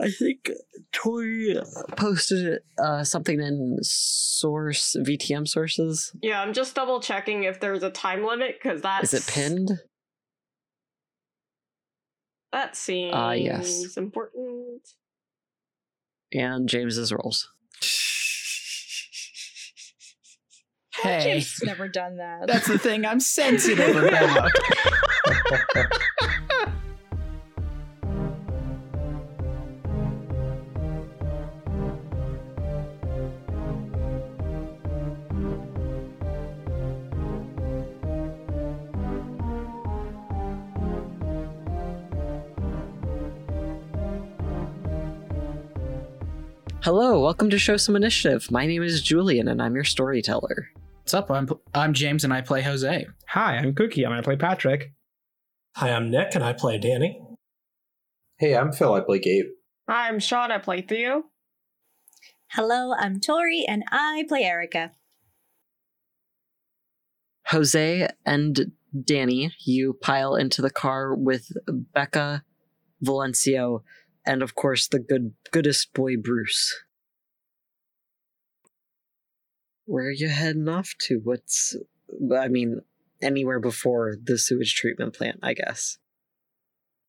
I think Tori posted uh, something in source VTM sources. Yeah, I'm just double checking if there's a time limit because that's Is it pinned? That seems Ah, yes. important. And James's rolls. Hey, James never done that. that's the thing I'm sensitive about. Hello, welcome to Show Some Initiative. My name is Julian, and I'm your storyteller. What's up? I'm I'm James and I play Jose. Hi, I'm Cookie. I'm gonna play Patrick. Hi, I'm Nick, and I play Danny. Hey, I'm Phil. I play Gabe. Hi, I'm Sean. I play Theo. Hello, I'm Tori, and I play Erica. Jose and Danny, you pile into the car with Becca, Valencio, and of course the good goodest boy Bruce. Where are you heading off to? What's I mean, anywhere before the sewage treatment plant, I guess.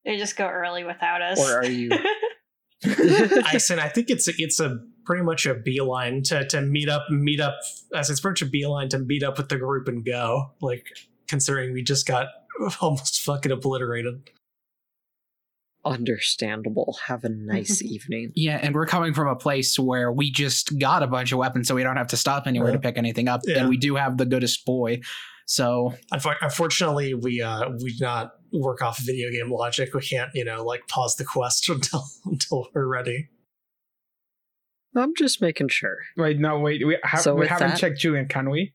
They just go early without us. Or are you I said I think it's a, it's a pretty much a beeline to to meet up meet up as it's pretty much a beeline to meet up with the group and go. Like considering we just got almost fucking obliterated. Understandable? Have a nice evening. Yeah, and we're coming from a place where we just got a bunch of weapons, so we don't have to stop anywhere to pick anything up, Yeah. and we do have the goodest boy. So Unfortunately, we uh we do not work off video game logic. We can't you know like pause the quest until until we're ready. I'm just making sure. Wait, no, wait. We, ha- So we haven't that- checked Julian, can we?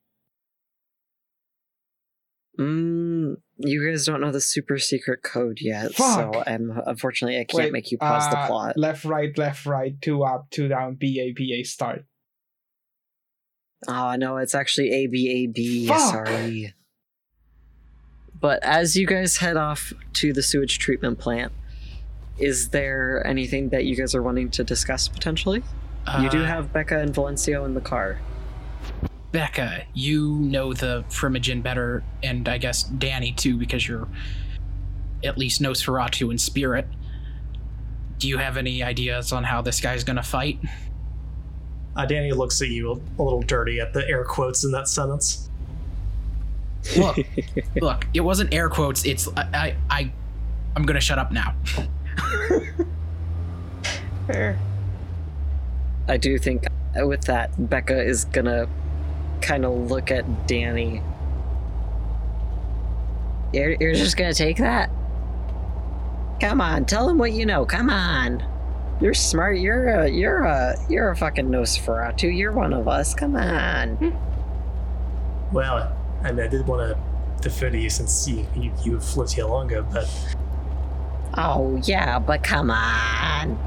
Mm, you guys don't know the super secret code yet, so I'm unfortunately I can't Wait, make you pause the uh, plot. Left, right, left, right, two up, two down, B, A, B, A, start. Oh no, it's actually A B A B. Sorry. But as you guys head off to the sewage treatment plant, is there anything that you guys are wanting to discuss potentially? you do uh, have Becca and Valencio in the car. Becca, you know the Primogen better, and I guess Danny too, because you're at least Nosferatu in spirit. Do you have any ideas on how this guy's gonna fight? Uh, Danny looks at you a, a little dirty at the air quotes in that sentence. Look, look, it wasn't air quotes. It's I, I, I I'm gonna shut up now. Fair. I do think uh, with that, Becca is gonna kind of look at Danny. You're, you're just gonna take that? Come on, tell him what you know. Come on. You're smart. You're a you're a you're a fucking Nosferatu. You're one of us. Come on. Hmm. Well, I mean, I did want to defer to you since you, you you've lived here longer, but Oh yeah, but come on.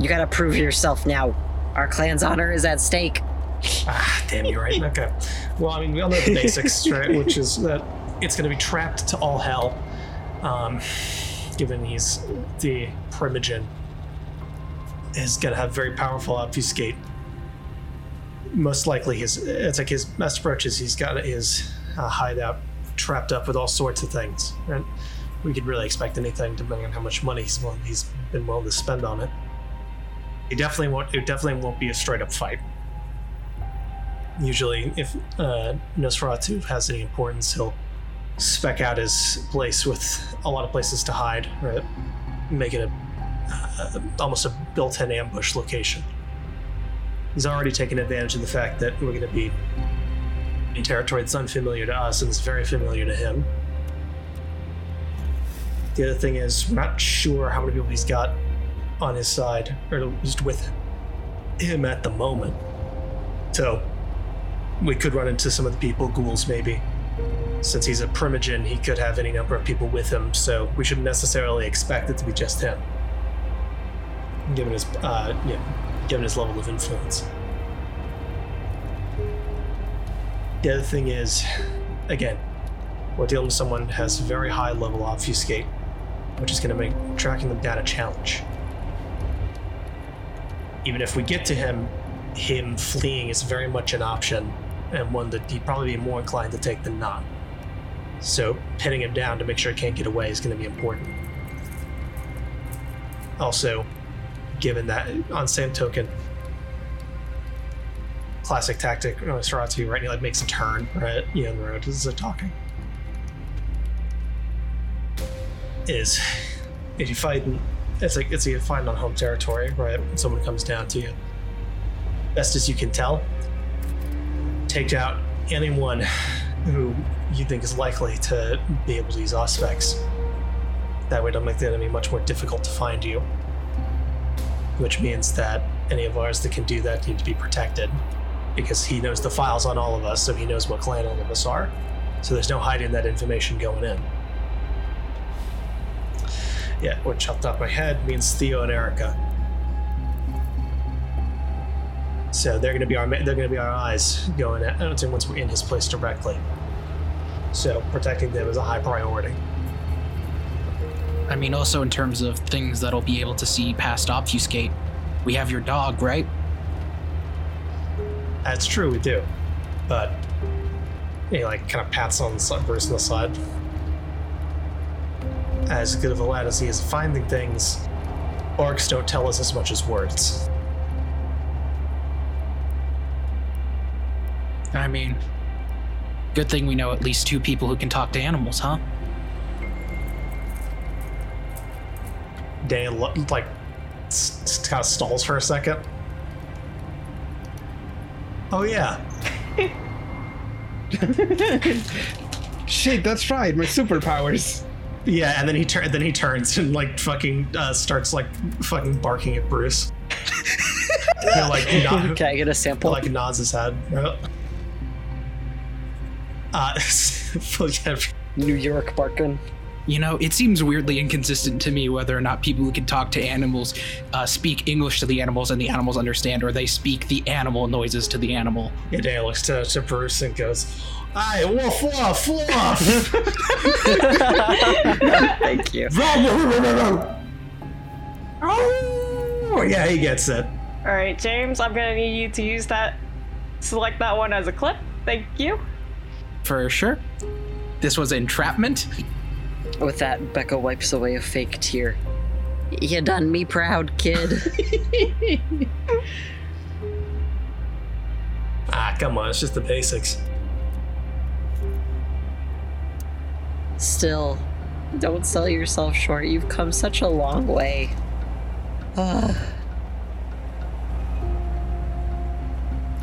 You gotta prove yourself now. Our clan's honor is at stake. Ah, damn, you're right. Okay. Well, I mean, we all know the basics, right? Which is that it's going to be trapped to all hell, um, given he's the primogen. Is going to have very powerful obfuscate. Most likely, his it's like his best approach is he's got his uh, hideout trapped up with all sorts of things, and we could really expect anything depending on how much money he's willing, he's been willing to spend on it. It definitely won't. It definitely won't be a straight up fight usually if uh, Nosferatu has any importance, he'll spec out his place with a lot of places to hide, right? Make it a uh, almost a built-in ambush location. He's already taken advantage of the fact that we're going to be in territory that's unfamiliar to us and is very familiar to him. The other thing is, we're not sure how many people he's got on his side, or least with him at the moment. So, we could run into some of the people, ghouls maybe. Since he's a primogen, he could have any number of people with him, so we shouldn't necessarily expect it to be just him. Given his, uh, given his level of influence. The other thing is, again, we're dealing with someone who has very high level obfuscate, which is going to make tracking them down a challenge. even if we get to him, him fleeing is very much an option and one that he'd probably be more inclined to take than not. So pinning him down to make sure he can't get away is going to be important. Also, given that on same token, classic tactic, Saratu, right? He like makes a turn, right? You know, the road as they're talking. Is if you fight, it's like it's you fight on home territory, right? When someone comes down to you, best as you can tell, take out anyone who you think is likely to be able to use Auspex. That way, it'll make the enemy much more difficult to find you. Which means that any of ours that can do that need to be protected, because he knows the files on all of us, so he knows what clan all of us are. So there's no hiding that information going in. Yeah, which off the top of my head means Theo and Erica. So they're going to be our they're going to be our eyes going at once we're in his place directly. So protecting them is a high priority. I mean, also in terms of things that'll be able to see past obfuscate, we have your dog, right? That's true, we do. But he like kind of pats on the Bruce on the side. As good of a lad as he is finding things, orcs don't tell us as much as words. I mean, good thing we know at least two people who can talk to animals, huh? Daniel lo- like s- s- kind of stalls for a second. Oh yeah, Shit, that's right, my superpowers. yeah, and then he turn then he turns and like fucking uh, starts like fucking barking at Bruce. He, like nod, Can I get a sample? like nods his head. Right? Uh, New York barking. You know, it seems weirdly inconsistent to me whether or not people who can talk to animals uh, speak English to the animals and the animals understand, or they speak the animal noises to the animal. yeah, Daniel looks to, to Bruce and goes, "Aye, woof woof woof." Thank you. oh, yeah, he gets it. All right, James, I'm gonna need you to use that. Select that one as a clip. Thank you. For sure. This was entrapment. With that, Becca wipes away a fake tear. You done me proud, kid. Ah, come on, it's just the basics. Still, don't sell yourself short. You've come such a long way. Ah.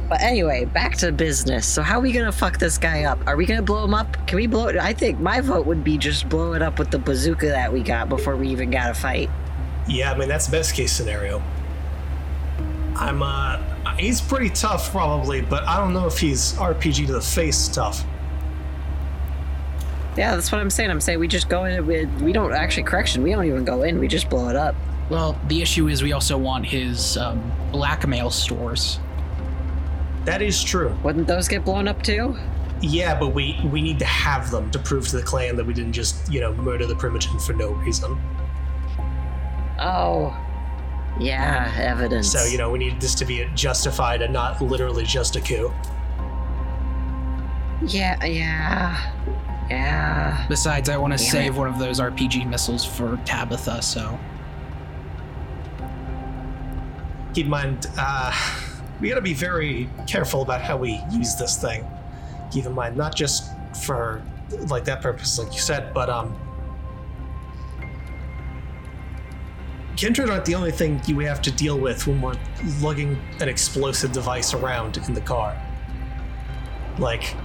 But anyway, back to business. So how are we gonna fuck this guy up? Are we gonna blow him up? Can we blow it? I think my vote would be just blow it up with the bazooka that we got before we even got a fight. Yeah, I mean that's the best case scenario. I'm uh he's pretty tough probably, but I don't know if he's RPG to the face tough. Yeah, that's what I'm saying. I'm saying we just go in with we don't actually correction. We don't even go in. We just blow it up. Well, the issue is we also want his um, blackmail stores. That is true. Wouldn't those get blown up too? Yeah, but we we need to have them to prove to the clan that we didn't just, you know, murder the primogen for no reason. Oh, yeah, evidence. So, you know, we need this to be justified and not literally just a coup. Yeah, yeah, yeah. Besides, I want to save it. one of those RPG missiles for Tabitha, so. Keep in mind, uh, we gotta be very careful about how we use this thing. Keep in mind, not just for like that purpose, like you said, but um, Kindred aren't the only thing you have to deal with when we're lugging an explosive device around in the car. Like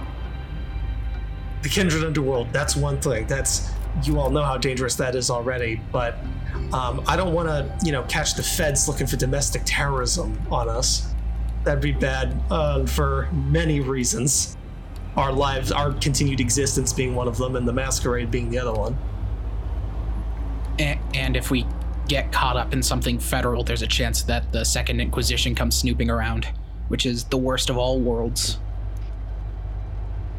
the Kindred underworld, that's one thing. That's you all know how dangerous that is already, but um, I don't want to, you know, catch the feds looking for domestic terrorism on us. That'd be bad uh, for many reasons. Our lives, our continued existence being one of them, and the masquerade being the other one. A- and if we get caught up in something federal, there's a chance that the Second Inquisition comes snooping around, which is the worst of all worlds.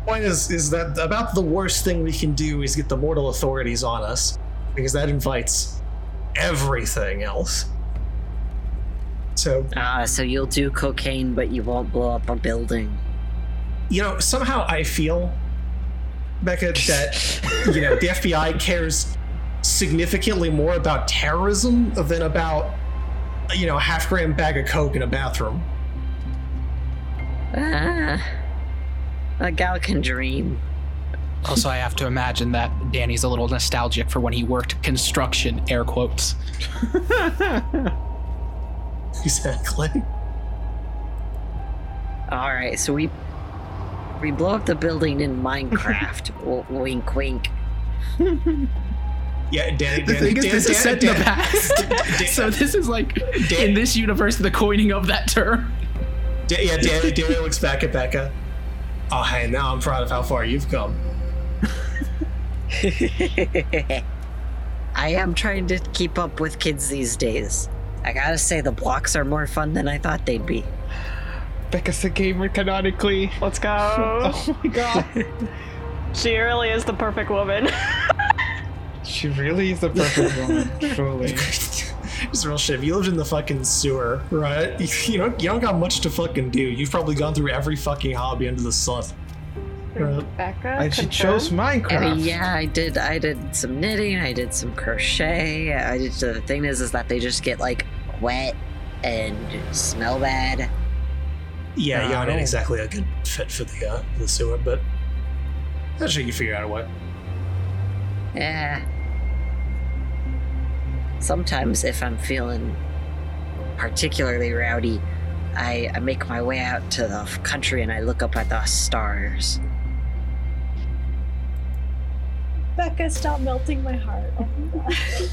Point is, is that about the worst thing we can do is get the mortal authorities on us, because that invites everything else. So Ah, so you'll do cocaine, but you won't blow up a building. you know, somehow I feel, Becca, that you know the FBI cares significantly more about terrorism than about you know a half gram bag of coke in a bathroom. Ah, a gal can dream. Also, I have to imagine that Danny's a little nostalgic for when he worked construction, air quotes. Exactly. All right, so we we blow up the building in Minecraft. W- wink, wink. Yeah, Danny. The Danny, thing is, Dan- this is Dan- set in the Dan- past. Dan- so this is like, Dan- in this universe, the coining of that term. Da- yeah, Danny, Danny looks back at Becca. Oh, hey, now I'm proud of how far you've come. I am trying to keep up with kids these days. I gotta say, the blocks are more fun than I thought they'd be. Becca's a gamer canonically. Let's go. Oh my god. She really is the perfect woman. she really is the perfect woman, truly. It's real shit. If you lived in the fucking sewer, right? You know, you don't got much to fucking do. You've probably gone through every fucking hobby under the sun. Right? Becca. And uh, she confirm. chose Minecraft. mean, yeah, I did. I did some knitting. I did some crochet. I did. The thing is, is that they just get like wet and smell bad. Yeah, you Oh. aren't exactly a good fit for the uh, the sewer, but I'm sure you can figure out a way. Yeah. Sometimes, if I'm feeling particularly rowdy, I, I make my way out to the country and I look up at the stars. Becca, stop melting my heart. Oh my god.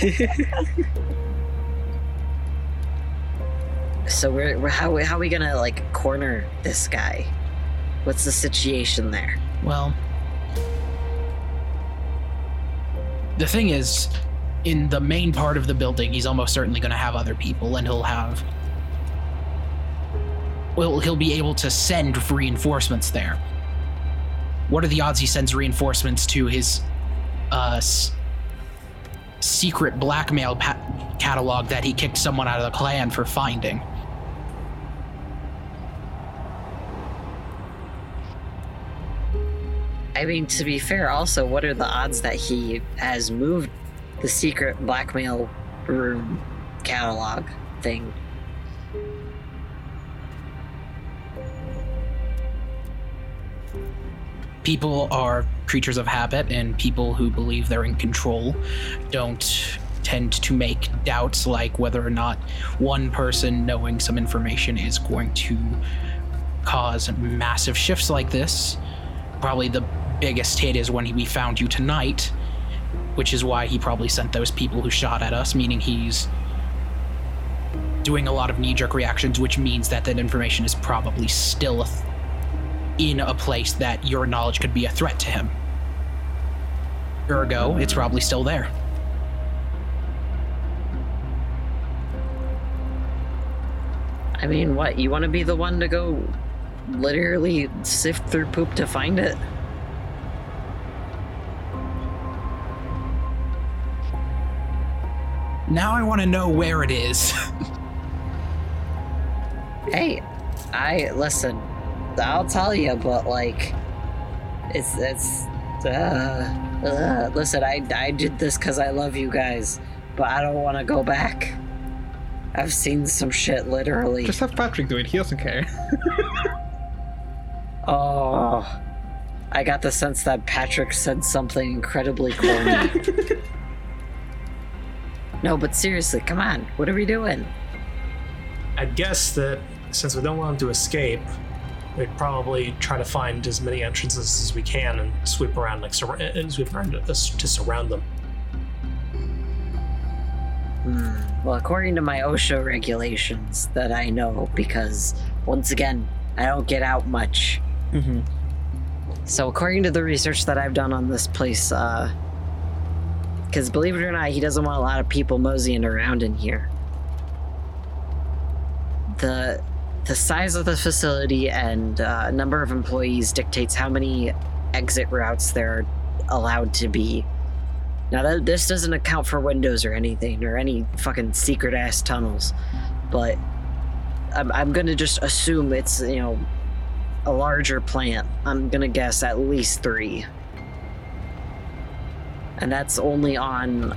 So we're, we're how how are we gonna like corner this guy? What's the situation there? Well, the thing is, in the main part of the building, he's almost certainly going to have other people, and he'll have. Well, he'll be able to send reinforcements there. What are the odds he sends reinforcements to his uh, secret blackmail pa- catalog that he kicked someone out of the clan for finding? I mean, to be fair, also, what are the odds that he has moved the secret blackmail room catalog thing? People are creatures of habit, and people who believe they're in control don't tend to make doubts like whether or not one person knowing some information is going to cause massive shifts like this. Probably the biggest hit is when we found you tonight, which is why he probably sent those people who shot at us, meaning he's doing a lot of knee jerk reactions, which means that that information is probably still a th- in a place that your knowledge could be a threat to him. Ergo, it's probably still there. I mean, what? You want to be the one to go literally sift through poop to find it? Now I want to know where it is. Hey, I listen. I'll tell you, but like, it's it's. Uh, uh, listen, I I did this because I love you guys, but I don't want to go back. I've seen some shit, literally. Just have Patrick do it. He doesn't care. Oh, I got the sense that Patrick said something incredibly corny. no, but seriously, come on. What are we doing? I guess that since we don't want him to escape, we'd probably try to find as many entrances as we can and sweep around, like sur- and sweep around to, to surround them. Hmm. Well, according to my OSHA regulations that I know, because once again, I don't get out much. mm-hmm. So, according to the research that I've done on this place, uh, because believe it or not, he doesn't want a lot of people moseying around in here. The the size of the facility and uh, number of employees dictates how many exit routes there are allowed to be. Now that this doesn't account for windows or anything or any fucking secret ass tunnels, but I'm, I'm gonna just assume it's you know a larger plant. I'm gonna guess at least three, and that's only on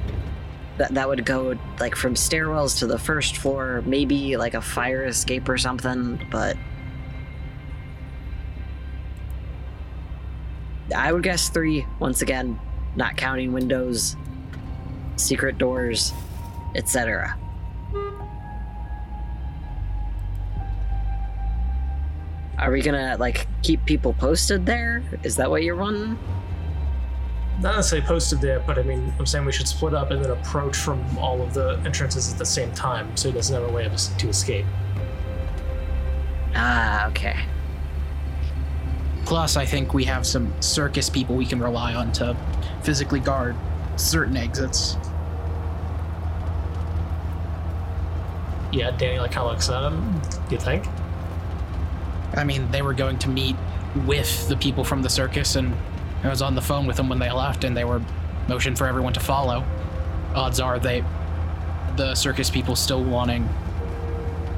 that that would go like from stairwells to the first floor, maybe like a fire escape or something, but I would guess three once again, not counting windows, secret doors, etc. Are we gonna like keep people posted there? Is that what you're wanting? Not necessarily posted there, but I mean, I'm saying we should split up and then approach from all of the entrances at the same time, so he doesn't have a way of, to escape. Ah, okay. Plus, I think we have some circus people we can rely on to physically guard certain exits. Yeah, Danny like kind of looks at him. Do you think? I mean, they were going to meet with the people from the circus, and I was on the phone with them when they left, and they were motioned for everyone to follow. Odds are they, the circus people, still wanting,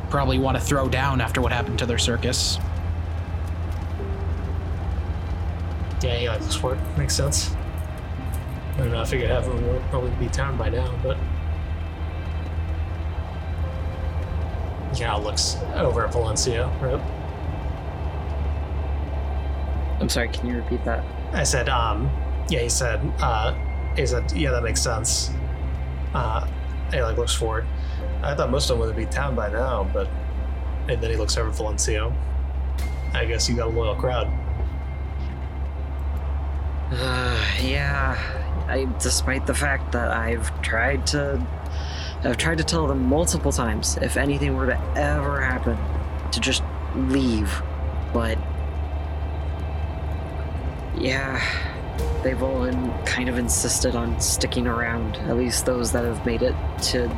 probably want to throw down after what happened to their circus. Yeah, like looks for. Makes sense. I don't know. I figured everyone would probably be town by now, but yeah, looks over at Valencio. Right? I'm sorry, can you repeat that? I said, um, yeah, he said, uh, he said, yeah, that makes sense. Uh, he like looks forward. I thought most of them would be town by now, but and then he looks over at Valencio. I guess you got a loyal crowd. Uh, yeah, I, despite the fact that I've tried to, I've tried to tell them multiple times if anything were to ever happen, to just leave, but yeah, they've all in, kind of insisted on sticking around. At least those that have made it to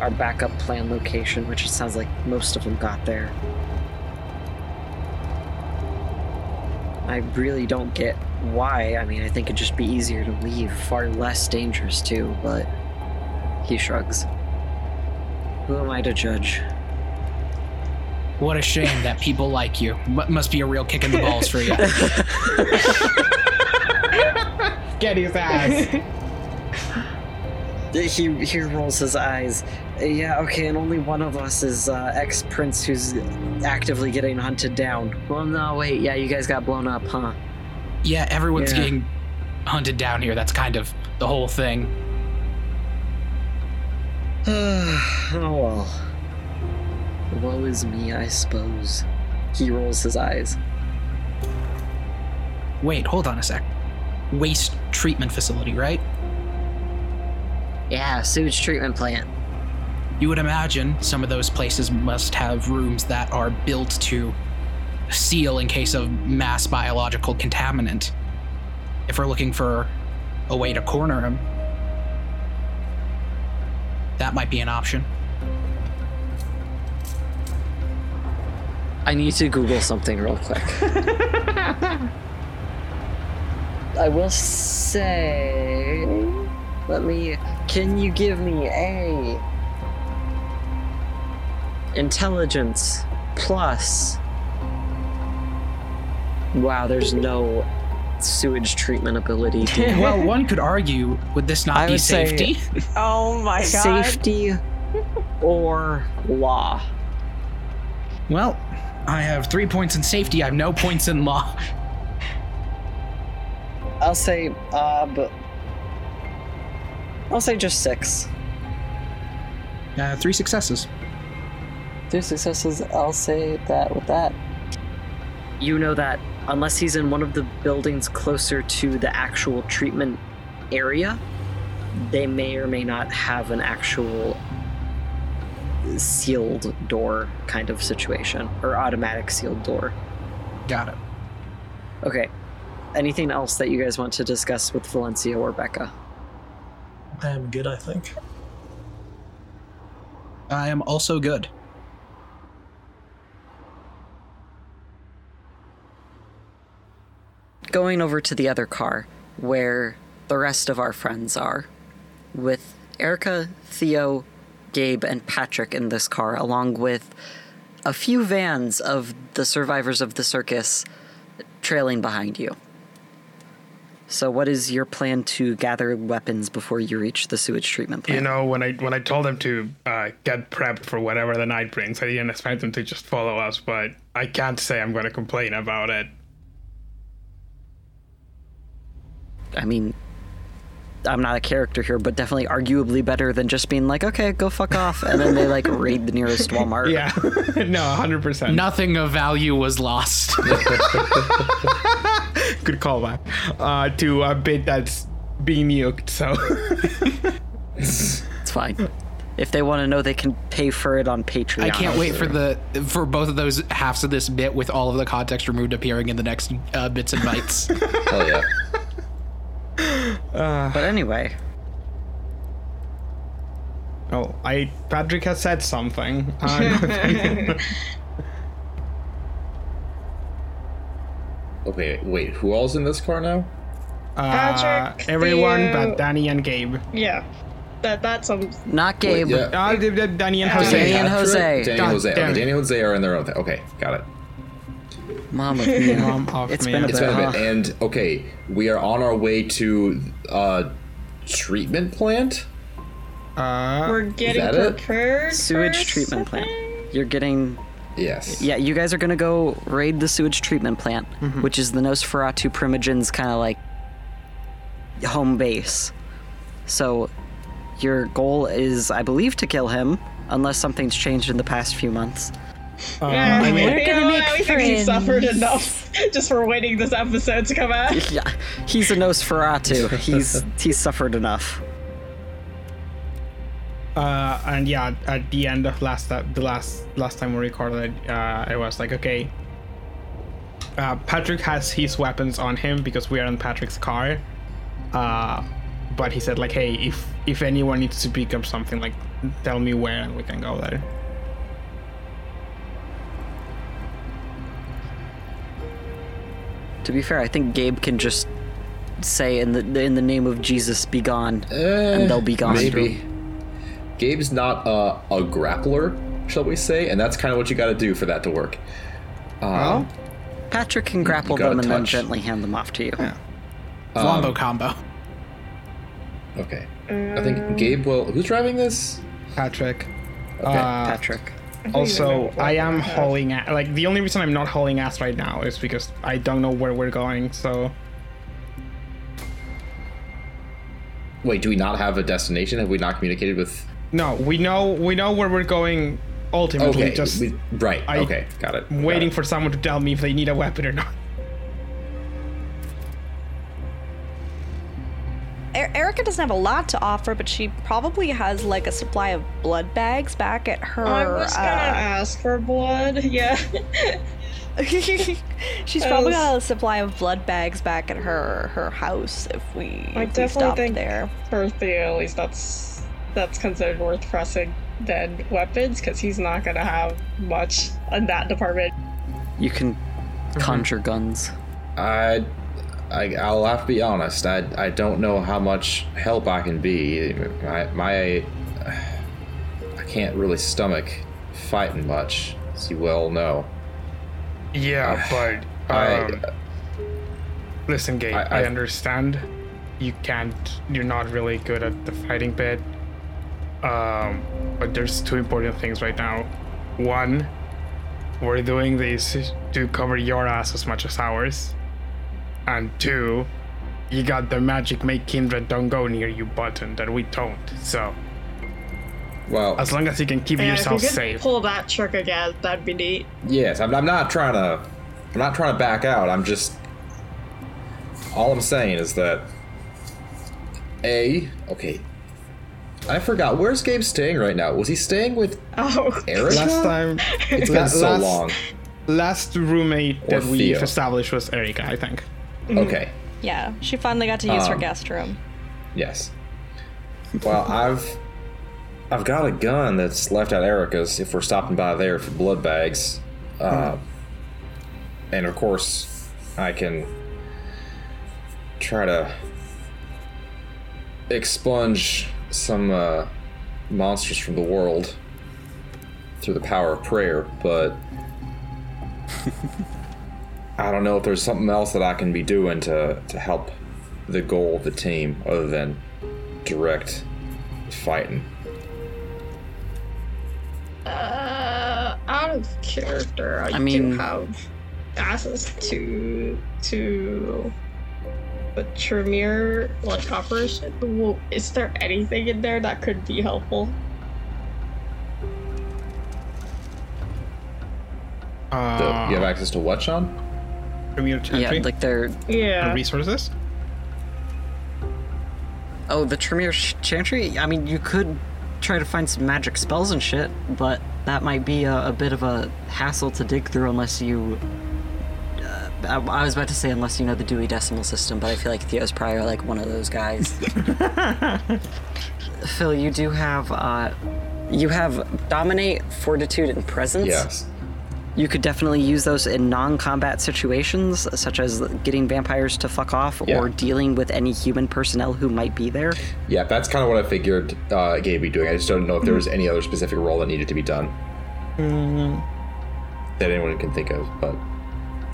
our backup plan location, which it sounds like most of them got there. I really don't get why. I mean, I think it'd just be easier to leave, far less dangerous too, but he shrugs. Who am I to judge? What a shame that people like you. M- must be a real kick in the balls for you. Get his ass. He he rolls his eyes. Yeah, okay, and only one of us is uh, ex prince who's actively getting hunted down. Well, no, wait, yeah, you guys got blown up, huh? yeah, everyone's Yeah. getting hunted down here. That's kind of the whole thing. oh well. Woe is me, I suppose. He rolls his eyes. Wait, hold on a sec. Waste treatment facility, right? Yeah, sewage treatment plant. You would imagine some of those places must have rooms that are built to seal in case of mass biological contaminant. If we're looking for a way to corner him, that might be an option. I need to Google something real quick. I will say. Let me. Can you give me a. Intelligence plus. Wow, there's no sewage treatment ability. Well, one could argue, would this not I be would say- safety? Oh my god. Safety or law? well, I have three points in safety. I have no points in law. I'll say, uh, but. I'll say just six. Uh, three successes. Three successes, I'll say that with that. You know that unless he's in one of the buildings closer to the actual treatment area, they may or may not have an actual sealed door kind of situation or automatic sealed door. Got it. Okay. Anything else that you guys want to discuss with Valencio or Becca? I am good, I think. I am also good. going over to the other car where the rest of our friends are, with Erica, Theo, Gabe, and Patrick in this car, along with a few vans of the survivors of the circus trailing behind you. So, what is your plan to gather weapons before you reach the sewage treatment plant? You know, when I when I told them to uh, get prepped for whatever the night brings, I didn't expect them to just follow us. But I can't say I'm going to complain about it. I mean, I'm not a character here, but definitely arguably better than just being like, okay, go fuck off, and then they like raid the nearest Walmart. Yeah, no, hundred percent. Nothing of value was lost. Good callback uh, to a bit that's being nuked. So It's fine. If they want to know, they can pay for it on Patreon. I can't wait for the for both of those halves of this bit with all of the context removed appearing in the next uh, bits and bytes. Hell yeah. But anyway, oh, I Patrick has said something. Uh, Okay, wait, who all's in this car now? uh, Patrick, everyone Theo- but Danny and Gabe. Yeah. That that's um not Gabe. yeah. Uh, d- d- Danny and Jose. Danny and Jose. Danny and Jose. damn Okay. Danny and Jose are in their own thing. Okay, got it. Mom of me. Mom of It's me. been a It's bit. been a huh? bit. And okay, we are on our way to uh treatment plant. Uh, we're getting that it? prepared. Sewage for treatment plant. You're getting. Yes. Yeah, you guys are gonna go raid the sewage treatment plant, which is the Nosferatu Primogen's kind of like home base. So, your goal is, I believe, to kill him, unless something's changed in the past few months. Uh, Yeah, I mean, We're gonna make I think he friends. suffered enough just for waiting this episode to come out. Yeah, he's a Nosferatu. He's he's suffered enough. uh, and yeah, at the end of last uh, the last last time we recorded, uh, it was like okay. Uh, Patrick has his weapons on him because we are in Patrick's car. Uh, but he said like, hey, if if anyone needs to pick up something, like, tell me where and we can go there. To be fair, I think Gabe can just say in the in the name of Jesus, be gone, Eh, and they'll be gone. Maybe. Gabe's not a, a grappler, shall we say, and that's kind of what you got to do for that to work. Um, Patrick can grapple them and then gently hand them off to you. Wombo combo. Okay. I think Gabe will. Who's driving this? Patrick. Okay. Uh, Patrick. Also, I am hauling ass. Like the only reason I'm not hauling ass right now is because I don't know where we're going. So Wait, do we not have a destination? Have we not communicated with? no, we know we know where we're going. Ultimately, Okay. just we- right. I- okay. Got it. got waiting it. for someone to tell me if they need a weapon or not. Erica doesn't have a lot to offer, but she probably has like a supply of blood bags back at her. I was gonna uh, ask for blood. Yeah. she's probably got a supply of blood bags back at her her house if we, I if we stopped think there. for Theo, at least that's that's considered worth pressing than weapons, because he's not gonna have much in that department. You can conjure guns. I, I, I'll have to be honest. I, I don't know how much help I can be. My, my, I can't really stomach fighting much, as you well know. Yeah, but I, um, listen, Gabe. I- I, I- understand you can't. You're not really good at the fighting bit. Um, but there's two important things right now. One, we're doing this to cover your ass as much as ours. And two, you got the magic make Kindred don't go near you button that we don't. So well, as long as you can keep Yeah, if you could safe. pull that trick again, that'd be neat. yes, I'm, I'm not trying to, I'm not trying to back out. I'm just, all I'm saying is that, a, okay, I forgot. Where's Gabe staying right now? Was he staying with Oh, Erica? Last time, it's been la- so last- long. last roommate Or that we've established was Erica, I think. Okay. Yeah, she finally got to use her Um, guest room. Yes. Well, I've I've got a gun that's left at Erica's if we're stopping by there for blood bags. Uh, and of course, I can try to expunge some uh, monsters from the world through the power of prayer, but I don't know if there's something else that I can be doing to, to help the goal of the team other than direct fighting. Uh, out of character, I, I mean- do have access to to the Tremere like operation. Well, is there anything in there that could be helpful? So Uh, you have access to what, Sean? Tremere Yeah, like they're Yeah. resources? oh the Tremere Sh- Chantry. I mean, you could try to find some magic spells and shit, but that might be a, a bit of a hassle to dig through unless you. Uh, I, I was about to say unless you know the Dewey Decimal System, but I feel like Theo's probably like one of those guys. Phil, you do have uh, you have dominate, fortitude, and presence. Yes. You could definitely use those in non-combat situations, such as getting vampires to fuck off Yeah. or dealing with any human personnel who might be there. Yeah, that's kind of what I figured uh, Gabe would be doing. I just don't know if there was any other specific role that needed to be done that anyone can think of. But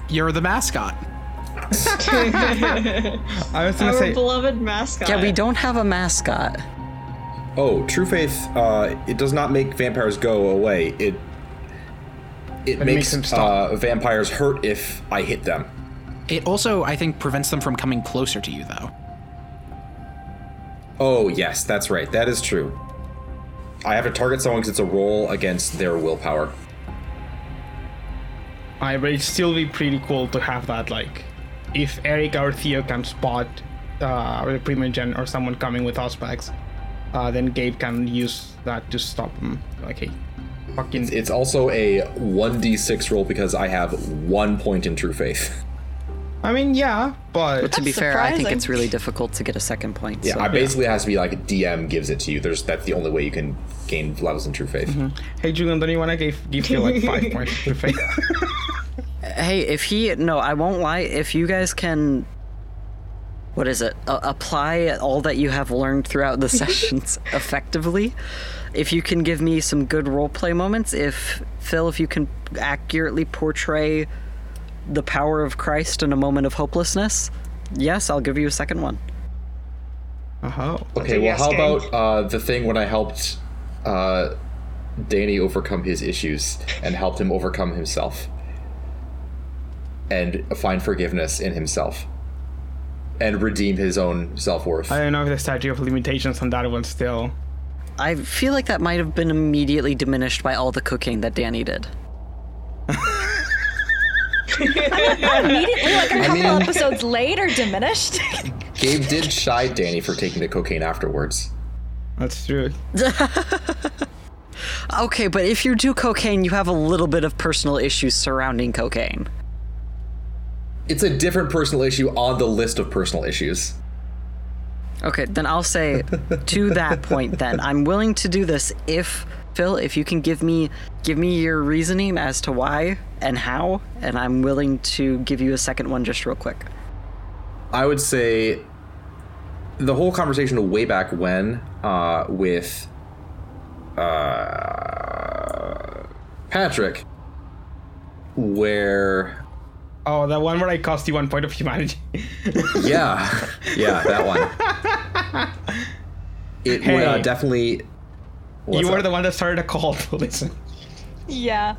You're the mascot. I was gonna Our say, beloved mascot. Yeah, we don't have a mascot. oh, True Faith, uh, it does not make vampires go away. It it, makes makes, stop. uh, vampires hurt if I hit them. It also, I think, prevents them from coming closer to you, though. Oh yes, that's right. That is true. I have to target someone because it's a roll against their willpower. I but it'd still be pretty cool to have that. Like, if Eric or Theo can spot uh, the Primogen or someone coming with Auspex, uh, then Gabe can use that to stop them. Like, hey, fucking. It's also a 1d6 roll because I have one point in True Faith. I mean, yeah, but To be That's fair, I think it's really difficult to get a second point. Yeah, so- I basically it has to be like DM gives it to you. There's that's the only way you can gain levels in True Faith. Mm-hmm. hey, Julian, don't you want to give give Theo like five points to faith? Hey, if he no, I won't lie. If you guys can, what is it? Uh, apply all that you have learned throughout the sessions effectively. If you can give me some good roleplay moments, if Phil, if you can accurately portray the power of Christ in a moment of hopelessness, yes, I'll give you a second one. Oh, Okay, well, how about uh, the thing when I helped uh, Danny overcome his issues and helped him overcome himself and find forgiveness in himself and redeem his own self worth? I don't know if the statute of limitations on that one still. I feel like that might have been immediately diminished by all the cooking that Danny did. Immediately, like a couple mean- episodes later, diminished. Gabe did chide Danny for taking the cocaine afterwards. That's true. Okay, but if you do cocaine, you have a little bit of personal issues surrounding cocaine. It's a different personal issue on the list of personal issues. Okay, then I'll say to that point then I'm willing to do this if Phil, if you can give me give me your reasoning as to why and how, and I'm willing to give you a second one just real quick. I would say the whole conversation way back when uh, with uh, Patrick, where Oh, that one where I cost you one point of humanity. yeah, yeah, that one. It would uh, definitely. You were up? the one that started a cult. Listen. yeah.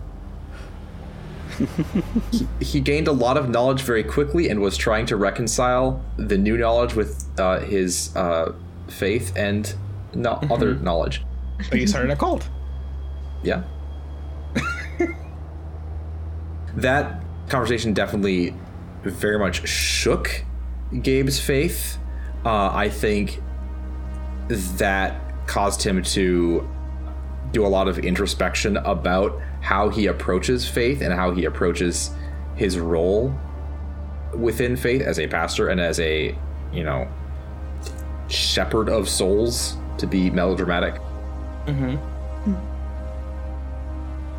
he gained a lot of knowledge very quickly and was trying to reconcile the new knowledge with uh, his uh, faith and no- other knowledge. So you started a cult. Yeah. that conversation definitely very much shook Gabe's faith. Uh, I think that caused him to do a lot of introspection about how he approaches faith and how he approaches his role within faith as a pastor and as a, you know, shepherd of souls, to be melodramatic.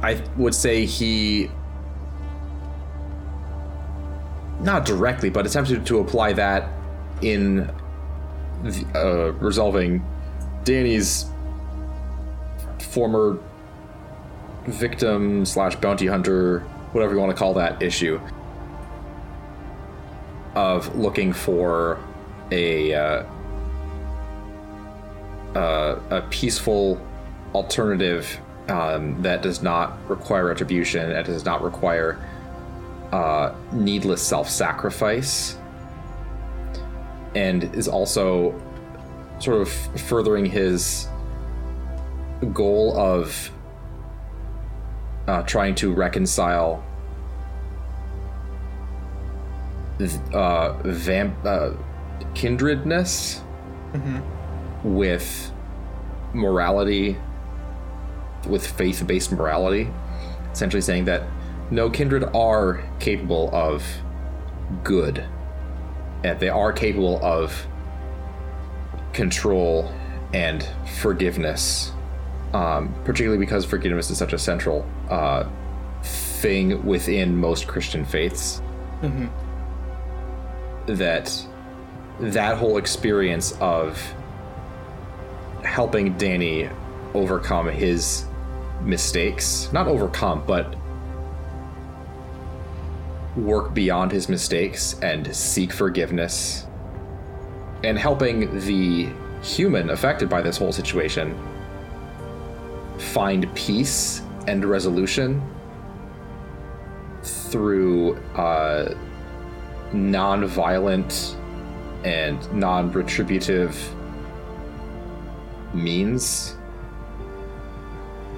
I would say he not directly, but attempted to apply that in uh, resolving Danny's former victim slash bounty hunter, whatever you want to call that issue, of looking for a uh, uh, a peaceful alternative um, that does not require retribution, that does not require uh, needless self-sacrifice, and is also sort of furthering his goal of uh, trying to reconcile th- uh, vamp uh, kindredness with morality, with faith-based morality, essentially saying that no kindred are capable of good, and they are capable of control and forgiveness um, particularly because forgiveness is such a central uh, thing within most Christian faiths. That that whole experience of helping Danny overcome his mistakes, not overcome, but work beyond his mistakes and seek forgiveness, and helping the human affected by this whole situation find peace and resolution through uh, non-violent and non-retributive means.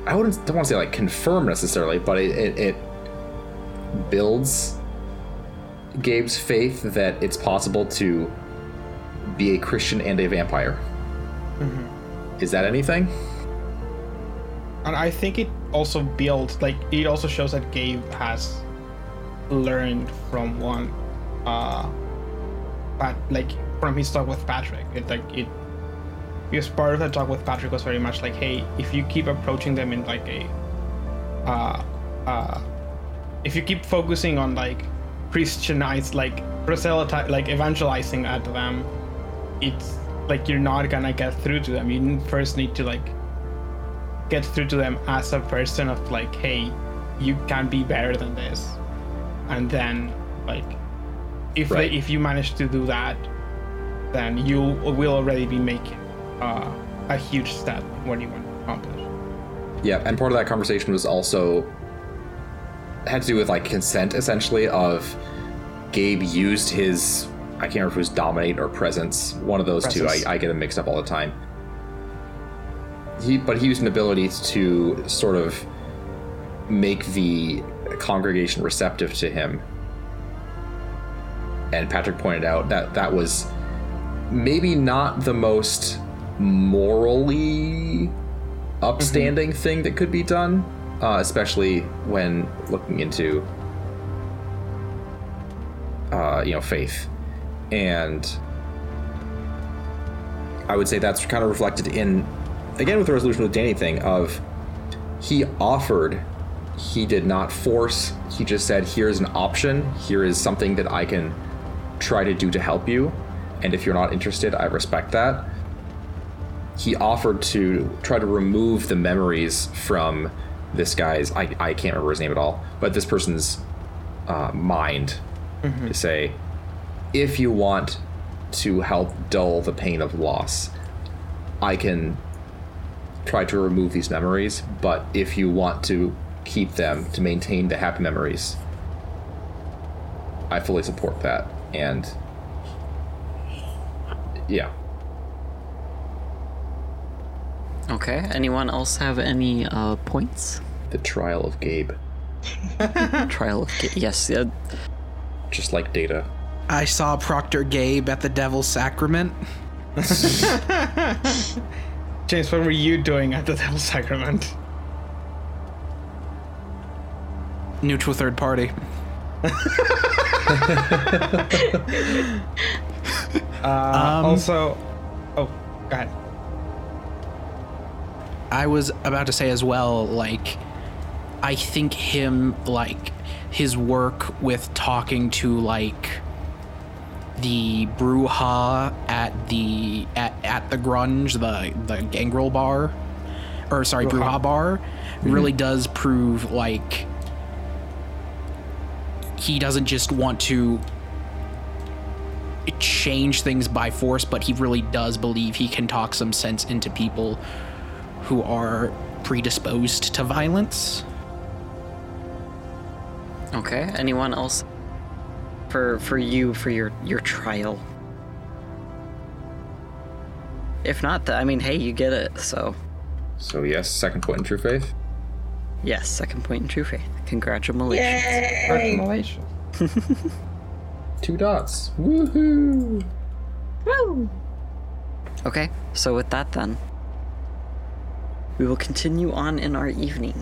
I wouldn't don't want to say like confirm necessarily, but it, it, it builds Gabe's faith that it's possible to be a Christian and a vampire. Is that anything? And I think it also builds like it also shows that Gabe has learned from one uh but like from his talk with Patrick. It like it because part of the talk with Patrick was very much like, hey, if you keep approaching them in like a uh uh if you keep focusing on like Christianize like proselyte like evangelizing at them, it's like you're not gonna get through to them. You first need to like get through to them as a person of like, hey, you can be better than this, and then like, if Right. they, if you manage to do that, then you will already be making uh, a huge step what you want to accomplish. Yeah, and part of that conversation was also had to do with like consent, essentially. Of Gabe used his I can't remember if it was dominate or presence, one of those Presence. two. I, I get them mixed up all the time. He, but he used an ability to sort of make the congregation receptive to him. And Patrick pointed out that that was maybe not the most morally mm-hmm. upstanding thing that could be done, uh, especially when looking into, uh, you know, faith. And I would say that's kind of reflected in, again, with the resolution with Danny thing of he offered, he did not force. He just said, "Here's an option. Here is something that I can try to do to help you, and if you're not interested, I respect that." he offered to try to remove the memories from this guy's I, I can't remember his name at all but this person's uh, mind to say if you want to help dull the pain of loss i can try to remove these memories but if you want to keep them to maintain the happy memories i fully support that. And yeah Okay. Anyone else have any uh, points? the trial of gabe Trial of Ga- yes. Uh, just like data I saw Proctor Gabe at the Devil's Sacrament. James, what were you doing at the Devil's Sacrament? Neutral third party. Uh, also, oh, go ahead. I was about to say as well, like, I think him, like, his work with talking to, like, the Brujah at the at, at the grunge, the the gangrel bar, or sorry, Brujah bar, mm-hmm. really does prove like he doesn't just want to change things by force, but he really does believe he can talk some sense into people who are predisposed to violence. Okay. Anyone else? For for you for your your trial. If not, th- I mean, hey, you get it. So So yes, second point in true faith. yes, second point in true faith. Congratulations. Congratulations. Two dots. Woohoo! Woo! Okay. So with that, then, we will continue on in our evening.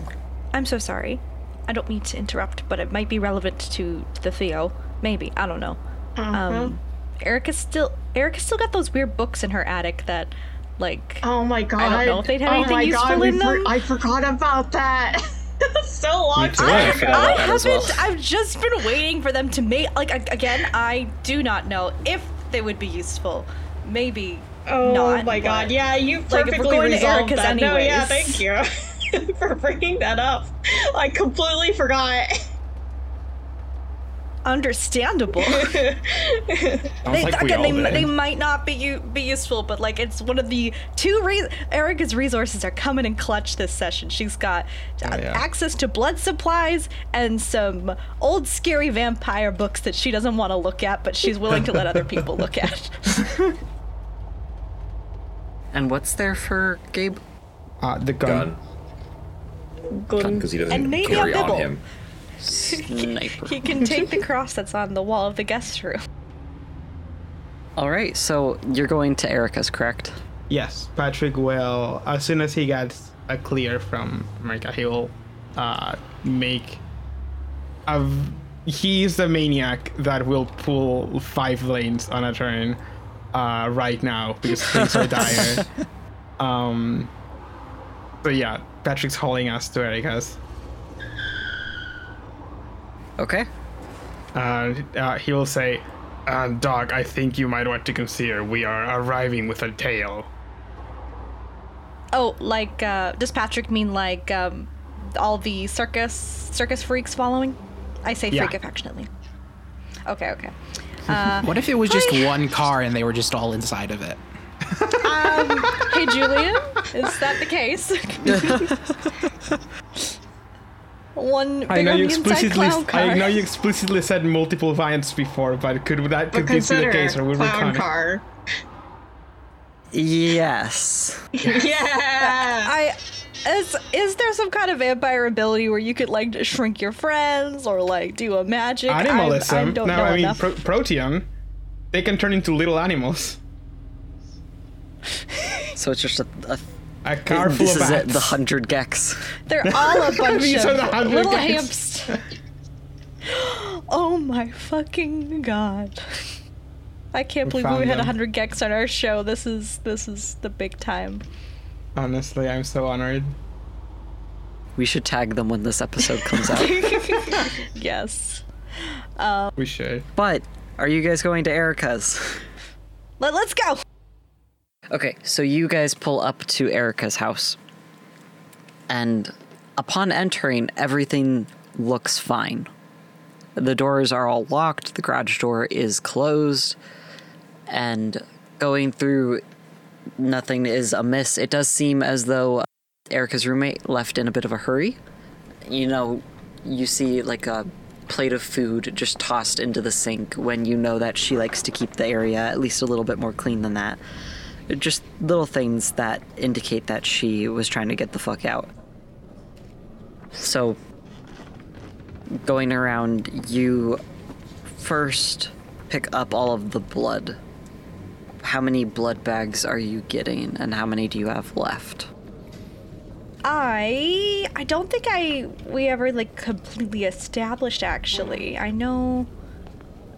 I'm so sorry. I don't mean to interrupt, but it might be relevant to, to the Theo. Maybe I don't know. Um, Erica's still Erica's still got those weird books in her attic that, like, Oh my god. I don't know if they'd have oh anything my useful god, in them. I forgot about that. so long too. time I ago. I about that as haven't. well. I've just been waiting for them to make. Like again, I do not know if they would be useful. Maybe. Oh not, my god, but- yeah, you Like, if we're perfectly going to resolved Erica's that. No, yeah, thank you for bringing that up. I completely forgot. Understandable. They, like again, they, they might not be u- be useful, but like it's one of the two re- Erica's resources are coming in clutch this session. She's got uh, Oh, yeah. access to blood supplies and some old scary vampire books that she doesn't want to look at, but she's willing to let other people look at. And what's there for Gabe? Uh, the gun. Gun. Gun. Because he doesn't And maybe a carry on bibble. him. Sniper. he can take the cross that's on the wall of the guest room. All right. So you're going to Erica's, correct? Yes, Patrick will. As soon as he gets a clear from America, he will uh, make. A, v- he's the maniac that will pull five lanes on a turn uh, right now because things are dire. Um. So yeah, Patrick's hauling us to Erica's. Okay. Uh, uh, he will say, uh, "Dog, I think you might want to consider we are arriving with a tail." Oh, like uh, does Patrick mean like um, all the circus circus freaks following? I say Yeah. freak affectionately. Okay, okay. Uh, What if it was just one car and they were just all inside of it? um, hey Julian, is that the case? One I know you inside explicitly. clown car. I know you explicitly said multiple variants before, but could that could this be the case, or would we clown count it? car. Yes. yeah. I is is there some kind of vampire ability where you could like shrink your friends or like do a magic? I- Animalism. I, don't no, know I mean enough. pro- Protean. They can turn into little animals. So it's just a. a A car full this of is it, bats. the hundred gecs. They're all a bunch These are the of little guys. hamsters. oh my fucking god. I can't believe we found had them. 100 gecs on our show. This is this is the big time. Honestly, I'm so honored. We should tag them when this episode comes out. Yes. Um, we should. but are you guys going to Erica's? Let, let's go. Okay, so you guys pull up to Erica's house. And upon entering, everything looks fine. The doors are all locked, the garage door is closed, and going through, nothing is amiss. It does seem as though Erica's roommate left in a bit of a hurry. You know, you see like a plate of food just tossed into the sink when you know that she likes to keep the area at least a little bit more clean than that just little things that indicate that she was trying to get the fuck out. So, going around, you first pick up all of the blood. How many blood bags are you getting, and how many do you have left? I I don't think I we ever like completely established actually. I know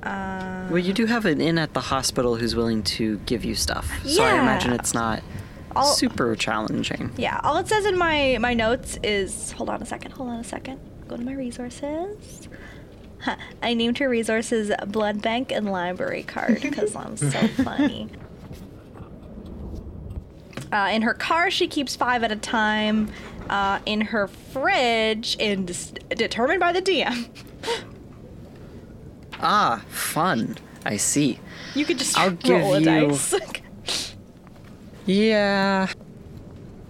uh Well, you do have an in at the hospital who's willing to give you stuff, so I imagine it's not super challenging. Yeah, all it says in my my notes is hold on a second, hold on a second. Go to my resources. I named her resources blood bank and library card because I'm so funny. Uh, in her car, she keeps five at a time. Uh, in her fridge, and s- determined by the DM, Ah, fun. I see. you could just I'll roll give a you- dice. Yeah.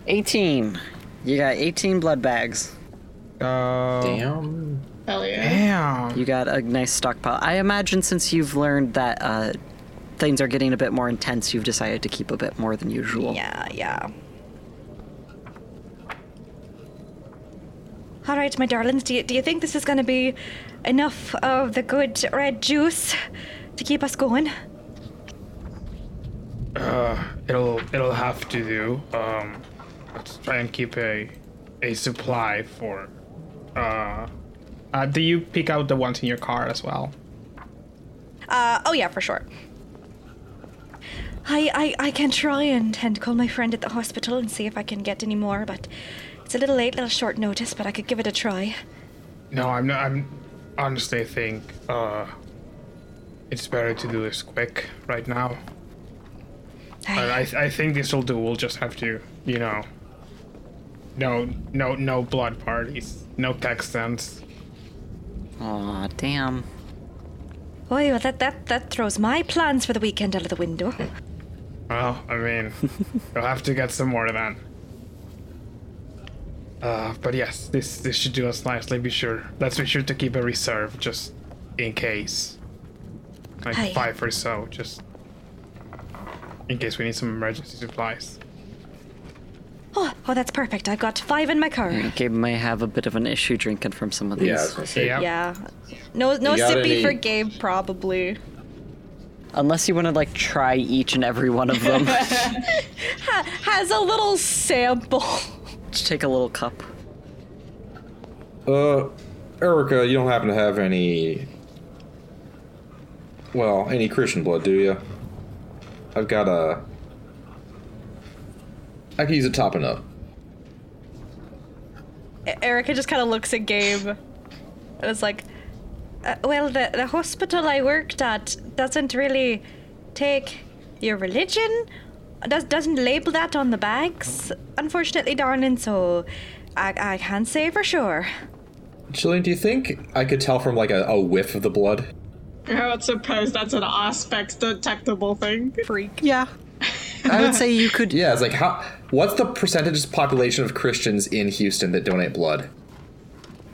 18. You got 18 blood bags. Uh, Damn. Hell yeah. Damn. You got a nice stockpile. I imagine since you've learned that uh, things are getting a bit more intense, you've decided to keep a bit more than usual. yeah, yeah. All right, my darlings, do you, do you think this is going to be enough of the good red juice to keep us going? Uh, it'll it'll have to do. Um, let's try and keep a a supply for. Uh, uh, do you pick out the ones in your car as well? Uh, oh yeah, for sure. I, I, I can try and, and call my friend at the hospital and see if I can get any more, but it's a little late, little short notice, but I could give it a try. No, I'm not. I'm honestly think uh, it's better to do this quick right now. But I I think this will do. We'll just have to, you know. No, no, no blood parties, no textants. Aw, damn. Boy, well, that, that, that throws my plans for the weekend out of the window. Well, I mean, you'll have to get some more then. Uh, but yes, this this should do us nicely. Be sure. Let's be sure to keep a reserve just in case, like Aye. five or so, just in case we need some emergency supplies. Oh, oh, that's perfect. I've got five in my car. Gabe may have a bit of an issue drinking from some of these. Yeah, I was gonna say. Yep. Yeah. No, no You got sippy any- for Gabe, probably. Unless you want to like try each and every one of them. Ha- has a little sample. Just take a little cup. Uh, Erica, you don't happen to have any. Well, any Christian blood, do you? I've got a. I can use it topping up. Erica just kind of looks at Gabe and is like, uh, well, the, the hospital I worked at doesn't really take your religion, does, doesn't label that on the bags, unfortunately, darling, so I, I can't say for sure. Jillian, do you think I could tell from like a, a whiff of the blood? I would suppose that's an Auspex detectable thing. Freak. Yeah. I would say you could. Yeah, it's like how. What's the percentage population of Christians in Houston that donate blood?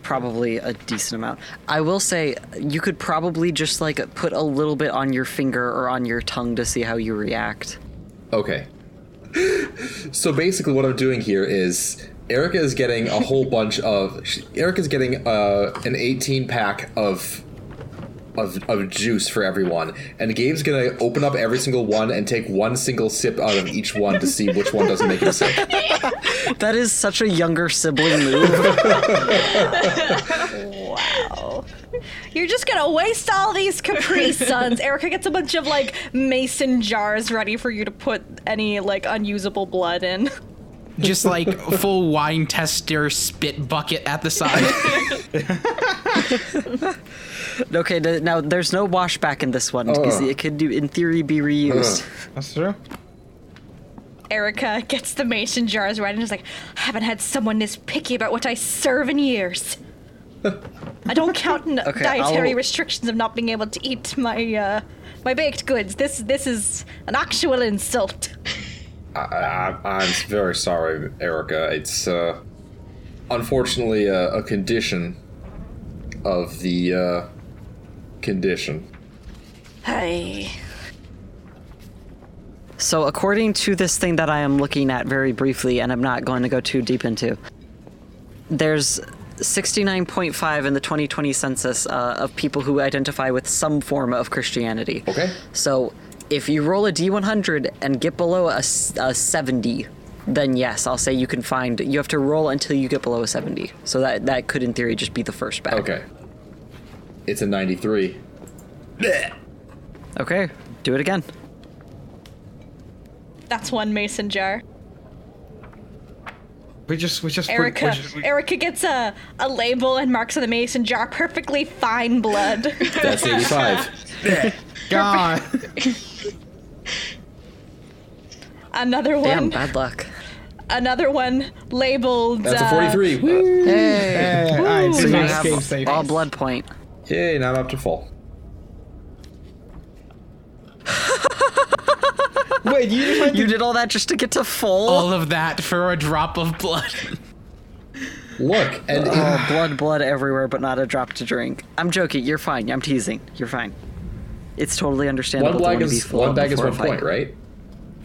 Probably a decent amount. I will say you could probably just like put a little bit on your finger or on your tongue to see how you react. Okay. So basically, what I'm doing here is Erica is getting a whole bunch of. Erica's getting uh, an 18 pack of. Of, of juice for everyone, and Gabe's gonna open up every single one and take one single sip out of each one to see which one doesn't make him sick. That is such a younger sibling move. Wow. You're just gonna waste all these Capri Suns. Erica gets a bunch of like mason jars ready for you to put any like unusable blood in. Just like full wine tester spit bucket at the side. okay, th- now there's no washback in this one because Ugh. it could, do, in theory, be reused. That's true. Erica gets the mason jars ready and is like, I haven't had someone this picky about what I serve in years. I don't count n- Okay, dietary I'll- restrictions of not being able to eat my uh, my baked goods. This this is an actual insult. I, I, I'm very sorry, Erica. It's uh, unfortunately a, a condition of the uh, condition. Hey. So, according to this thing that I am looking at very briefly, and I'm not going to go too deep into, there's 69.5 in the 2020 census uh, of people who identify with some form of Christianity. Okay. So, if you roll a d100 and get below a 70, then yes, I'll say you can find. You have to roll until you get below a 70. So that that could, in theory, just be the first bag. Okay. It's a 93. Okay. Do it again. That's one mason jar. We just we just put- Erica, we just, we, Erica gets a, a label and marks on the mason jar. Perfectly fine blood. That's 85. God. Another Damn, one. bad luck. Another one labeled. That's a uh, 43. Woo! Hey, alright, So so you nice have game save. all blood point. Yay, now I'm up to full. Wait, you just went You to did all that just to get to full? All of that for a drop of blood. Look, and Oh, blood, blood everywhere, but not a drop to drink. I'm joking. You're fine. I'm teasing. You're fine. It's totally understandable. one to bag wanna be is one bag is one point, right?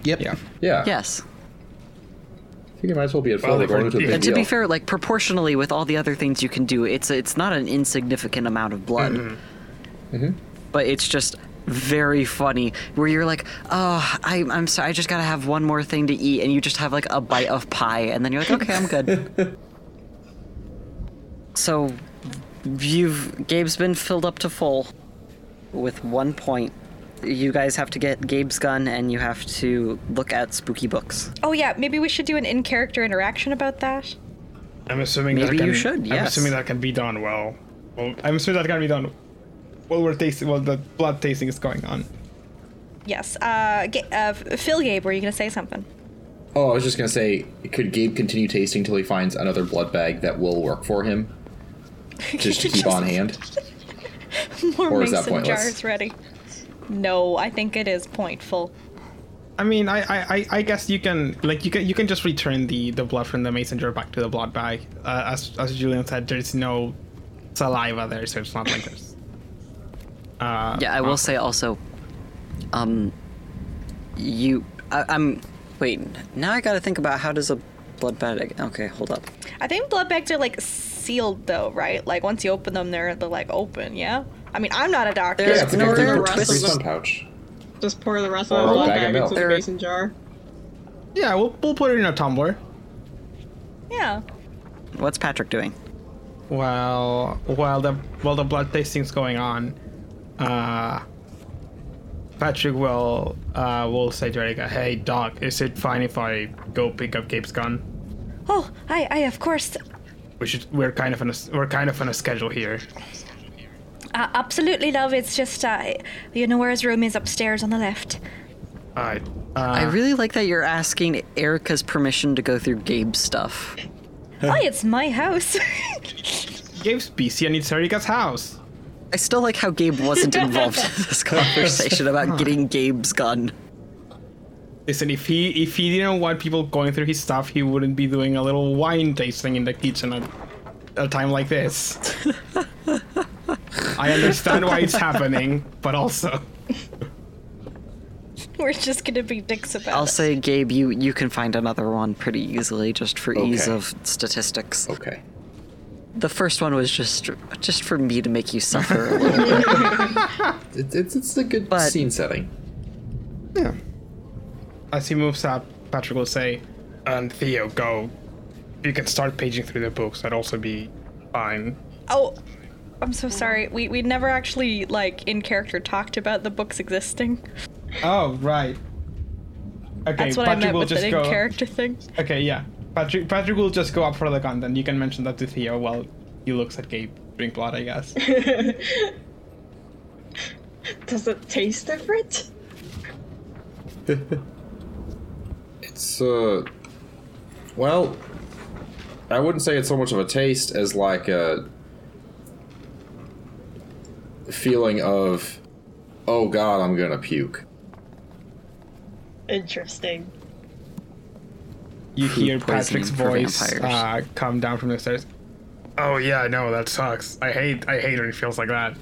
Yep. Yeah. Yeah. Yes. I think it might as well be at full. Well, They're going if into a we're- big And to be fair, like proportionally with all the other things you can do, it's it's not an insignificant amount of blood. Mm-hmm. But it's just very funny where you're like, oh, I, I'm sorry, I just gotta have one more thing to eat, and you just have like a bite of pie, and then you're like, okay, I'm good. so, you've Gabe's been filled up to full with one point. You guys have to get Gabe's gun, and you have to look at spooky books. Oh yeah, maybe we should do an in-character interaction about that. I'm assuming Maybe that can, you should, I'm assuming that can be done well. Well, I'm assuming that can be done while we're tasting. While the blood tasting is going on. Yes. Uh, Ga- uh, Phil Gabe, were you gonna say something? Oh, I was just gonna say, could Gabe continue tasting till he finds another blood bag that will work for him, just to keep on hand? More Or is that mason jars ready. No, I think it is pointful. I mean, I, I, I- I guess you can like you can you can just return the the blood from the mason jar back to the blood bag. Uh, as as Julian said, there's no saliva there, so it's not like there's. Uh, Yeah, I will say also, um, you, I, I'm, wait, now I gotta think about how does a blood bag, okay, hold up. I think blood bags are like sealed though, right? Like once you open them, they're they're like open. Yeah. I mean, I'm not a doctor. There's Yeah, it's like no, a there are of free the- sun pouch. Just pour the rest Or of a the blood bag bag milk. into the There- mason jar. yeah, we'll we'll put it in a tumbler. Yeah. What's Patrick doing? Well, while the while the blood tasting's going on, uh, Patrick will uh will say to Erica, "Hey, Doc, is it fine if I go pick up Gabe's gun? Oh, I, I of course, We should. We're kind of on a we're kind of on a schedule here. uh, absolutely love. It's just, uh, you know where his room is upstairs on the left. All right. Uh, I really like that you're asking Erica's permission to go through Gabe's stuff. Why, it's my house. Gabe's busy and it's Erica's house. I still like how Gabe wasn't involved in this conversation about getting Gabe's gun. Listen, if he if he didn't want people going through his stuff, he wouldn't be doing a little wine tasting in the kitchen at a time like this. I understand why it's happening, but also. We're just gonna be dicks about it. I'll it. say, Gabe, you, you can find another one pretty easily just for ease of statistics. Okay. The first one was just just for me to make you suffer a little bit. It, it's it's a good But- scene setting. Yeah. As he moves up, Patrick will say, and Theo, go. You can start paging through the books. That'd also be fine. Oh, I'm so sorry. We we never actually like in character talked about the books existing. Oh, right. Okay, That's what Patrick I meant will with just the go. character thing. Okay, yeah. Patrick Patrick will just go up for the gun, then you can mention that to Theo while he looks at Gabe drink blood, I guess. Does it taste different? It's uh, well, I wouldn't say it's so much of a taste as like a feeling of, oh god, I'm gonna puke. Interesting. You hear Patrick's voice uh, come down from the stairs. Oh yeah, no, that sucks. I hate I hate when it feels like that.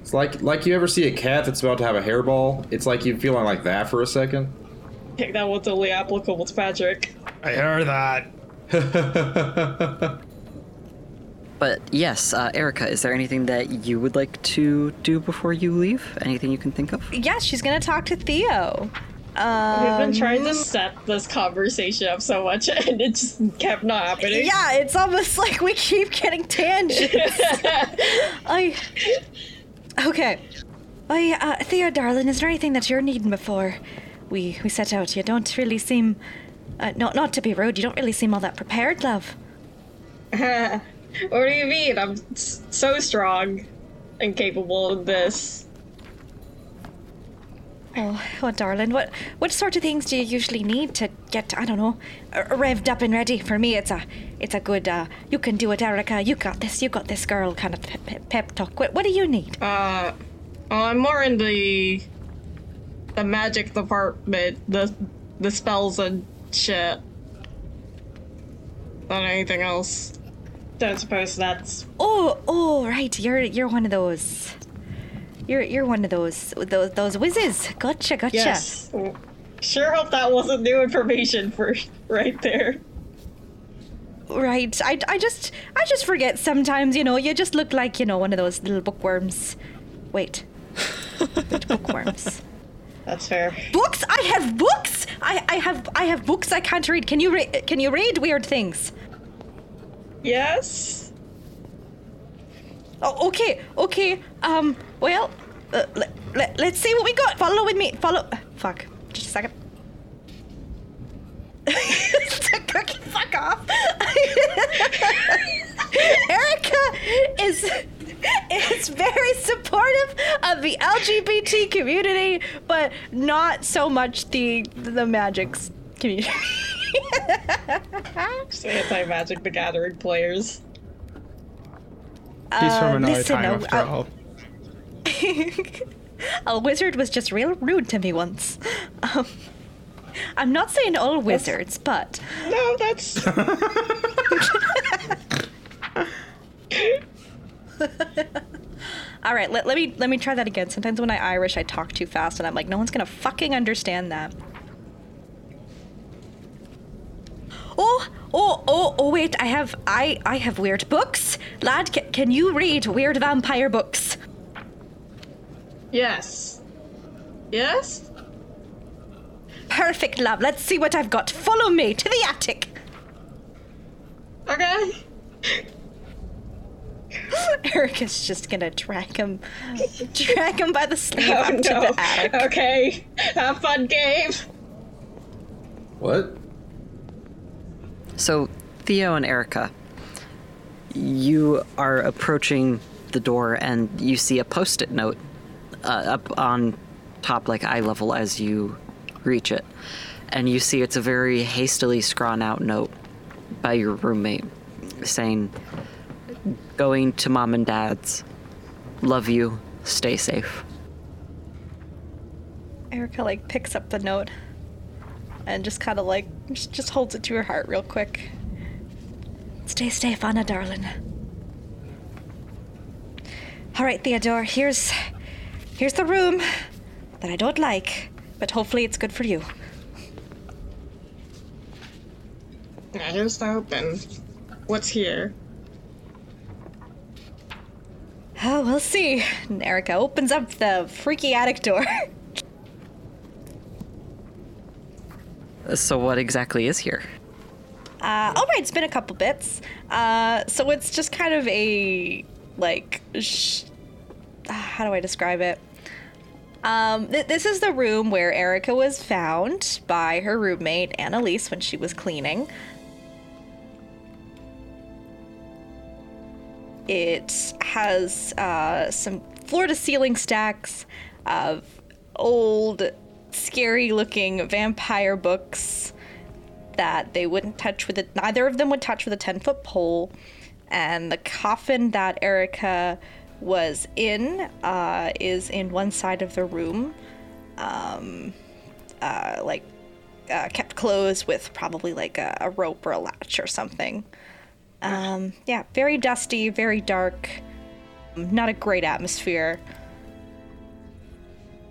It's like like you ever see a cat that's about to have a hairball. It's like you feeling like that for a second. Think that one's only applicable to Patrick. I heard that. But yes, uh, Erica, is there anything that you would like to do before you leave? Anything you can think of? Yeah, she's gonna talk to Theo. We've Um, been trying to set this conversation up so much, and it just kept not happening. Yeah, it's almost like we keep getting tangents. I. Okay. I, uh, Theo, darling, is there anything that you're needing before we we set out? You don't really seem Uh, not, not to be rude, you don't really seem all that prepared, love. what do you mean? I'm s- so strong and capable of this. Oh, oh, darling, what what sort of things do you usually need to get? I don't know, uh, revved up and ready. For me, it's a it's a good. Uh, you can do it, Erica. You got this. You got this, girl. Kind of pep, talk. What, what do you need? Uh, well, I'm more in the the magic department, the the spells and shit. Than anything else. Don't suppose that's Oh, oh, right. You're you're one of those. You're you're one of those those those whizzes. Gotcha, gotcha. yes. Sure hope that wasn't new information for right there. Right. I, I just I just forget sometimes. You know, you just look like you know one of those little bookworms. Wait. Wait, bookworms. That's fair. Books? I have books. I, I have I have books I can't read. Can you re- can you read weird things? Yes. Oh, okay, okay. Um, well, uh, let, let, let's see what we got. Follow with me. Follow. Fuck. Just a second. Cookie, fuck off. Erica is is very supportive of the LGBT community, but not so much the the magics community. Anti-magic the gathering players. He's from Uh, another listen, time uh, after uh, all. a wizard was just real rude to me once. Um, I'm not saying all wizards, but No, that's all right. Let, let me let me try that again. Sometimes when I Irish, I talk too fast, and I'm like, no one's gonna fucking understand that. Oh, oh, oh, oh! Wait, I have I I have weird books, lad. Ca- can you read weird vampire books? yes. Yes. Perfect, love. Let's see what I've got. Follow me to the attic. Okay. Erica's just gonna drag him, drag him by the sleeve Oh up to the attic. Okay. Have fun, game. What? So, Theo and Erica, you are approaching the door and you see a post it note uh, up on top, like eye level, as you reach it. And you see it's a very hastily scrawn out note by your roommate saying, Going to mom and dad's. Love you. Stay safe. Erica like picks up the note and just kind of like just, just holds it to her heart real quick. Stay safe, Anna, darling. All right, Theodore. Here's here's the room that I don't like, but hopefully it's good for you. Yeah, here's the open. What's here? Oh, we'll see. And Erica opens up the freaky attic door. So, what exactly is here? Uh, all right, it's been a couple bits. Uh, so it's just kind of a like, sh- how do I describe it? Um, th- this is the room where Erica was found by her roommate Annalise when she was cleaning. It has uh, some floor to ceiling stacks of old, scary looking vampire books that they wouldn't touch with it. Neither of them would touch with a 10 foot pole. And the coffin that Erica was in uh, is in one side of the room, um, uh, like uh, kept closed with probably like a, a rope or a latch or something. Um, yeah, very dusty, very dark, not a great atmosphere.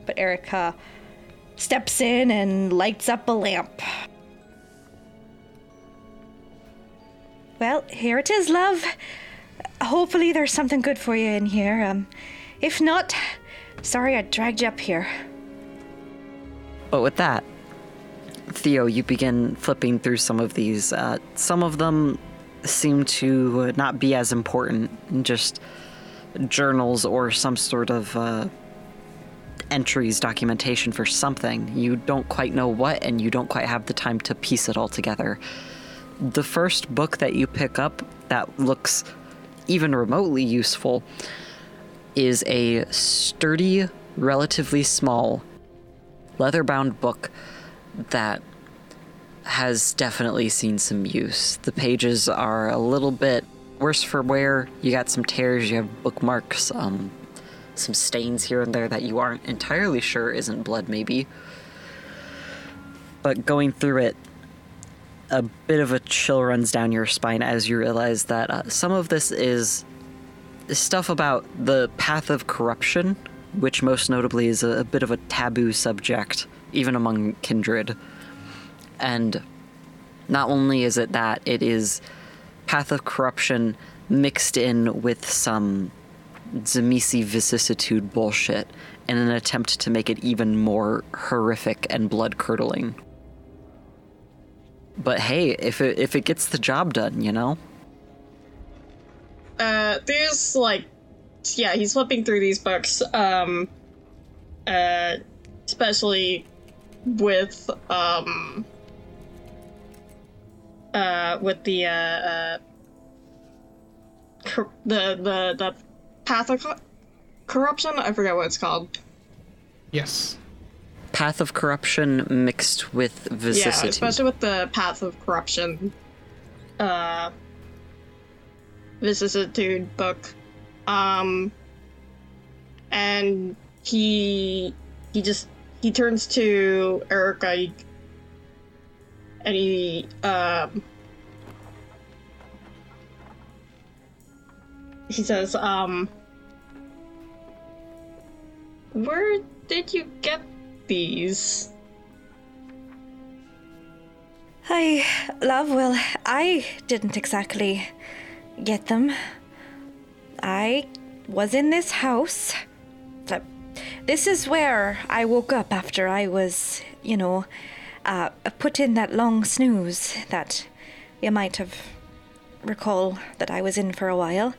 But Erica steps in and lights up a lamp. Well, here it is, love. Hopefully, there's something good for you in here. Um, if not, sorry I dragged you up here. But with that, Theo, you begin flipping through some of these. Uh, some of them seem to not be as important, just journals or some sort of uh, entries, documentation for something. You don't quite know what, and you don't quite have the time to piece it all together. The first book that you pick up that looks even remotely useful is a sturdy, relatively small, leather bound book that has definitely seen some use. The pages are a little bit worse for wear. You got some tears, you have bookmarks, um, some stains here and there that you aren't entirely sure isn't blood, maybe. But going through it, a bit of a chill runs down your spine as you realize that uh, some of this is stuff about the path of corruption, which most notably is a, a bit of a taboo subject, even among kindred. And not only is it that, it is path of corruption mixed in with some Tzimisce vicissitude bullshit in an attempt to make it even more horrific and blood curdling. But hey, if it if it gets the job done, you know? Uh, there's like, yeah, he's flipping through these books. Um, uh, especially with um, uh, with the uh, uh cor- the the the path of co- corruption. I forget what it's called. Yes. Path of corruption mixed with Yeah, especially with the path of corruption. Uh, vicissitude book. Um, and he he just he turns to Erica and he um he says um where did you get these I, love, well, I didn't exactly get them. I was in this house. This is where I woke up after I was, you know, uh, put in that long snooze that you might have recall that I was in for a while.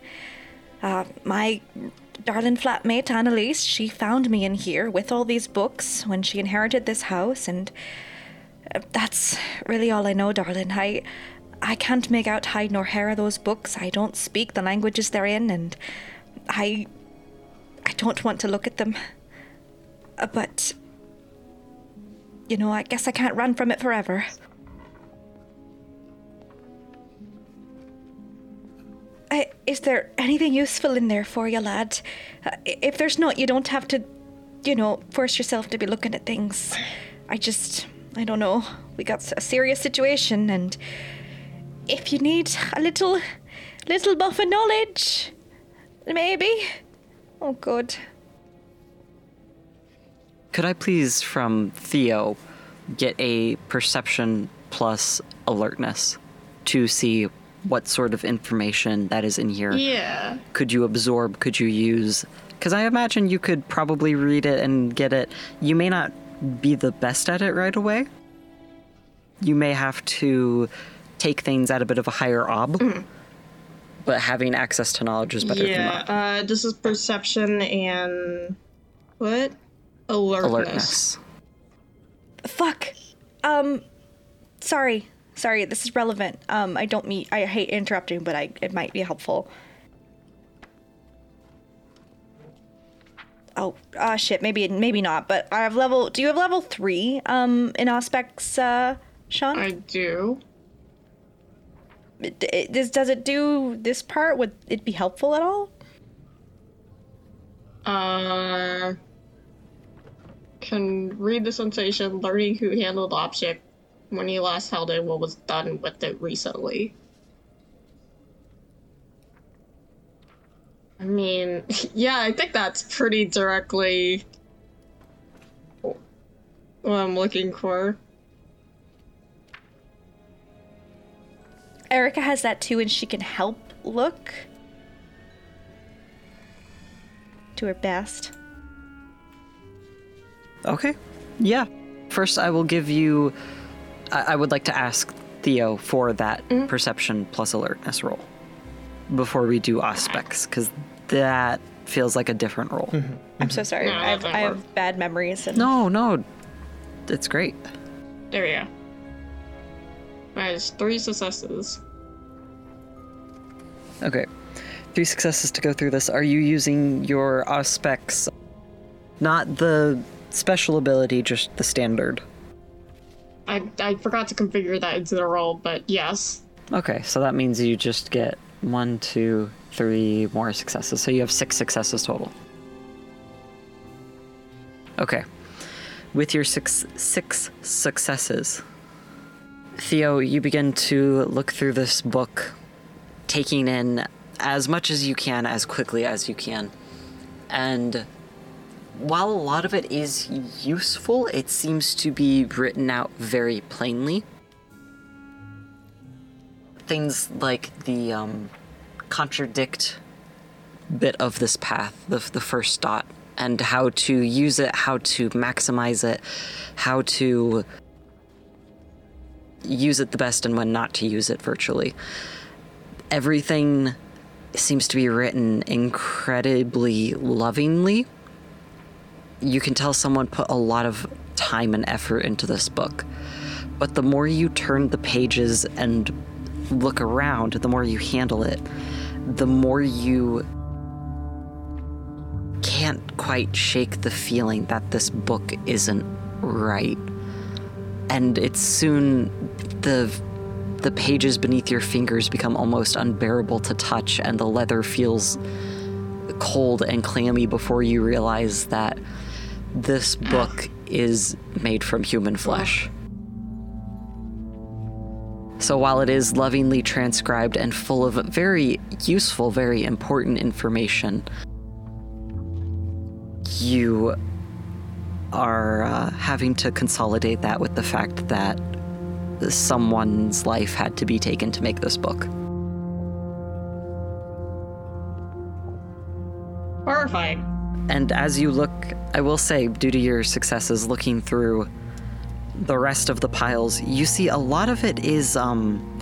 Uh, my darling flatmate Annalise, she found me in here with all these books when she inherited this house, and uh, that's really all I know, darling. I I can't make out hide nor hair of those books. I don't speak the languages they're in, and I I don't want to look at them. Uh, but you know, I guess I can't run from it forever. I, is there anything useful in there for you, lad? Uh, if there's not, you don't have to, you know, force yourself to be looking at things. I just, I don't know. We got a serious situation, and if you need a little, little buff of knowledge, maybe. Oh, good. Could I please, from Theo, get a perception plus alertness to see what sort of information that is in here? yeah Could you absorb? Could you use? Because I imagine you could probably read it and get it. You may not be the best at it right away. You may have to take things at a bit of a higher ob. But having access to knowledge is better than yeah not. uh this is perception and what alertness, Alertness. Fuck. Um, sorry, sorry. This is relevant. Um, I don't mean. I hate interrupting, but I it might be helpful. Oh, ah, shit. Maybe, maybe not. But I have level. Do you have level three? Um, in Auspex, uh, Sean. I do It- it- does does it do this part? Would it be helpful at all? Uh, can read the sensation, learning who handled the object when he last held it, what was done with it recently. I mean, yeah, I think that's pretty directly what I'm looking for. Erica has that too, and she can help look to her best. Okay. Yeah. First, I will give you. I, I would like to ask Theo for that mm-hmm. perception plus alertness roll before we do Auspex, because that feels like a different roll. Mm-hmm. I'm so mm-hmm. sorry. No, I have I have bad memories and No, no, it's great. There we go. That is three successes. Okay. Three successes to go through this. Are you using your auspex? Not the special ability, just the standard. I, I forgot to configure that into the roll, but yes. Okay, so that means you just get one, two, three more successes. So you have six successes total. Okay. With your six six successes, Theo, you begin to look through this book, taking in as much as you can, as quickly as you can. And while a lot of it is useful, it seems to be written out very plainly things like the um, contradict bit of this path, the, the first dot, and how to use it, how to maximize it, how to use it the best and when not to use it virtually. Everything seems to be written incredibly lovingly. You can tell someone put a lot of time and effort into this book. But the more you turn the pages and look around, the more you handle it, the more you can't quite shake the feeling that this book isn't right. And it's soon the the pages beneath your fingers become almost unbearable to touch and the leather feels cold and clammy before you realize that this book is made from human flesh. So while it is lovingly transcribed and full of very useful, very important information, you are uh, having to consolidate that with the fact that someone's life had to be taken to make this book. Horrifying. And as you look, I will say, due to your successes looking through the rest of the piles, you see a lot of it is um,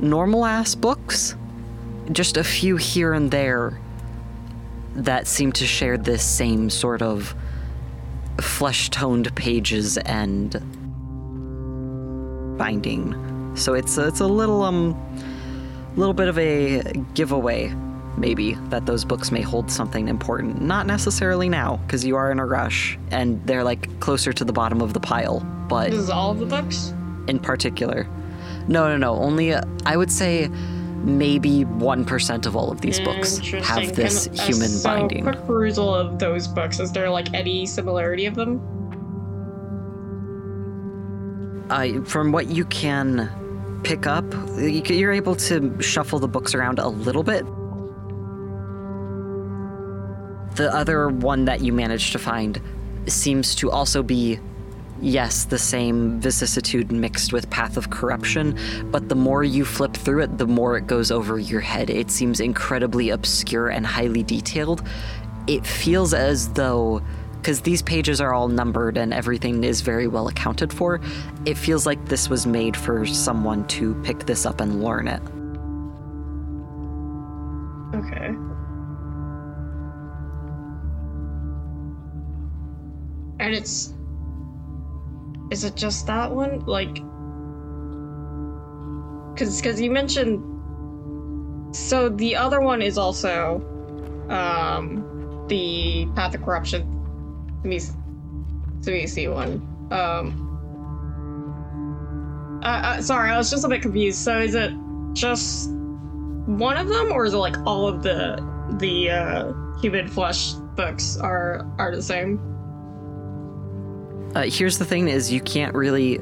normal ass books. Just a few here and there that seem to share this same sort of flesh toned pages and binding. So it's it's a little um little bit of a giveaway maybe that those books may hold something important. Not necessarily now because you are in a rush and they're like closer to the bottom of the pile, but This is all of the books? in particular. No, no, no. Only uh, I would say maybe 1% of all of these books have this uh, human so binding. quick perusal of those books. Is there like any similarity of them? uh, from what you can pick up, you're able to shuffle the books around a little bit. The other one that you managed to find seems to also be, yes, the same vicissitude mixed with Path of Corruption, but the more you flip through it, the more it goes over your head. It seems incredibly obscure and highly detailed. It feels as though because these pages are all numbered and everything is very well accounted for, it feels like this was made for someone to pick this up and learn it. Okay. And it's. Is it just that one? Like. Because cause you mentioned. So the other one is also. Um. The Path of Corruption. Let me. Let me see one. Um. Uh, uh, sorry, I was just a bit confused. So is it just one of them, or is it like all of the the uh, human flesh books are are the same? Uh, here's the thing: is you can't really.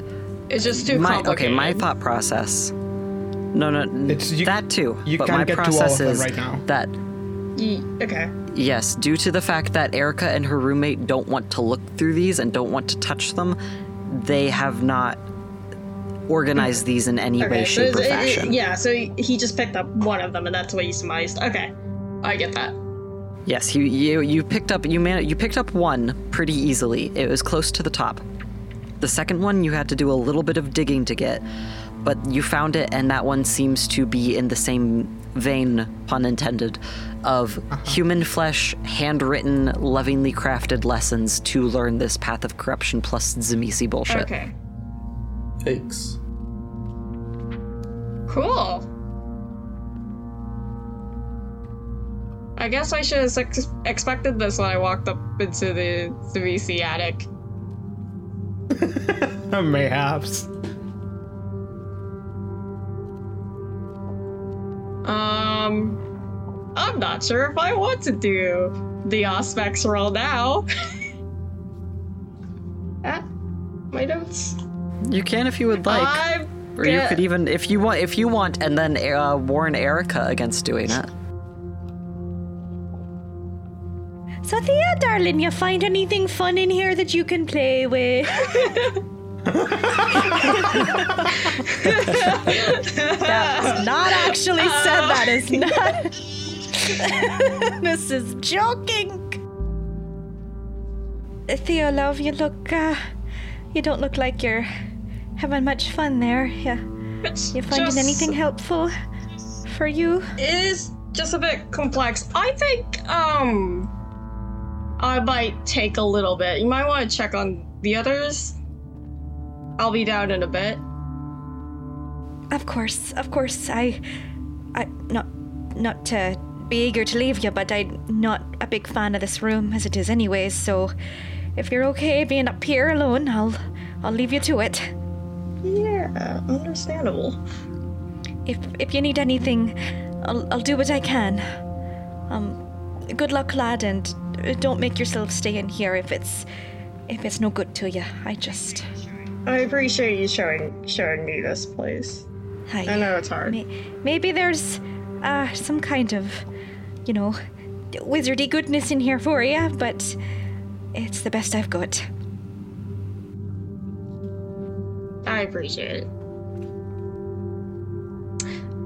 It's just too my complicated. okay, my thought process. No, no, n- It's- you- that too. you but can't my get to all of process them is right now. that Ye- okay. Yes, due to the fact that Erica and her roommate don't want to look through these and don't want to touch them, they have not organized these in any way, Okay. so shape, or it's- it- fashion. yeah. So he just picked up one of them, and that's what he surmised. Okay, I get that. Yes, you you you picked up you man you picked up one pretty easily. It was close to the top. The second one you had to do a little bit of digging to get, but you found it, and that one seems to be in the same vein, pun intended, of uh-huh. human flesh, handwritten, lovingly crafted lessons to learn this path of corruption plus Tzimisce bullshit. Okay. Thanks. Cool. I guess I should have ex- expected this when I walked up into the, the VC attic. Mayhaps. Um, I'm not sure if I want to do the Auspex roll now. ah, my notes. You can if you would like. I'm Or you could even, if you want, if you want, and then uh, warn Erica against doing it. So, Thea, darling, you find anything fun in here that you can play with? That's not actually said. That is not. this is joking. Theo, love, you look. Uh, you don't look like you're having much fun there. Yeah. It's You finding just- anything helpful for you? It is just a bit complex. I think um I might take a little bit. You might want to check on the others. I'll be down in a bit. Of course, of course. I, I not, not to be eager to leave you, but I'm not a big fan of this room as it is, anyways. So, if you're okay being up here alone, I'll, I'll leave you to it. Yeah, understandable. If if you need anything, I'll, I'll do what I can. Um, good luck, lad, and uh, don't make yourself stay in here if it's, if it's no good to you. I just, I appreciate you showing showing me this place. I, I know it's hard. May- Maybe there's uh, some kind of, you know, wizardy goodness in here for you, but it's the best I've got. I appreciate it.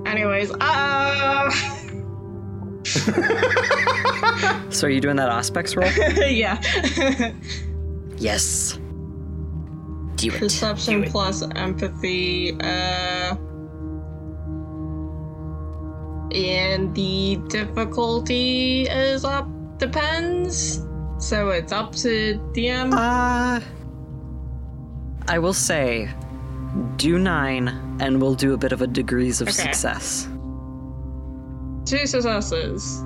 Anyways, uh So are you doing that Auspex roll? yeah. yes. Do it. Perception plus empathy. Uh, and the difficulty is up. Depends. So it's up to DM. Uh, I will say, do nine, and we'll do a bit of a degrees of Okay. success. Two successes.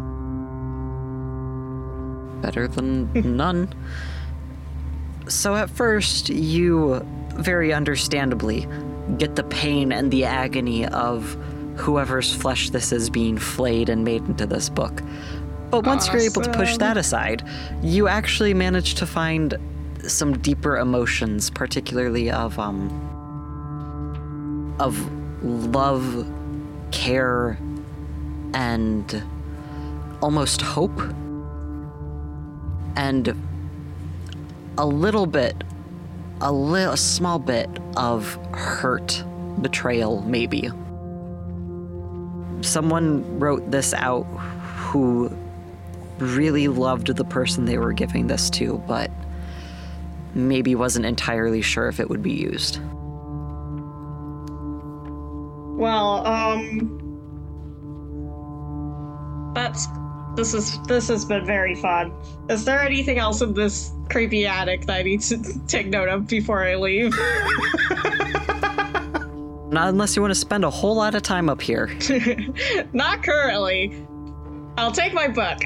Better than none. So at first, you very understandably get the pain and the agony of whoever's flesh this is being flayed and made into this book. But once you're able to push that aside, you actually manage to find some deeper emotions, particularly of um of love, care, and almost hope. And a little bit, a little, a small bit of hurt, betrayal, maybe. Someone wrote this out who really loved the person they were giving this to, but maybe wasn't entirely sure if it would be used. Well, um, that's this is this has been very fun. Is there anything else in this creepy attic that I need to take note of before I leave? Not unless you want to spend a whole lot of time up here. Not currently. I'll take my book.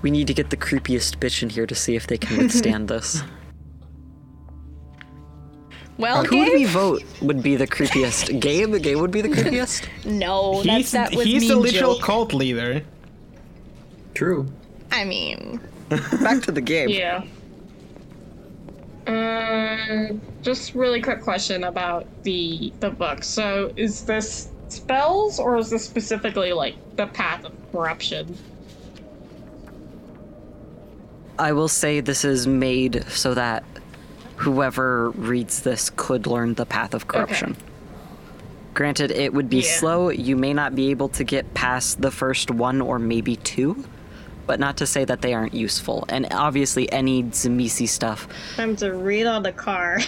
We need to get the creepiest bitch in here to see if they can withstand this. Well, Who would we vote would be the creepiest? Gabe? Gabe would be the creepiest? No, that's He's, that was he's mean the literal joke. cult leader. True. I mean, Back to the game. yeah. Uh, just really quick question about the the book. So, is this spells or is this specifically like the path of corruption? I will say this is made so that whoever reads this could learn the path of corruption. Granted, it would be Yeah. slow. You may not be able to get past the first one or maybe two, but not to say that they aren't useful. And obviously, any Tzimisce stuff Time to read on the car.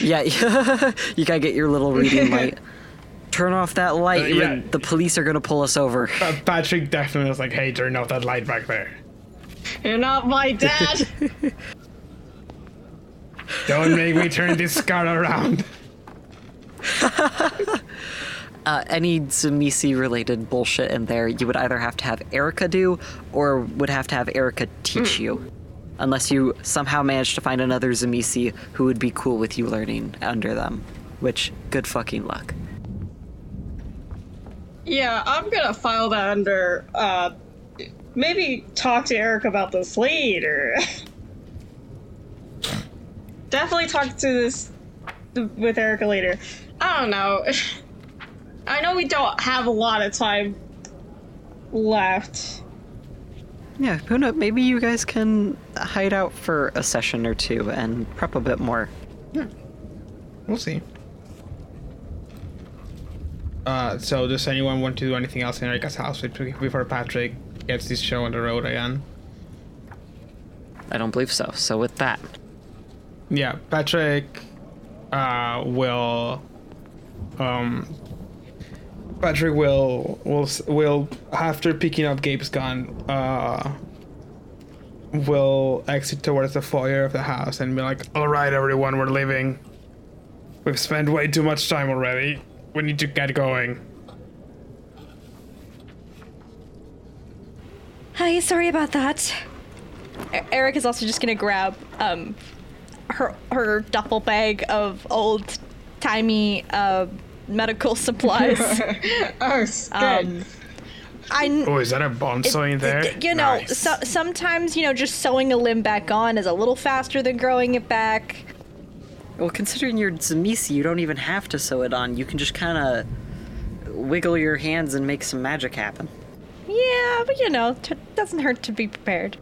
Yeah, you gotta get your little reading light. Turn off that light. Uh, yeah. The police are gonna pull us over. Uh, Patrick definitely was like, "Hey, turn off that light back there. You're not my dad. Don't make me turn this car around." Uh, any Tzimisce related bullshit in there, you would either have to have Erica do or would have to have Erica teach you. Unless you somehow manage to find another Tzimisce who would be cool with you learning under them. Which, good fucking luck. yeah, I'm gonna file that under. uh Maybe talk to Eric about this later. Definitely talk to this with Erica later. I don't know. I know we don't have a lot of time left. Yeah, who knows? Maybe you guys can hide out for a session or two and prep a bit more. Yeah. We'll see. Uh, so does anyone want to do anything else in Erica's house before Patrick gets this show on the road again? I don't believe so. So with that, Yeah, Patrick uh, will um Patrick will will will after picking up Gabe's gun uh will exit towards the foyer of the house and be like, "All right, everyone, we're leaving. We've spent way too much time already. We need to get going." Hi, sorry about that. E- Eric is also just gonna grab um her her duffel bag of old timey uh medical supplies. Oh, good. um, I Oh, is that a bonsai in there? d- you know, Nice. so, sometimes you know just sewing a limb back on is a little faster than growing it back. well, considering you're Tzimisce, you don't even have to sew it on. You can just kind of wiggle your hands and make some magic happen. Yeah, but you know, t- doesn't hurt to be prepared.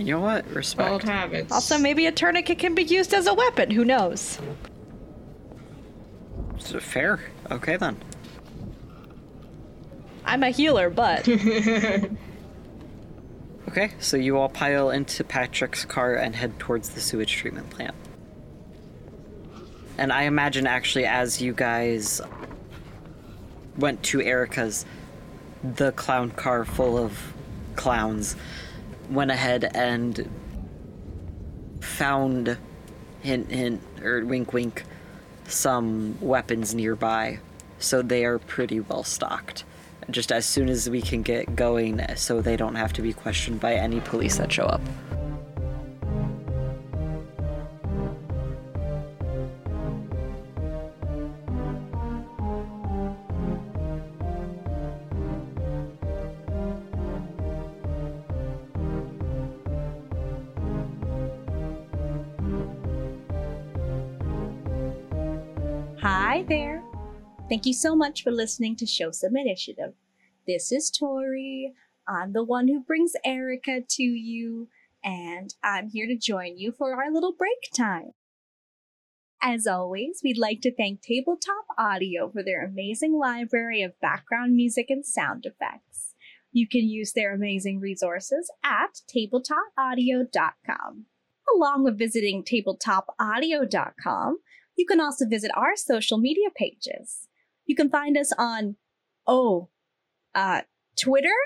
You know what? Old Respect. habits. Also, maybe a tourniquet can be used as a weapon. Who knows? S- Fair. Okay then. I'm a healer, but Okay, so you all pile into Patrick's car and head towards the sewage treatment plant. And I imagine actually as you guys went to Erica's, the clown car full of clowns went ahead and found hint hint or wink wink some weapons nearby. So they are pretty well stocked. Just as soon as we can get going so they don't have to be questioned by any police that show up. Hi there. Thank you so much for listening to Show Some Initiative. This is Tori. I'm the one who brings Erica to you, and I'm here to join you for our little break time. As always, we'd like to thank Tabletop Audio for their amazing library of background music and sound effects. You can use their amazing resources at tabletopaudio.com. Along with visiting tabletopaudio.com, you can also visit our social media pages. You can find us on, oh, uh, Twitter,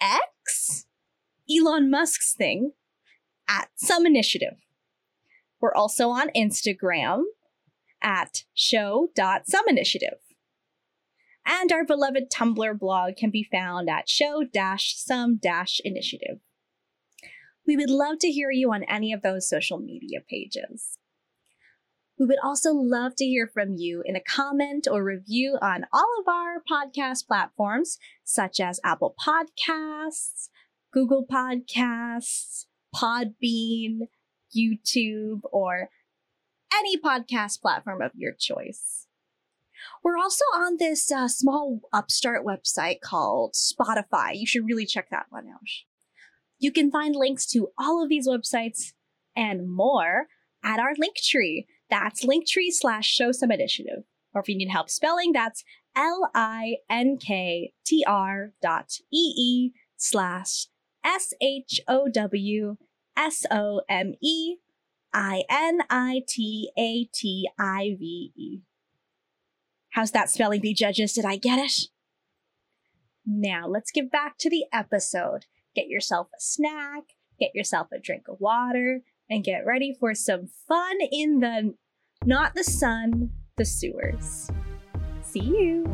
X, Elon Musk's thing, at Some Initiative. We're also on Instagram at show.someinitiative. And our beloved Tumblr blog can be found at show-some-initiative. We would love to hear you on any of those social media pages. We would also love to hear from you in a comment or review on all of our podcast platforms, such as Apple Podcasts, Google Podcasts, Podbean, YouTube, or any podcast platform of your choice. We're also on this uh, small upstart website called Spotify. You should really check that one out. You can find links to all of these websites and more at our link tree. That's linktree slash show some initiative. Or if you need help spelling, that's L I N K T R dot E E slash S H O W S O M E I N I T A T I V E. How's that spelling bee, judges? Did I get it? Now let's get back to the episode. Get yourself a snack, get yourself a drink of water, and get ready for some fun in the not the sun, the sewers. See you.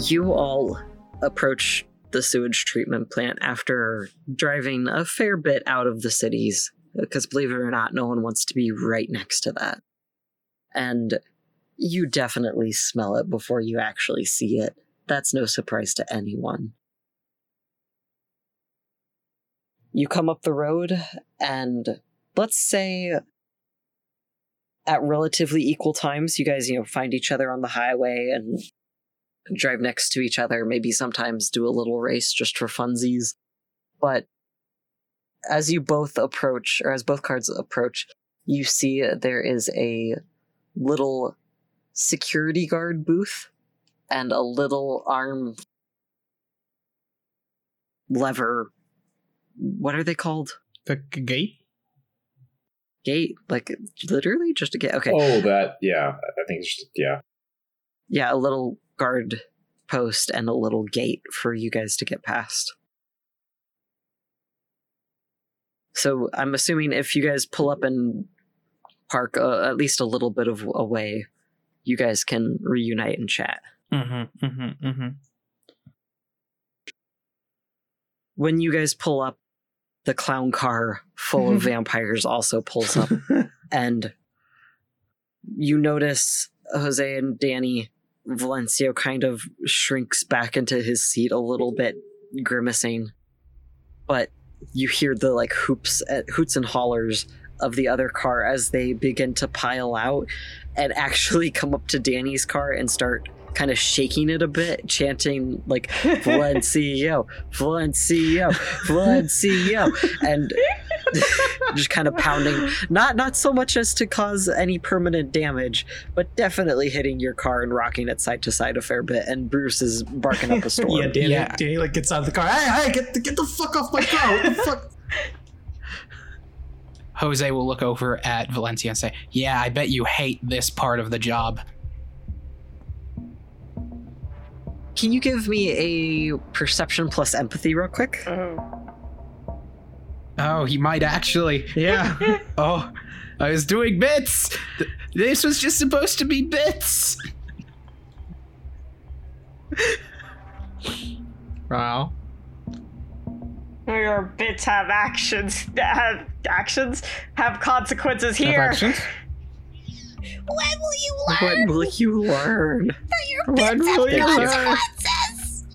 You all approach the sewage treatment plant after driving a fair bit out of the cities, because believe it or not, no one wants to be right next to that. And you definitely smell it before you actually see it. That's no surprise to anyone. You come up the road, and let's say at relatively equal times, you guys, you know, find each other on the highway and drive next to each other, maybe sometimes do a little race just for funsies. But as you both approach, or as both cards approach, you see there is a little security guard booth and a little arm lever. What are they called? The g- gate? Gate? Like literally just a gate? Okay. Oh, that yeah. I think it's just, yeah. Yeah, a little guard post and a little gate for you guys to get past. So I'm assuming if you guys pull up and park uh, at least a little bit of away, you guys can reunite and chat. Mm-hmm. Mm-hmm. Mm-hmm. When you guys pull up, the clown car full of vampires also pulls up, and you notice Jose and Danny Valencio kind of shrinks back into his seat a little bit, grimacing. But you hear the like hoops, uh, hoots and hollers of the other car as they begin to pile out and actually come up to Danny's car and start kind of shaking it a bit, chanting like Valencio, Valencio, Valencio, and just kind of pounding. Not not so much as to cause any permanent damage, but definitely hitting your car and rocking it side to side a fair bit. And Bruce is barking up a storm. Yeah, Danny, Yeah. Danny like gets out of the car. Hey, hey, get the, get the fuck off my car! What the fuck? Jose will look over at Valencio and say, Yeah, I bet you hate this part of the job. Can you give me a perception plus empathy real quick? Oh, Oh, he might actually. Yeah. Oh, I was doing bits. This was just supposed to be bits. wow. Your bits have actions. Have actions. Have consequences Have here. actions? When will you What learn will you learn? that your When bits have will you learn? consequences?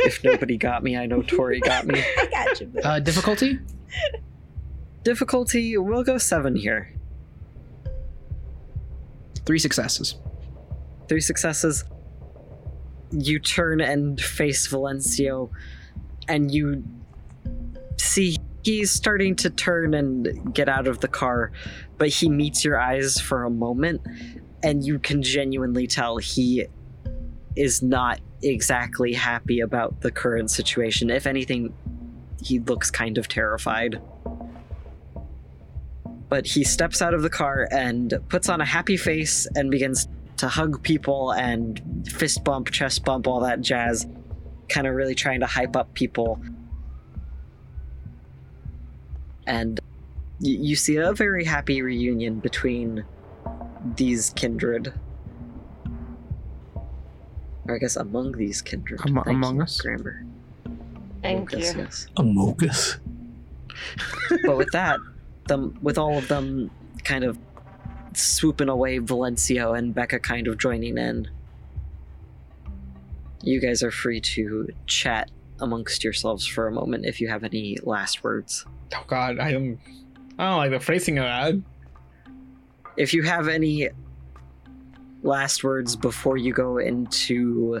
if nobody got me, I know Tori got me. I got you. Uh, difficulty? Difficulty, we'll go seven here. Three successes. Three successes. You turn and face Valencio, and you see he's starting to turn and get out of the car, but he meets your eyes for a moment, and you can genuinely tell he is not exactly happy about the current situation. If anything, he looks kind of terrified. But he steps out of the car and puts on a happy face and begins to hug people and fist bump, chest bump, all that jazz, kind of really trying to hype up people. And y- you see a very happy reunion between these kindred. Or I guess among these kindred. Amo- Thank among you, us? Grammar. Thank Yes, you. yes. Amogus. but with that, them with all of them kind of swooping away Valencio and Becca kind of joining in. You guys are free to chat amongst yourselves for a moment if you have any last words. Oh god, I don't I don't like the phrasing of that. If you have any last words before you go into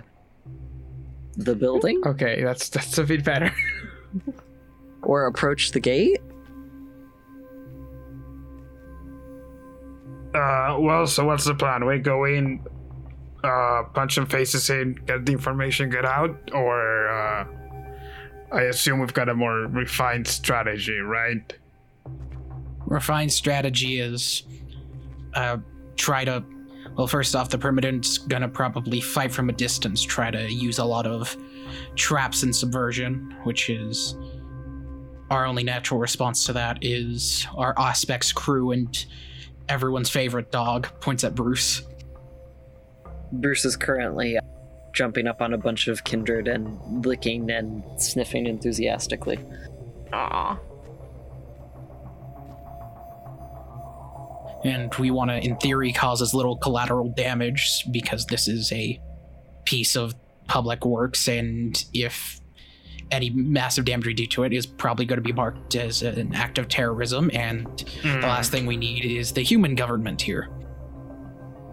the building Okay, that's that's a bit better. or approach the gate? Uh, well, so what's the plan? We go in, uh, punch some faces in, get the information, get out, or uh, I assume we've got a more refined strategy, right? refined strategy is uh, try to well first off the permanent's gonna probably fight from a distance try to use a lot of traps and subversion which is our only natural response to that is our Auspex crew and everyone's favorite dog points at bruce Bruce is currently uh, jumping up on a bunch of kindred and licking and sniffing enthusiastically. Aw. and we want to in theory cause as little collateral damage because this is a piece of public works and if any massive damage we do to it is probably going to be marked as an act of terrorism and the hmm. last thing we need is the human government here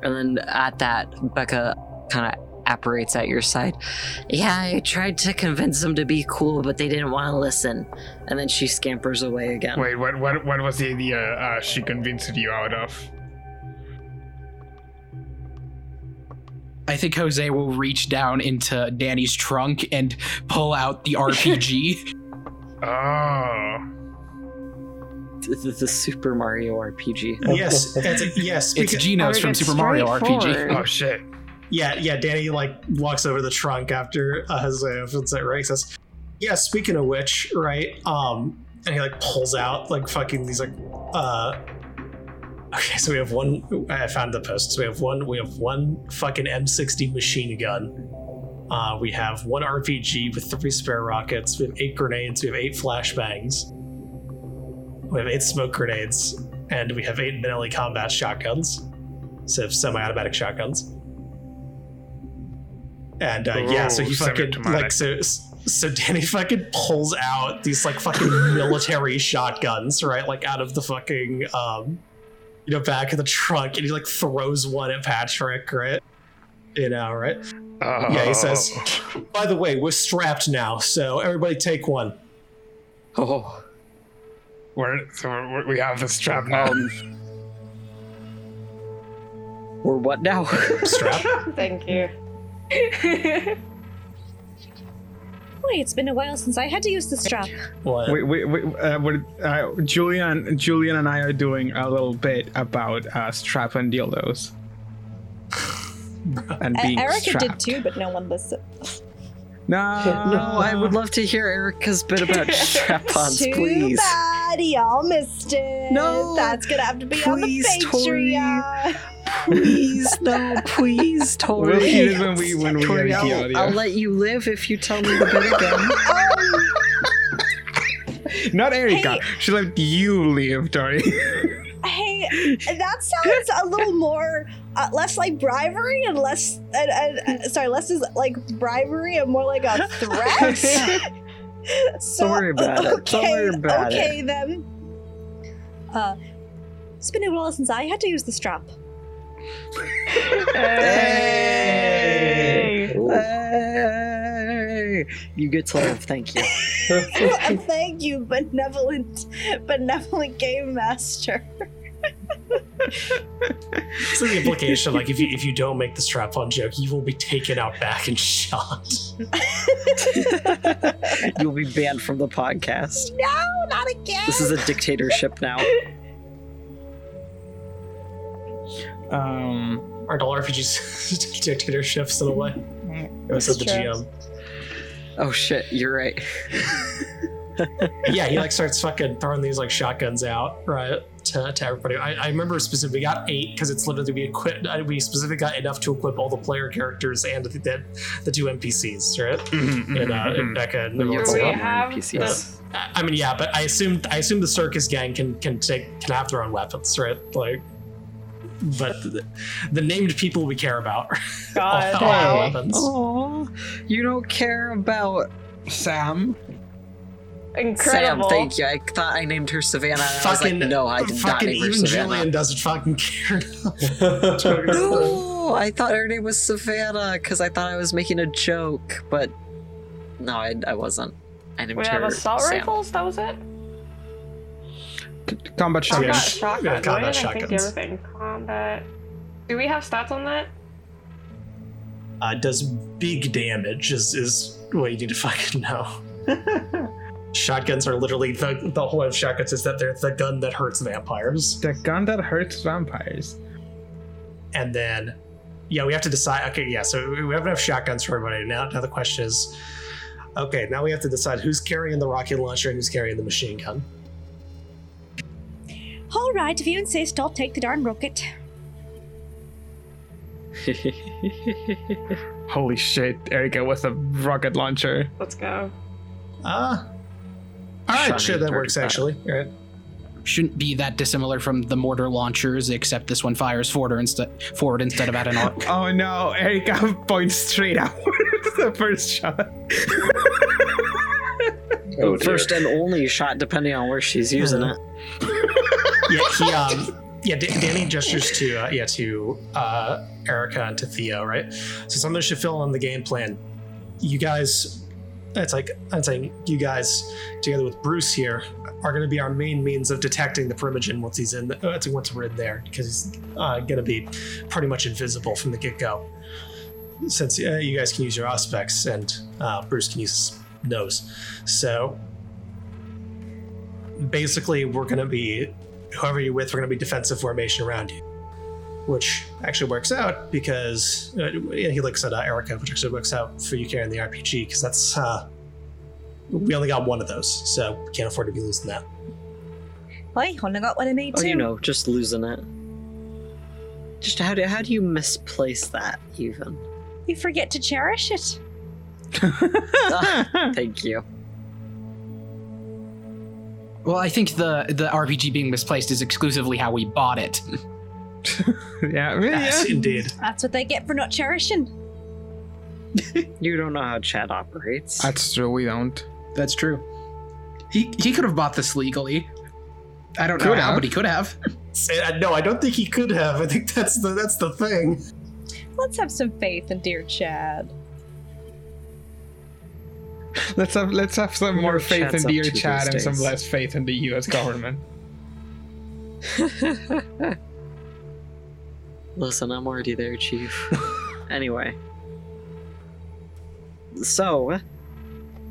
And then at that, Becca kind of apparates at your side. Yeah, I tried to convince them to be cool, but they didn't want to listen. And then she scampers away again. Wait, what? What? What was the idea uh, she convinced you out of? i think jose will reach down into danny's trunk and pull out the rpg Oh, The, the- the Super Mario RPG. yes, it's a, yes. it's because- geno's from super mario rpg oh shit! Yeah, yeah. Danny like walks over the trunk after uh, Jose opens it. Right, he says, "Yeah." Speaking of which, right? Um, and he like pulls out like fucking these like uh. Okay, so we have one. I found the post. So we have one. We have one fucking M60 machine gun. Uh, we have one RPG with three spare rockets. We have eight grenades. We have eight flashbangs. We have eight smoke grenades, and we have eight melee combat shotguns. So semi-automatic shotguns. And uh, yeah, so he fucking like so so Danny fucking pulls out these like fucking military shotguns, right? Like out of the fucking um you know back of the trunk and he like throws one at Patrick, right? You know, right? Oh. Yeah, he says, By the way, we're strapped now, so everybody take one. Oh, We're, so we're, we have the strap now. um. Or what now? Strap? Thank you. Wait, it's been a while since I had to use the strap. What? We, we, we, uh, we're, uh, Julian, Julian and I are doing a little bit about uh, strap and dildos. and being Erica strapped. did too, but no one listened. No, no, I would love to hear Erica's bit about strap-ons, Too please. bad y'all missed it. No, that's gonna have to be on the please, Tori. Patreon. Please, no, please, Tori. We'll hear it when we when we Tori, get the I'll, audio. I'll let you live if you tell me the bit again. Not Erica. Hey. She let you live, Tori. Hey, that sounds a little more uh, less like bribery and less. Uh, uh, sorry, less is like bribery and more like a threat. so, Don't worry about it. Don't worry about it. okay, then. Uh, it's been a while since I had to use the strap. Hey! Hey! You get to live, thank you. Thank you, benevolent, benevolent game master. So the implication, like if you if you don't make the strap on joke, you will be taken out back and shot. You'll be banned from the podcast. No, not again. This is a dictatorship now. Um, Aren't all RPGs dictatorships in a way? It was the GM. Oh shit, you're right. yeah, he like starts fucking throwing these like shotguns out, right? To, to everybody. I, I remember specifically we got eight because it's literally we equipped. uh, We specifically got enough to equip all the player characters and the the, the two NPCs, right? Mm-hmm, And, uh, and Becca and But you everyone have we have NPCs. I I mean, yeah, but I assume I assume the circus gang can can take can have their own weapons, right? Like, but the, the named people we care about God. all Hey. Oh, you don't care about Sam. Incredible. Sam. Thank you. I thought I named her Savannah. And I was like, no, I did not fucking name her even Savannah. Julian doesn't fucking care. No, I thought her name was Savannah because I thought I was making a joke, but No, I, I wasn't. I didn't We have hear assault Sam. rifles. That was it. Combat Combat shotguns. shotgun. Yeah, Why combat did I think the shotguns. other thing? Combat. Do we have stats on that? Uh, does big damage is is what you need to fucking know. shotguns are literally the the whole of shotguns is that they're the gun that hurts vampires. The gun that hurts vampires. And then yeah, we have to decide okay, yeah, so we have enough shotguns for everybody. Now now the question is okay, now we have to decide who's carrying the rocket launcher and who's carrying the machine gun. All right, if you insist, I'll take the darn rocket. Holy shit, Erica with a rocket launcher. Let's go. Uh all right, Shiny sure that works 35. actually. All right. Shouldn't be that dissimilar from the mortar launchers, except this one fires forward instead forward instead of at an arc. Oh no, Erica points straight out the first shot. Oh. First and only shot, depending on where she's using it. Yeah, he um yeah, D- Danny gestures to uh, yeah to uh, Erica and to Theo, right? So something should fill in the game plan. You guys, it's like I'm saying, you guys together with Bruce here are going to be our main means of detecting the Primogen once he's in, uh, once we're in there, because he's uh, going to be pretty much invisible from the get go. Since uh, you guys can use your Auspex and uh, Bruce can use his nose, so basically we're going to be whoever you're with, we're going to be defensive formation around you, which actually works out because uh, he looks at uh, Erica, which actually works out for you carrying the RPG because that's uh, we only got one of those, so we can't afford to be losing that. I only got what I made Oh, too. you know, just losing it. Just how do how do you misplace that even? You forget to cherish it. Ah, Thank you. Well, I think the the RPG being misplaced is exclusively how we bought it. yeah, I mean, Yes, yeah. indeed. That's what they get for not cherishing. You don't know how chat operates. That's true, we don't. That's true. He he could have bought this legally. I don't know Could how, have. but he could have. Uh, No, I don't think he could have. I think that's the that's the thing. Let's have some faith in dear Chad. Let's have let's have some more faith in up dear to Chad these and some less faith in the U.S. government. Listen, I'm already there, Chief. anyway. So,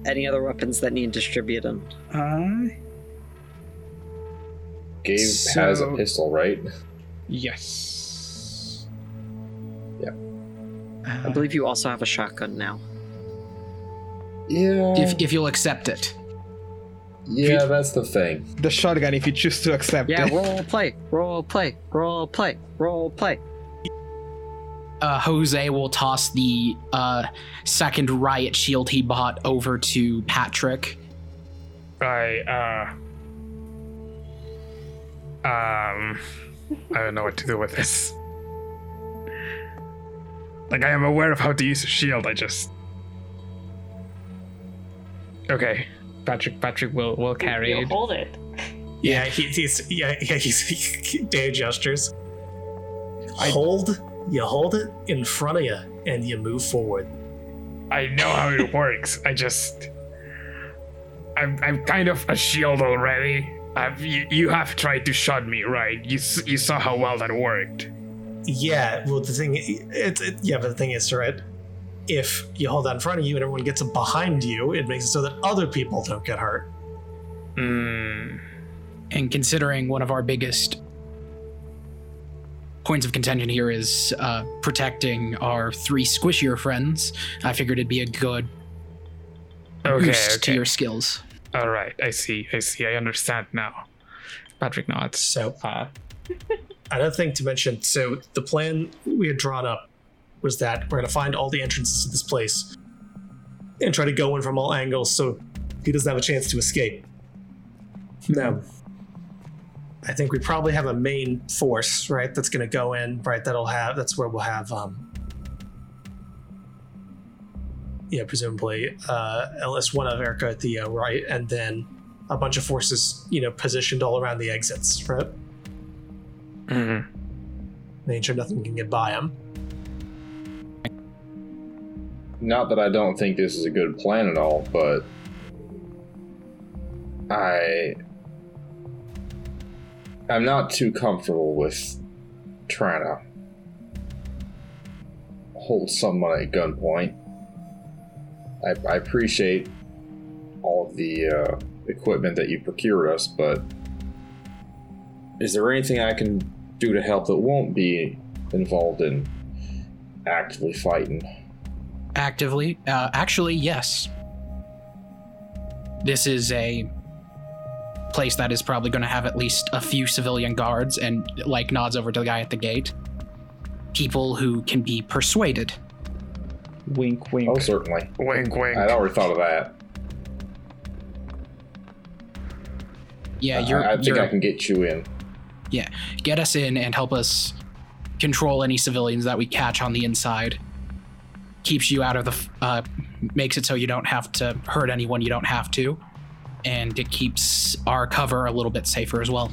any other weapons that need distributing? Uh, Gabe has a pistol, right? Yes. Yeah. I believe you also have a shotgun now. Yeah. if if you'll accept it. yeah, that's the thing. The shotgun, if you choose to accept Yeah, it. roll play, roll play, roll play, roll play. Uh, Jose will toss the uh, second riot shield he bought over to Patrick. I uh um I don't know what to do with this. Like I am aware of how to use a shield, I just Okay. Patrick Patrick will will carry You it. hold it. Yeah, he, he's yeah, yeah he's he, Dave gestures. hold you hold it in front of you and you move forward. I know how it works. I just I'm I'm kind of a shield already. I've, you, you have tried to shut me, right? You you saw how well that worked. Yeah, well, the thing, it's it, yeah, but the thing is, right? If you hold that in front of you and everyone gets it behind you, it makes it so that other people don't get hurt. Hmm. And considering one of our biggest points of contention here is uh, protecting our three squishier friends, I figured it'd be a good Okay. boost to your skills. All right. I see. I see. I understand now. Patrick nods. So, Uh, another thing to mention so, the plan we had drawn up was that we're going to find all the entrances to this place and try to go in from all angles so he doesn't have a chance to escape. Now, I think we probably have a main force, right? That's going to go in, right? That'll have, that's where we'll have, um, yeah, presumably, uh, at least one of Erica Theo, right? And then a bunch of forces, you know, positioned all around the exits, right? Mm Mhm. making sure nothing can get by him. Not that I don't think this is a good plan at all, but I I'm not too comfortable with trying to hold someone at gunpoint. I, I appreciate all of the uh, equipment that you procured us, but is there anything I can do to help that won't be involved in actively fighting? Actively? Uh, actually, yes. This is a place that is probably going to have at least a few civilian guards and, like, nods over to the guy at the gate. People who can be persuaded. Wink, wink. Oh, certainly. Wink, wink. I'd already thought of that. Yeah, I- you're. I, think you're I can get you in. Yeah, get us in and help us control any civilians that we catch on the inside. Keeps you out of the. Uh, makes it so you don't have to hurt anyone you don't have to. And it keeps our cover a little bit safer as well.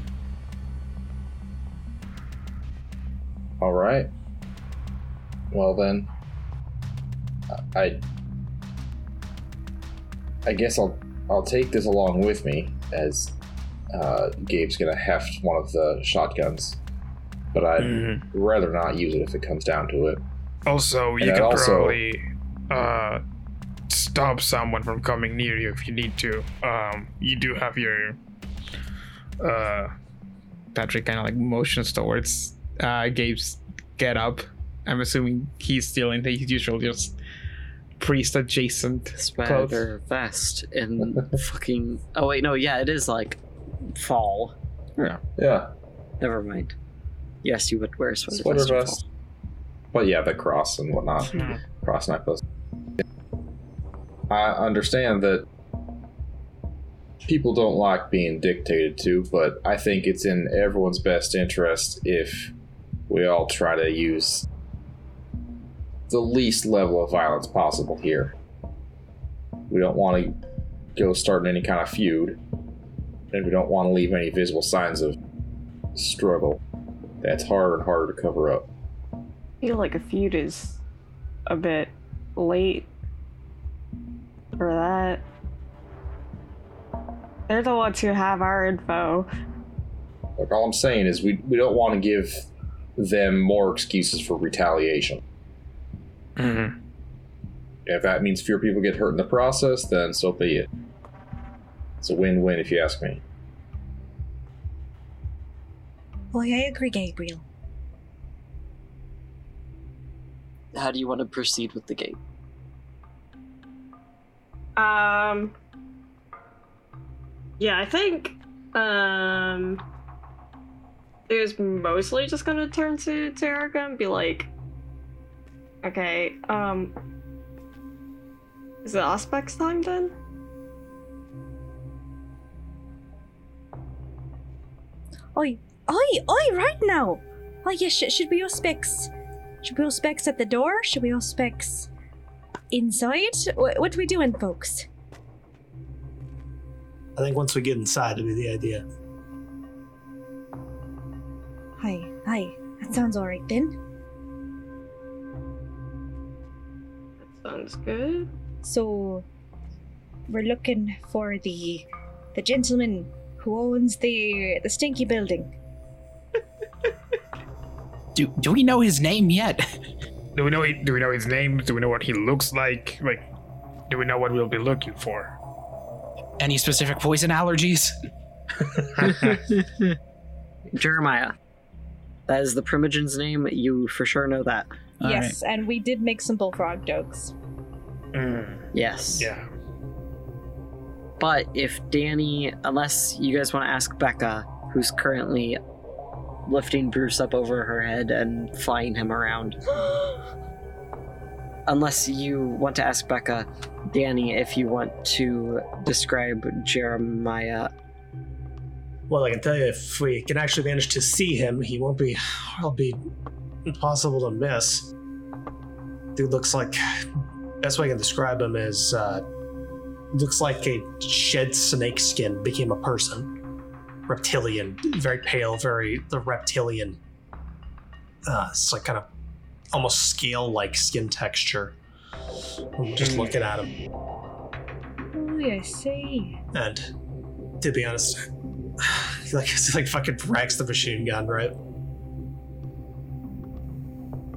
All right. Well then, I I guess I'll I'll take this along with me as uh, Gabe's gonna heft one of the shotguns, but I'd Mhm. rather not use it if it comes down to it. Also, you And can also- probably uh, stop someone from coming near you if you need to. Um, you do have your uh, Patrick kind of like motions towards uh, Gabe's get up. I'm assuming he's still in his usual just priest adjacent clothes. Spider vest in fucking. Oh wait, no, yeah, it is like fall. Yeah. Yeah, Never mind. Yes, you would wear a sweater, sweater vest. In vest. But yeah, the cross and whatnot, Hmm. cross necklace. I understand that people don't like being dictated to, but I think it's in everyone's best interest if we all try to use the least level of violence possible here. We don't want to go starting any kind of feud, and we don't want to leave any visible signs of struggle. That's harder and harder to cover up. I feel like a feud is a bit late for that. They're the ones who have our info. Like all I'm saying is we we don't want to give them more excuses for retaliation. Mhm. If that means fewer people get hurt in the process, then so be it. It's a win-win if you ask me. Boy, I agree, Gabriel. How do you want to proceed with the gate? Um. Yeah, I think. Um. It was mostly just gonna turn to to and be like, "Okay, um, is it Auspex time then?" Oi, oi, oi, right now! Oh, yeah, sh- should be Auspex? Should we Auspex at the door? Should we Auspex inside? Wh- what are we doing, folks? I think once we get inside, it'll be the idea. Hi, hi. That sounds alright then. That sounds good. So, we're looking for the the gentleman who owns the the stinky building. Do, do we know his name yet? Do we know? He, do we know his name? Do we know what he looks like? Like, do we know what we'll be looking for? Any specific poison allergies? Jeremiah. That is the Primogen's name. You for sure know that. All right. yes, and we did make some bullfrog jokes. Mm, Yes. yeah. But if Danny, unless you guys want to ask Becca, who's currently lifting Bruce up over her head and flying him around, unless you want to ask Becca, Danny, if you want to describe Jeremiah. Well, I can tell you, if we can actually manage to see him, he won't be. It'll be impossible to miss. Dude looks like. Best way I can describe him is. Uh, looks like a shed snake skin became a person. Reptilian, very pale, very the reptilian. Uh, it's like kind of almost scale-like skin texture. I'm just looking at him. Oh, I see. And to be honest, he like he like fucking wrecks the machine gun, right?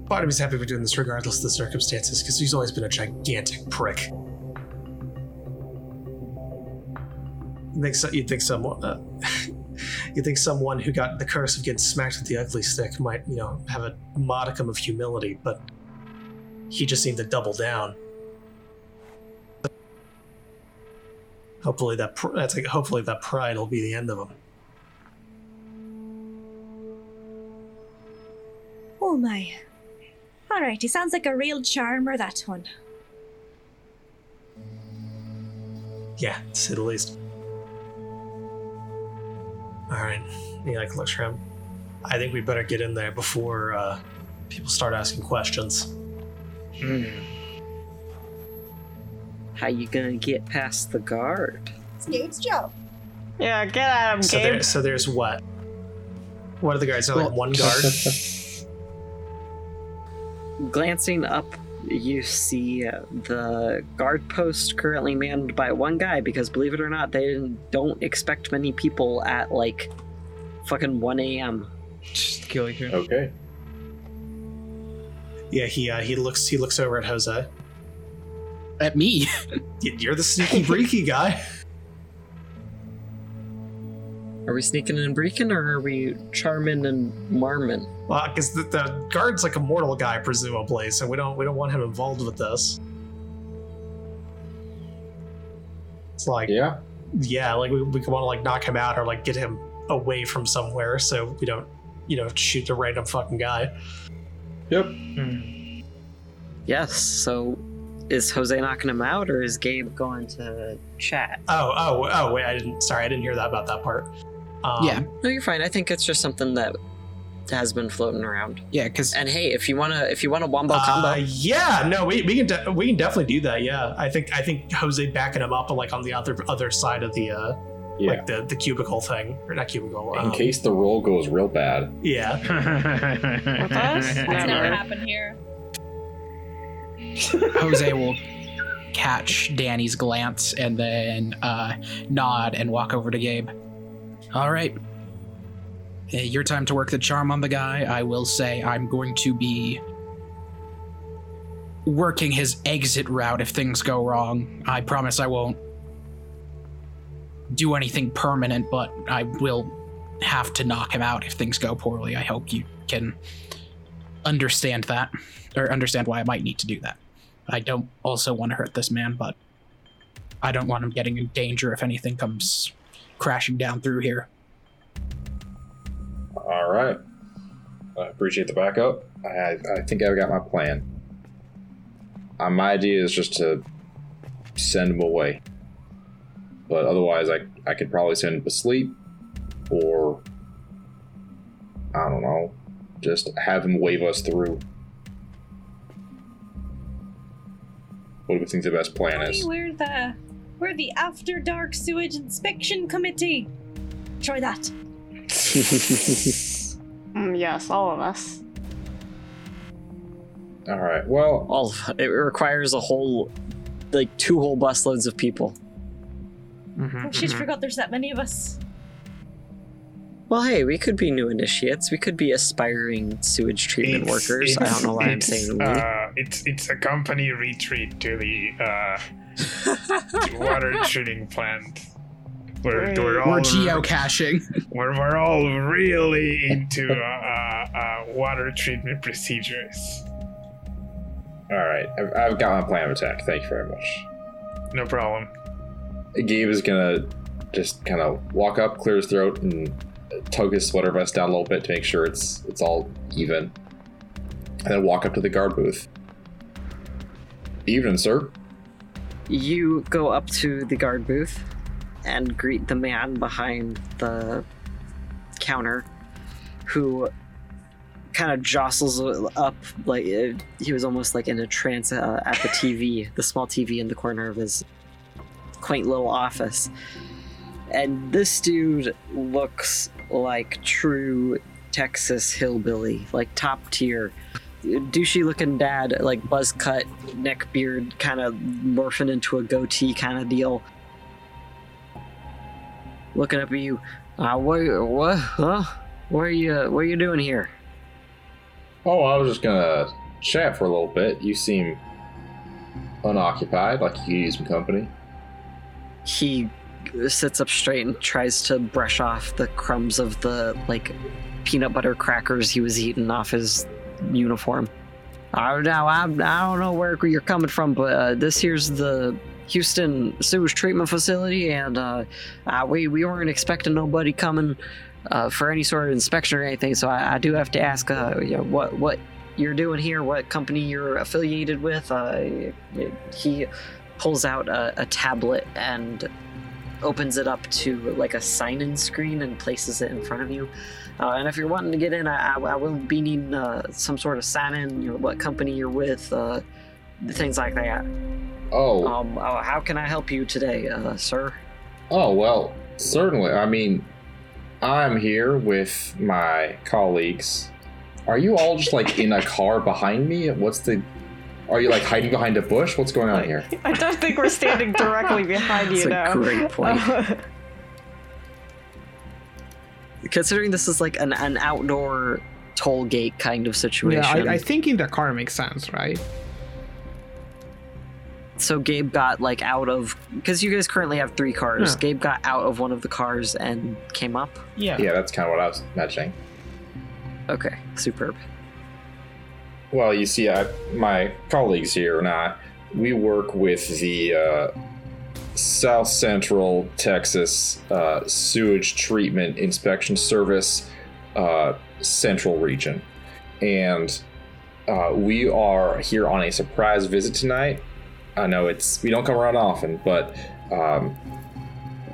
Part of me's happy we're doing this regardless of the circumstances, because he's always been a gigantic prick. You think so, you'd think someone uh, you think someone who got the curse of getting smacked with the ugly stick might, you know, have a modicum of humility, but he just seemed to double down. Hopefully that pr- that's like hopefully that pride will be the end of him. Oh my. Alright, he sounds like a real charmer, that one. Yeah, to say the least. Alright. He like looks around. I think we better get in there before uh, people start asking questions. How you gonna get past the guard? It's Gabe's job. Yeah, get at him, So Gabe. there, so there's what? What are the guards? Are like one guard? Glancing up, you see uh, the guard post currently manned by one guy because, believe it or not, they don't expect many people at like fucking 1 a.m. Just kill you. Okay. yeah, he uh, he looks he looks over at Jose. At me. You're the sneaky breaky guy. Are we sneaking and breaking, or are we charming and marming? Well, because the, the guard's like a mortal guy, presumably, so we don't we don't want him involved with this. It's like Yeah. yeah, like we, we want to like knock him out or like get him away from somewhere so we don't, you know, shoot a random fucking guy. Yep. Hmm. Yes. So, is Jose knocking him out, or is Gabe going to chat? Oh, oh, oh, wait, I didn't. Sorry, I didn't hear that about that part. Um, Yeah. No, you're fine. I think it's just something that has been floating around. yeah, because And hey, if you wanna, if you want a wombo combo, Uh, yeah, no, we, we can de- we can definitely do that. Yeah, I think I think Jose backing him up like on the other other side of the uh Yeah. like the the cubicle thing or not cubicle. In um, case the roll goes real bad. Yeah, With us? That's never Never. happened here. Jose will catch Danny's glance and then uh, nod and walk over to Gabe. All right. Your time to work the charm on the guy. I will say I'm going to be working his exit route if things go wrong. I promise I won't do anything permanent, but I will have to knock him out if things go poorly. I hope you can understand that, or understand why I might need to do that. I don't also want to hurt this man, but I don't want him getting in danger if anything comes crashing down through here. All right. I appreciate the backup. I, I think I've got my plan. Uh, my idea is just to send him away. But otherwise, I, I could probably send him to sleep or, I don't know, just have him wave us through. What do we think the best plan Hey, is? we're the we're the After Dark Sewage Inspection Committee. Try that. Mm, yes, all of us. All right. Well, all of, it requires a whole, like two whole busloads of people. Mhm, Oh, she's mhm. forgot there's that many of us. Well, hey, we could be new initiates. We could be aspiring sewage treatment It's- workers. I don't know why I'm it's, saying we. Uh, it's it's a company retreat to the uh, to water treating plant. We're, we're all We're geocaching. we're, we're all really into uh, uh, uh, water treatment procedures. all right. I've, I've got my plan of attack. Thank you very much. No problem. Gabe is gonna just kind of walk up, clear his throat, and tug his sweater vest down a little bit to make sure it's it's all even, and then walk up to the guard booth. Evening, sir. You go up to the guard booth and greet the man behind the counter who kind of jostles up like he was almost like in a trance uh, at the TV, the small TV in the corner of his quaint little office. And this dude looks like true Texas hillbilly, like top tier. Douchey looking dad, like buzz cut, neck beard, kind of morphing into a goatee kind of deal. Looking up at you. Uh, what, what, huh? What are you, what are you doing here? Oh, I was just gonna chat for a little bit. You seem unoccupied, like you could use some company. He sits up straight and tries to brush off the crumbs of the like peanut butter crackers he was eating off his uniform. I now I, I don't know where you're coming from, but uh, this here's the Houston sewage treatment facility, and uh, we we weren't expecting nobody coming uh, for any sort of inspection or anything. So I, I do have to ask, uh, you know, what what you're doing here, what company you're affiliated with. Uh, he pulls out a, a tablet and opens it up to like a sign-in screen and places it in front of you. Uh, and if you're wanting to get in, I, I, I will be needing uh, some sort of sign-in, you know, what company you're with, uh, things like that. Oh, Um, uh, how can I help you today, uh, sir? oh well, certainly. I mean, I'm here with my colleagues. Are you all just like in a car behind me? What's the? Are you like hiding behind a bush? What's going on here? I don't think we're standing directly behind you That's a now. great point. Considering this is like an, an outdoor toll gate kind of situation. Yeah, I, I think in the car makes sense, right? so Gabe got like out of because you guys currently have three cars. Yeah. Gabe got out of one of the cars and came up. Yeah. Yeah, that's kind of what I was imagining. Okay, superb. Well, you see, I, my colleagues here and I, we work with the uh, South Central Texas uh, Sewage Treatment Inspection Service uh, Central Region. And uh, we are here on a surprise visit tonight. I know it's we don't come around often, but um,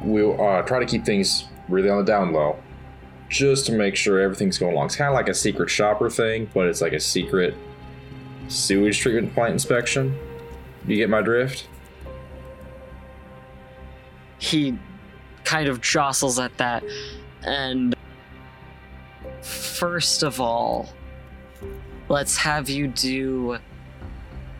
we'll uh, try to keep things really on the down low, just to make sure everything's going along. It's kind of like a secret shopper thing, but it's like a secret sewage treatment plant inspection. You get my drift? He kind of jostles at that, and first of all, let's have you do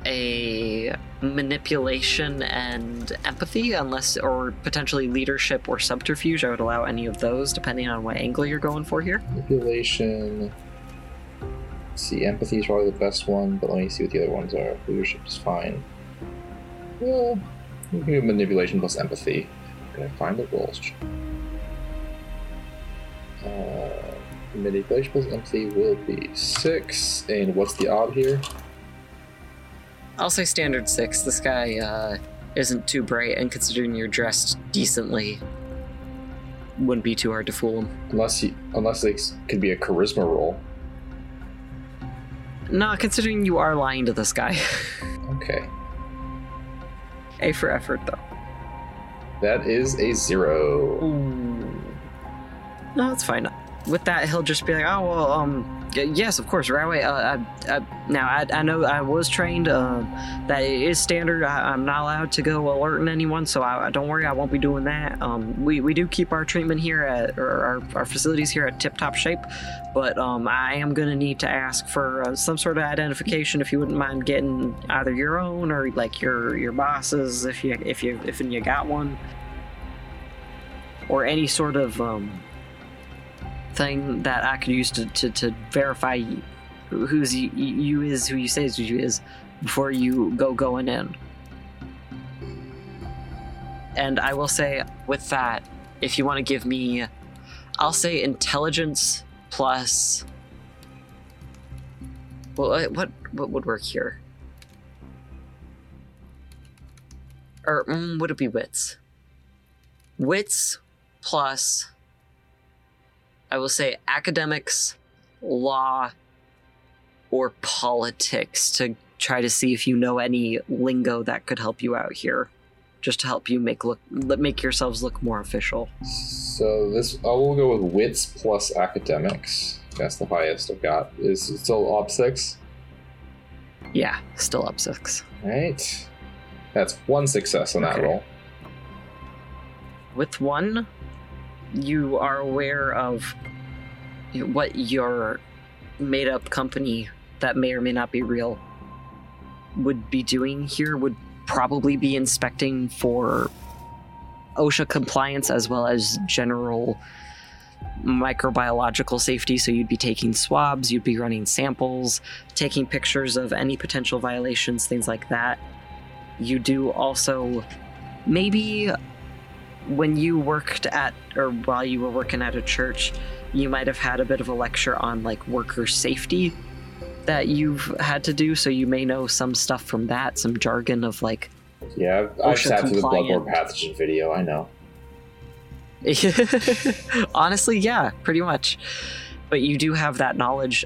a manipulation and empathy, unless or potentially leadership or subterfuge. I would allow any of those depending on what angle you're going for here. Manipulation. Let's see, empathy is probably the best one, but let me see what the other ones are. Leadership is fine. Well, manipulation plus empathy. Can I find the rules? Uh, manipulation plus empathy will be six. And what's the odd here? I'll say standard six. This guy uh, isn't too bright, and considering you're dressed decently, wouldn't be too hard to fool him. Unless you, unless it could be a charisma roll. Nah, considering you are lying to this guy. Okay, A for effort, though. That is a zero. No, it's fine. With that, he'll just be like, "Oh well, um, yes, of course, right away." Uh, I, I, now I, I know I was trained. Uh, that it is standard. I, I'm not allowed to go alerting anyone, so I, don't worry, I won't be doing that. Um, we, we do keep our treatment here at our, our facilities here at tip top shape, but um, I am gonna need to ask for uh, some sort of identification if you wouldn't mind getting either your own or like your your boss's if you if you if you got one, or any sort of um thing that I could use to, to, to verify who's you, you is who you say is who you is before you go going in. And I will say with that, if you want to give me, I'll say intelligence plus. Well, uh, what what would work here? Or mm, would it be wits? Wits plus I will say academics, law, or politics to try to see if you know any lingo that could help you out here, just to help you make look make yourselves look more official. So this, I will go with wits plus academics. That's the highest I've got. Is it still op six? Yeah, still up six. Right. That's one success on that roll. With one, you are aware of what your made up company that may or may not be real would be doing here would probably be inspecting for OSHA compliance as well as general microbiological safety. So you'd be taking swabs, you'd be running samples, taking pictures of any potential violations, things like that. You do also maybe when you worked at or while you were working at a church, you might have had a bit of a lecture on like worker safety that you've had to do. So you may know some stuff from that, some jargon of like Yeah, I've, I've sat through the. Bloodborne pathogen video. I know. Honestly, yeah, pretty much. But you do have that knowledge.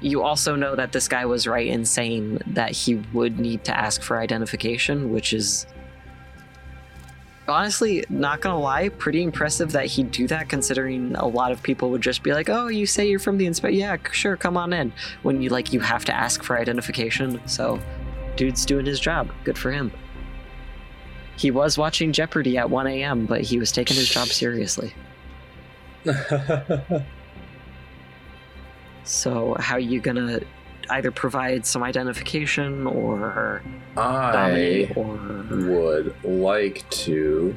You also know that this guy was right in saying that he would need to ask for identification, which is honestly, not gonna lie, pretty impressive that he'd do that considering a lot of people would just be like, Oh, you say you're from the inspect yeah, sure, come on in. When you like you have to ask for identification. So dude's doing his job. Good for him. He was watching Jeopardy at 1 a.m., but he was taking his job seriously. So, how you gonna either provide some identification or I or would like to.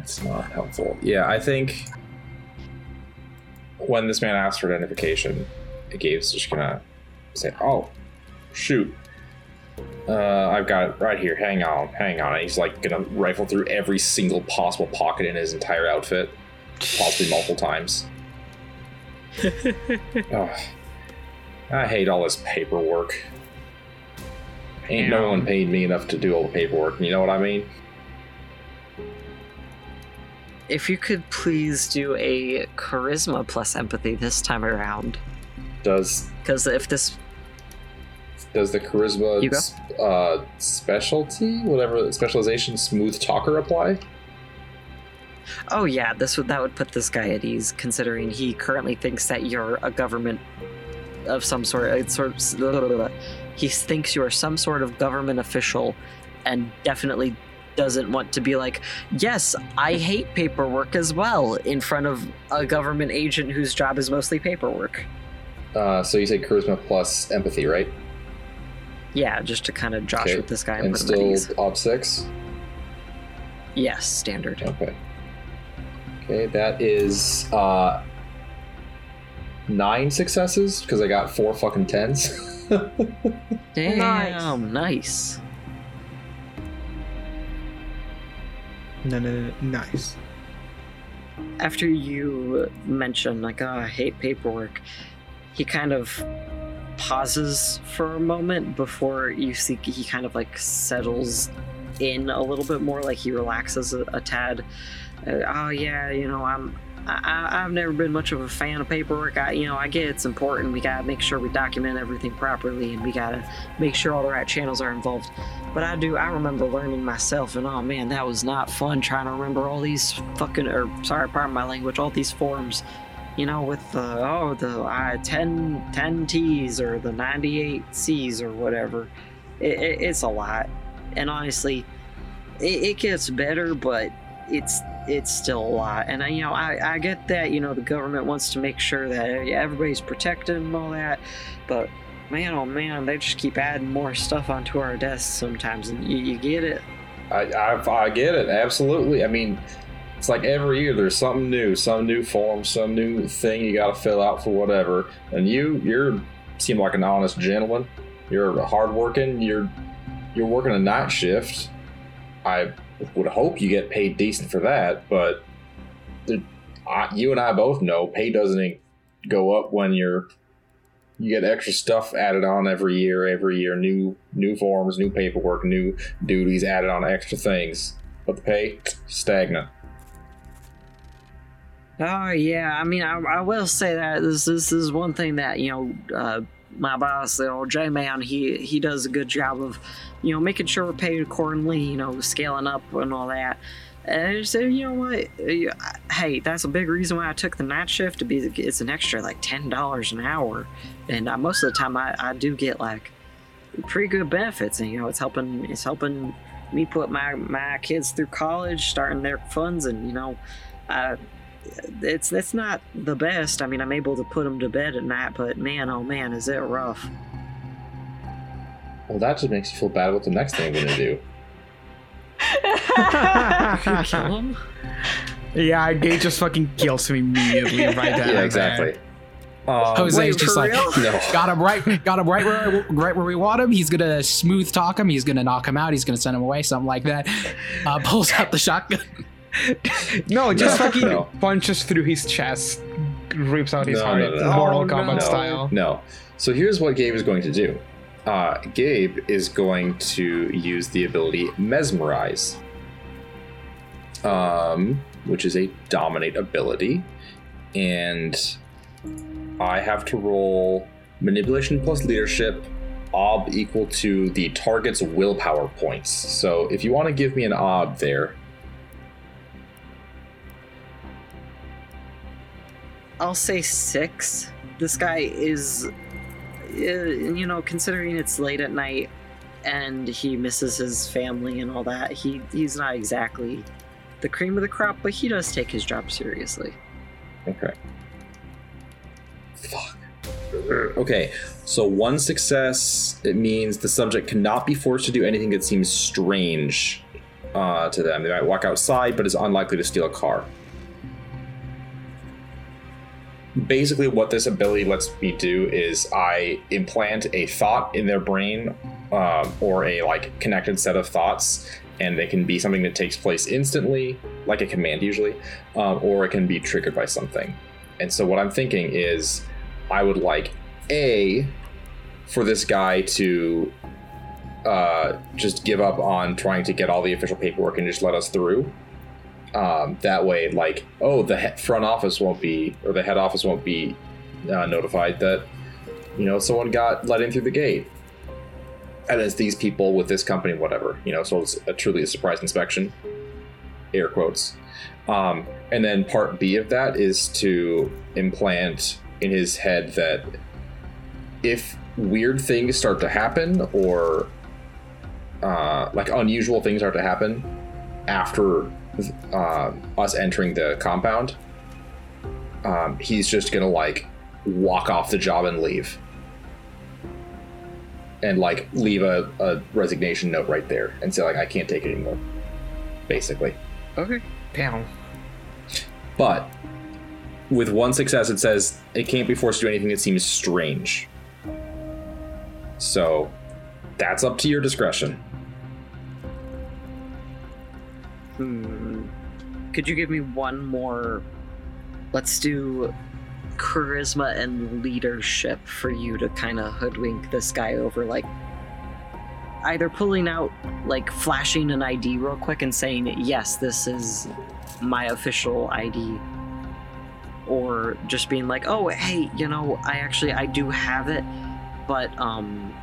It's not helpful. Yeah, I think when this man asked for identification, Gabe's just gonna say, "Oh, shoot." Uh, I've got it right here. Hang on, hang on. And he's like gonna rifle through every single possible pocket in his entire outfit, possibly multiple times. Ugh. I hate all this paperwork. Ain't no one paid me enough to do all the paperwork. You know what I mean? if you could please do a charisma plus empathy this time around. Does Because if this does the charisma You go. uh, specialty, whatever specialization, smooth talker apply? Oh yeah, this would that would put this guy at ease, considering he currently thinks that you're a government of some sort. It's sort of he thinks you are some sort of government official, and definitely doesn't want to be like, yes, I hate paperwork as well, in front of a government agent whose job is mostly paperwork. Uh, so you say charisma plus empathy, right? Yeah, just to kind of josh Okay, with this guy and, And put him at still ease. op six. Yes, standard. Okay. Okay, that is uh nine successes because I got four fucking tens. Damn, nice. No, no, no, nice. after you mention like oh, i hate paperwork he kind of pauses for a moment before you see he kind of like settles in a little bit more like he relaxes a, a tad oh yeah you know i'm I, I've never been much of a fan of paperwork. I, you know, I get it's important. We gotta make sure we document everything properly, and we gotta make sure all the right channels are involved. But I do. I remember learning myself, and oh man, that was not fun trying to remember all these fucking, or sorry, pardon my language, all these forms. You know, with the oh the uh, 10, 10 T's or the ninety eight C's or whatever. It, it, it's a lot, and honestly, it, it gets better, but it's it's still a lot. And I, you know, I, I get that. You know, the government wants to make sure that uh, everybody's protected and all that, but man, oh man, they just keep adding more stuff onto our desks sometimes, and you, you get it. I, I I get it absolutely. I mean, it's like every year there's something new, some new form, some new thing you got to fill out for whatever. And you you're seem like an honest gentleman. You're hardworking. You're you're working a night shift. I would hope you get paid decent for that, but the, you and I both know pay doesn't go up when you're you get extra stuff added on every year every year new new forms new paperwork new duties added on extra things. But the pay stagnant. Oh yeah, I mean, I, I will say that this this is one thing that you know, uh, my boss, the old J man, he he does a good job of, you know, making sure we're paid accordingly, you know, scaling up and all that. And so you know what? Uh, Hey, that's a big reason why I took the night shift to be. It's an extra like ten dollars an hour, and uh, most of the time I, I do get like pretty good benefits, and you know, it's helping it's helping me put my my kids through college, starting their funds, and you know, I it's it's not the best. I mean, I'm able to put him to bed at night, but man, oh man, is it rough. Well, that just makes you feel bad about the next thing I'm gonna do. Kill him? Yeah, Gage just fucking kills him immediately right there. yeah, exactly. Um, Jose's wait, just like, no. got him right, got him right where right where we want him. He's gonna smooth talk him. He's gonna knock him out. He's gonna send him away, something like that. Uh, pulls out the shotgun. No, just No, fucking no. punches through his chest, rips out his No, heart. Mortal Oh, Kombat style. No. So here's what Gabe is going to do. Uh, Gabe is going to use the ability Mesmerize, um, which is a dominate ability, and I have to roll manipulation plus leadership, ob equal to the target's willpower points. So if you want to give me an ob there, I'll say six. This guy is, uh, you know, considering it's late at night and he misses his family and all that, he he's not exactly the cream of the crop, but he does take his job seriously. Okay. Fuck. Okay, so one success, it means the subject cannot be forced to do anything that seems strange uh, to them. They might walk outside, but is unlikely to steal a car. Basically, what this ability lets me do is I implant a thought in their brain um, or a like connected set of thoughts, and it can be something that takes place instantly, like a command usually, um, or it can be triggered by something. And so, what I'm thinking is, I would like a for this guy to uh, just give up on trying to get all the official paperwork and just let us through. Um, that way, like, oh, the front office won't be, or the head office won't be uh, notified that, you know, someone got let in through the gate. And it's these people with this company, whatever, you know, so it's a, truly a surprise inspection. Air quotes. Um, and then part B of that is to implant in his head that if weird things start to happen or uh, like unusual things start to happen after uh, us entering the compound, um, he's just gonna like walk off the job and leave. And like leave a, a resignation note right there and say like I can't take it anymore. Basically. Okay. Damn. But with one success, it says it can't be forced to do anything that seems strange. So that's up to your discretion. Hmm. Could you give me one more? Let's do charisma and leadership for you to kind of hoodwink this guy over, like either pulling out, like flashing an ID real quick and saying, "Yes, this is my official ID," or just being like, "Oh, hey, you know, I actually I do have it, but um,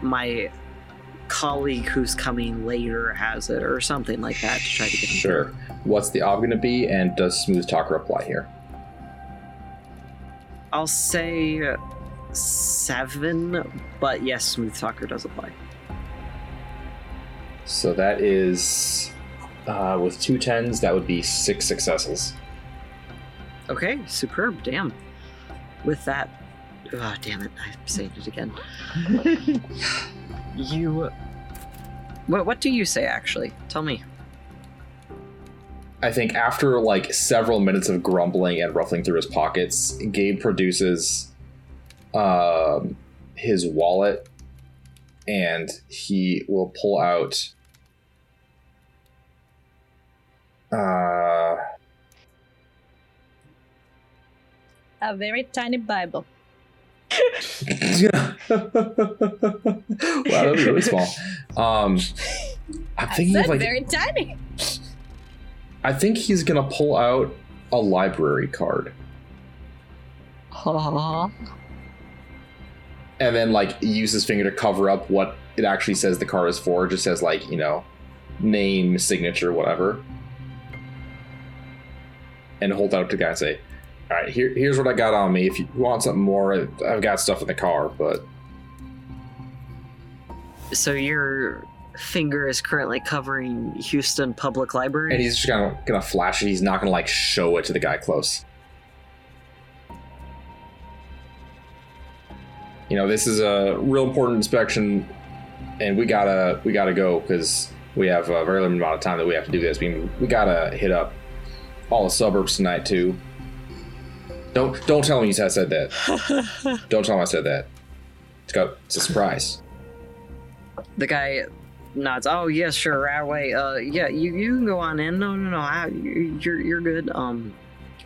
my." Colleague who's coming later has it or something like that to try to get him Sure. What's the ob going to be, and does smooth talker apply here? I'll say seven, but yes, smooth talker does apply. So that is uh, with two tens, that would be six successes. Okay, superb. Damn. With that, oh, damn it, I'm saying it again. you. What? What do you say? Actually, tell me. I think after like several minutes of grumbling and ruffling through his pockets, Gabe produces um, his wallet and he will pull out uh, A very tiny Bible. wow, that was really small. Um, I'm I thinking of like very tiny. I think he's gonna pull out a library card and then like use his finger to cover up what it actually says the card is for. It just says like you know, name, signature, whatever, and hold that up to the guy and say, "All right, here, here's what I got on me. If you want something more, I've got stuff in the car, but So you're finger is currently covering Houston Public Library. And he's just gonna gonna flash it. He's not gonna like show it to the guy close. You know, this is a real important inspection, and we gotta we gotta go because we have a very limited amount of time that we have to do this. We we gotta hit up all the suburbs tonight too. Don't don't tell him you said that. don't tell him I said that. It's got it's a surprise. the guy nods. Oh yeah, sure, right away. Uh, yeah, you you can go on in. No, no, no. I, you- you're you're good. Um,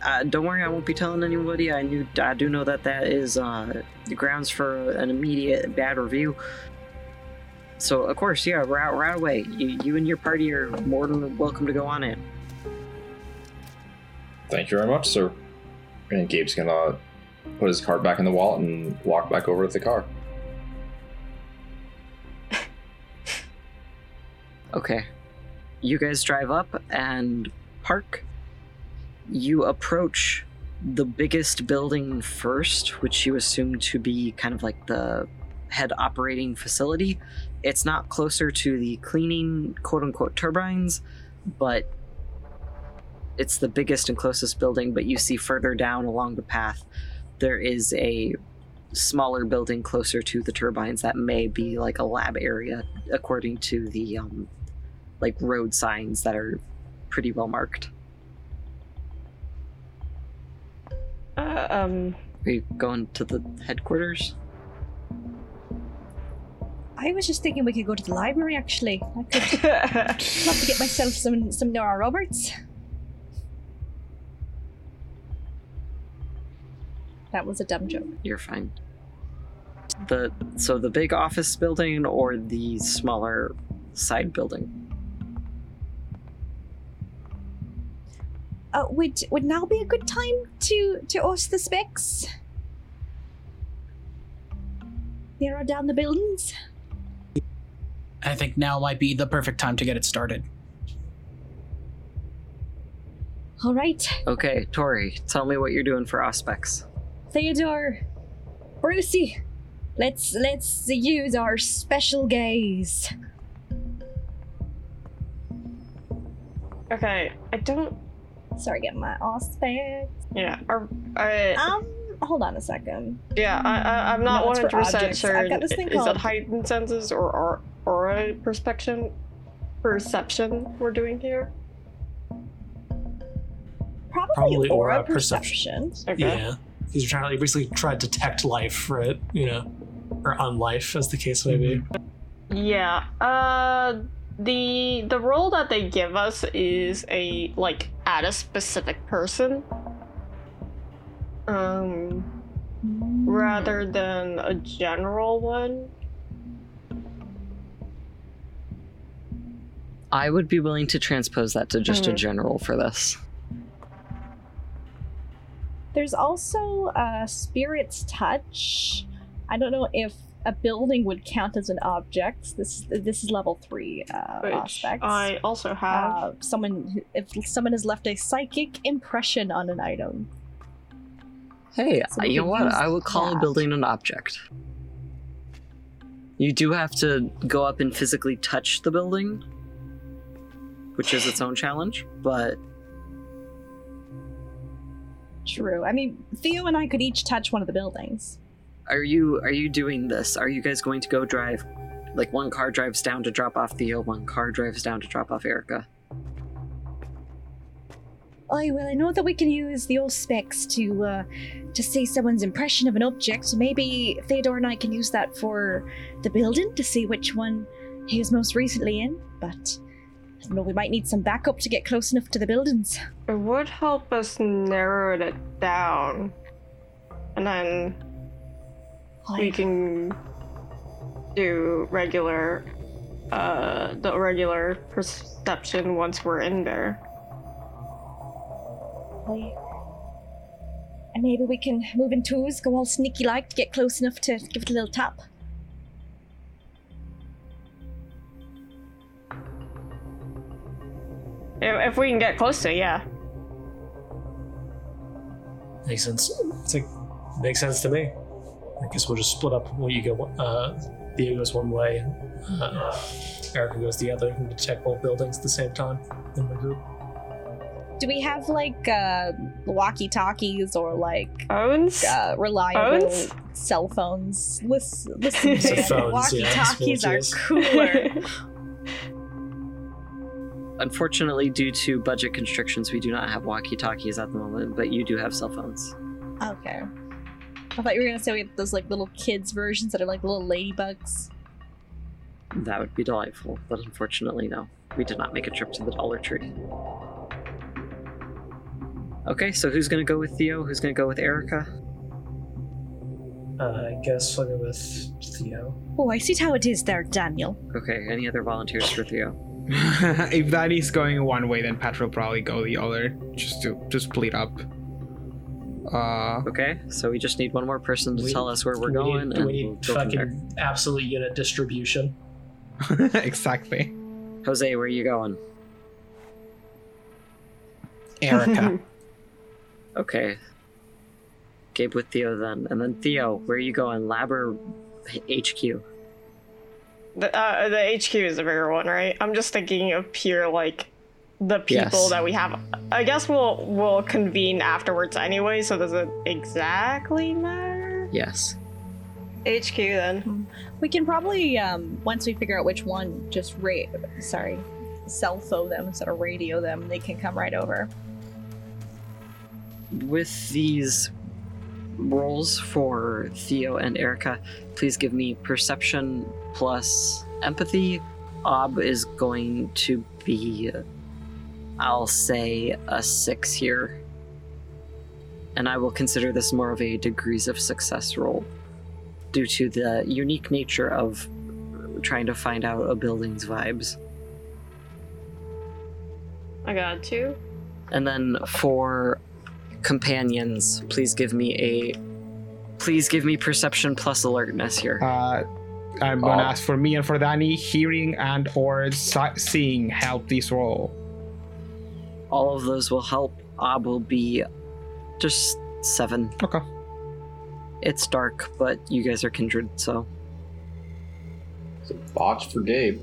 uh, don't worry, I won't be telling anybody. I knew I do know that that is uh the grounds for an immediate bad review. So of course, yeah, right right away. You you and your party are more than welcome to go on in. Thank you very much, sir. And Gabe's gonna put his card back in the wallet and walk back over to the car. Okay. You guys drive up and park. You approach the biggest building first, which you assume to be kind of like the head operating facility. It's not closer to the cleaning quote unquote turbines, but it's the biggest and closest building. But you see further down along the path, there is a smaller building closer to the turbines that may be like a lab area according to the um, like road signs that are pretty well marked. Uh, um, Are you going to the headquarters? I was just thinking we could go to the library. Actually, I could love to get myself some some Nora Roberts. That was a dumb joke. You're fine. The so the big office building or the smaller side building? Uh, would would now be a good time to to ask the specs? Narrow down the buildings. I think now might be the perfect time to get it started. All right, Okay, Tori, tell me what you're doing for Auspex. Theodore, Brucey, let's let's use our special gaze. okay, I don't. Sorry, get my Auspex. Yeah, are, I, Um, hold on a second. yeah, I, I, I'm not No, it's one for hundred percent sure. I've got this thing is called- it heightened senses or or aura perspection, perception we're doing here? Probably, Probably aura, aura perception. Okay. Yeah. He's trying to like, basically try to detect life, right? You know, or unlife, as the case may be. Yeah. Uh the the role that they give us is a like at a specific person. Um rather than a general one. I would be willing to transpose that to just a Mhm. general for this. There's also uh, Spirit's Touch. I don't know if a building would count as an object. This this is level three uh, Which Auspex. I also have. uh, someone if someone has left a psychic impression on an item. Hey, So you know what? I would call a building an object. You do have to go up and physically touch the building, which is its own challenge, but True. I mean, Theo and I could each touch one of the buildings. are you are you doing this? Are you guys going to go drive like one car drives down to drop off Theo, one car drives down to drop off Erica? Oh well, I know that we can use the old specs to uh, to see someone's impression of an object. Maybe Theodore and I can use that for the building to see which one he was most recently in. But I don't know. We might need some backup to get close enough to the buildings. It would help us narrow it down. And then we can do regular uh the regular perception once we're in there. Aye. And maybe we can move in twos, go all sneaky like to get close enough to give it a little tap. If, if we can get close to it, yeah. Makes sense. It's like makes sense to me. I guess we'll just split up. Will you go uh, Theo goes one way, uh, Erica goes the other, and check both buildings at the same time in the group. Do we have like uh, walkie talkies or like Phones? uh, reliable Phones? cell phones? Listen, listen So phones, walkie yeah, talkies are smooches. cooler. Unfortunately, due to budget constrictions, we do not have walkie-talkies at the moment, but you do have cell phones. okay. I thought you were gonna say we have those like little kids versions that are like little ladybugs. That would be delightful, but unfortunately, no. We did not make a trip to the Dollar Tree. Okay, so who's gonna go with Theo? Who's gonna go with Erica? Uh, I guess I'll go with Theo. Oh, I see how it is there, Daniel. Okay, any other volunteers for Theo? if that is going one way, then Pat will probably go the other, just to to split up. Uh, Okay, so we just need one more person to We- tell us where we're we going, Need, and we need we'll go from there. fucking absolute unit distribution. exactly. Jose, where are you going? Erica. Okay. Gabe with Theo then, and then Theo, where are you going? Lab or HQ? The, uh, the HQ is the bigger one, right? I'm just thinking of pure like the people Yes. that we have. I guess we'll we'll convene afterwards anyway. So does it exactly matter? Yes. HQ then. We can probably um once we figure out which one, just rate. Sorry, cell phone them instead of radio them. They can come right over. With these roles for Theo and Erica, please give me perception plus empathy. Ob is going to be, I'll say, a six here. And I will consider this more of a degrees of success roll due to the unique nature of trying to find out a building's vibes. I got two. And then for companions, please give me a please give me perception plus alertness here. Uh, I'm gonna Oh. ask for me and for Danny, hearing and or si- seeing help this roll. All of those will help. I will be just seven. Okay. It's dark, but you guys are kindred, so It's a botch for Gabe.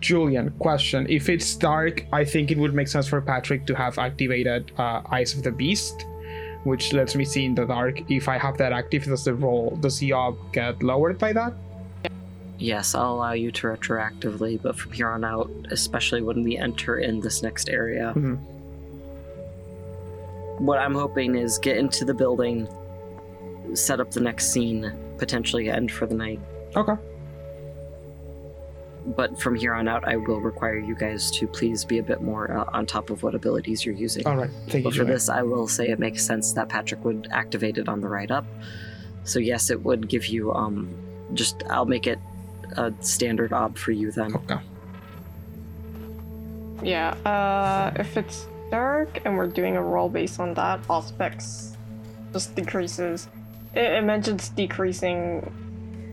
Julian, question. If it's dark, I think it would make sense for Patrick to have activated uh, Eyes of the Beast, which lets me see in the dark. If I have that active, does the roll, does the ob get lowered by that? yes, I'll allow you to retroactively, but from here on out, especially when we enter in this next area, Mhm. what I'm hoping is get into the building, set up the next scene, potentially end for the night. Okay. But from here on out, I will require you guys to please be a bit more uh, on top of what abilities you're using. All right. Thank you, but for Julian. this, I will say it makes sense that Patrick would activate it on the right up. So yes, it would give you um, just I'll make it a standard ob for you then. Okay. Yeah. Uh, if it's dark and we're doing a roll based on that, Auspex just decreases. It, it mentions decreasing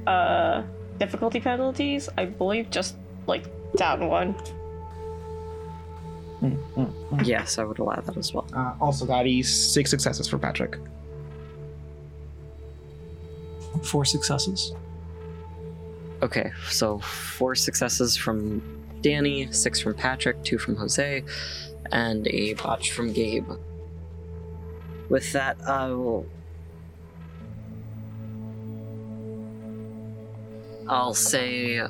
uh difficulty penalties. I believe just like down one. Yes, I would allow that as well. Uh, also, that is six successes for Patrick. Four successes. Okay, so four successes from Danny, six from Patrick, two from Jose, and a botch from Gabe. With that, I will. I'll say.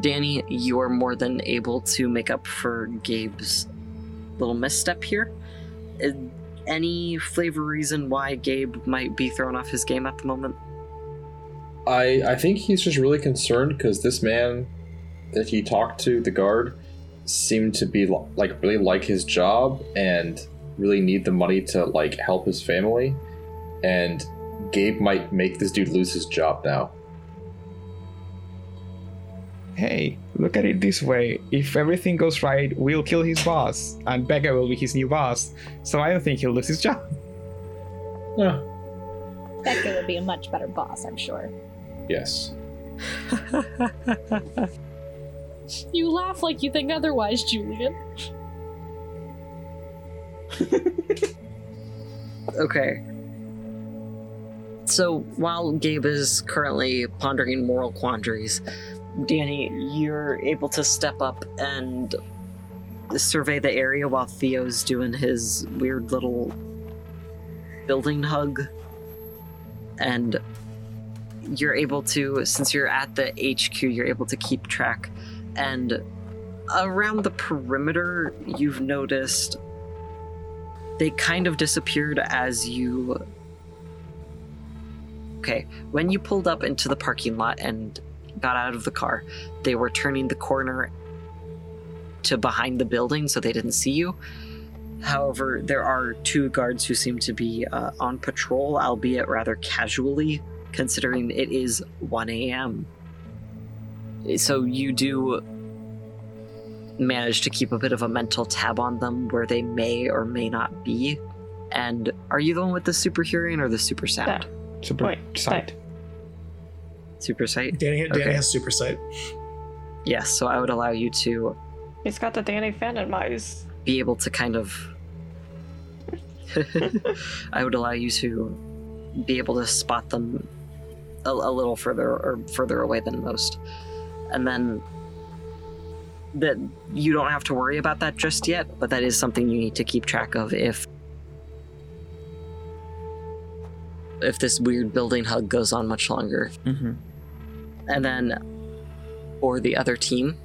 Danny, you are more than able to make up for Gabe's little misstep here. Any flavor reason why Gabe might be thrown off his game at the moment? I I think he's just really concerned because this man that he talked to, the guard, seemed to be li- like really like his job and really need the money to like help his family, and Gabe might make this dude lose his job now. Hey, look at it this way. If everything goes right, we'll kill his boss, and Becca will be his new boss. So I don't think he'll lose his job. Yeah. Becca would be a much better boss, I'm sure. Yes. You laugh like you think otherwise, Julian. Okay. So while Gabe is currently pondering moral quandaries, Danny, you're able to step up and survey the area while Theo's doing his weird little building hug. And you're able to, since you're at the HQ, you're able to keep track. And around the perimeter, you've noticed they kind of disappeared as you. Okay, when you pulled up into the parking lot and got out of the car, they were turning the corner to behind the building so they didn't see you. However, there are two guards who seem to be uh, on patrol, albeit rather casually, considering it is 1 a.m. So you do manage to keep a bit of a mental tab on them where they may or may not be. And are you the one with the super hearing or the super sound? Super Wait, sight. Super sight? Danny, Danny Okay. has super sight. Yes, so I would allow you to He's got the Danny Phantom eyes. be able to kind of. I would allow you to be able to spot them a, a little further or further away than most. And then that you don't have to worry about that just yet, but that is something you need to keep track of if if this weird building hug goes on much longer. Mm-hmm. And then for the other team,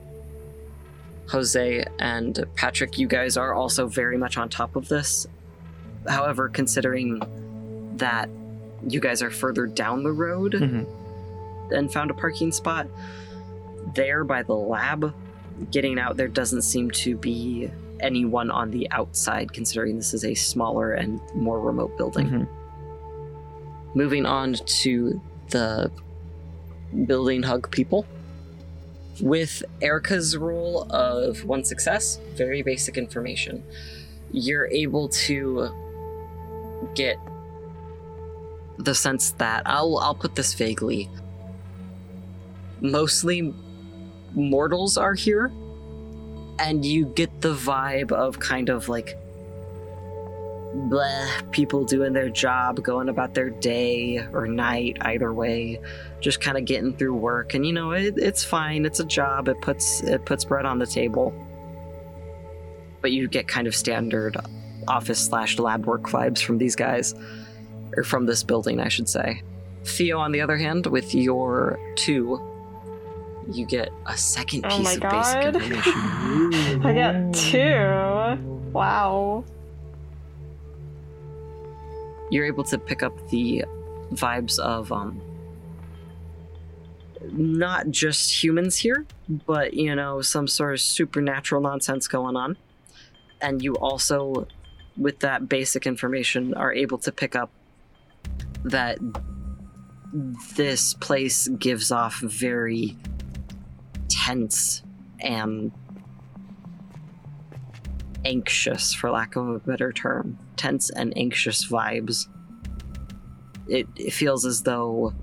Jose and Patrick, you guys are also very much on top of this. However, considering that you guys are further down the road Mhm. and found a parking spot, there by the lab, getting out there doesn't seem to be anyone on the outside, considering this is a smaller and more remote building. Mhm. Moving on to the building hug people. With Erica's rule of one success, very basic information, you're able to get the sense that I'll I'll put this vaguely. Mostly mortals are here, and you get the vibe of kind of like bleh, people doing their job, going about their day or night, either way, just kind of getting through work. And you know, it, it's fine. It's a job. It puts it puts bread on the table. But you get kind of standard office slash lab work vibes from these guys, or from this building, I should say. Theo, on the other hand, with your two, you get a second Oh piece my of basic God. information. I got two. Wow. You're able to pick up the vibes of um not just humans here but you know some sort of supernatural nonsense going on. And you also with that basic information are able to pick up that this place gives off very tense and anxious, for lack of a better term, tense and anxious vibes. It, it feels as though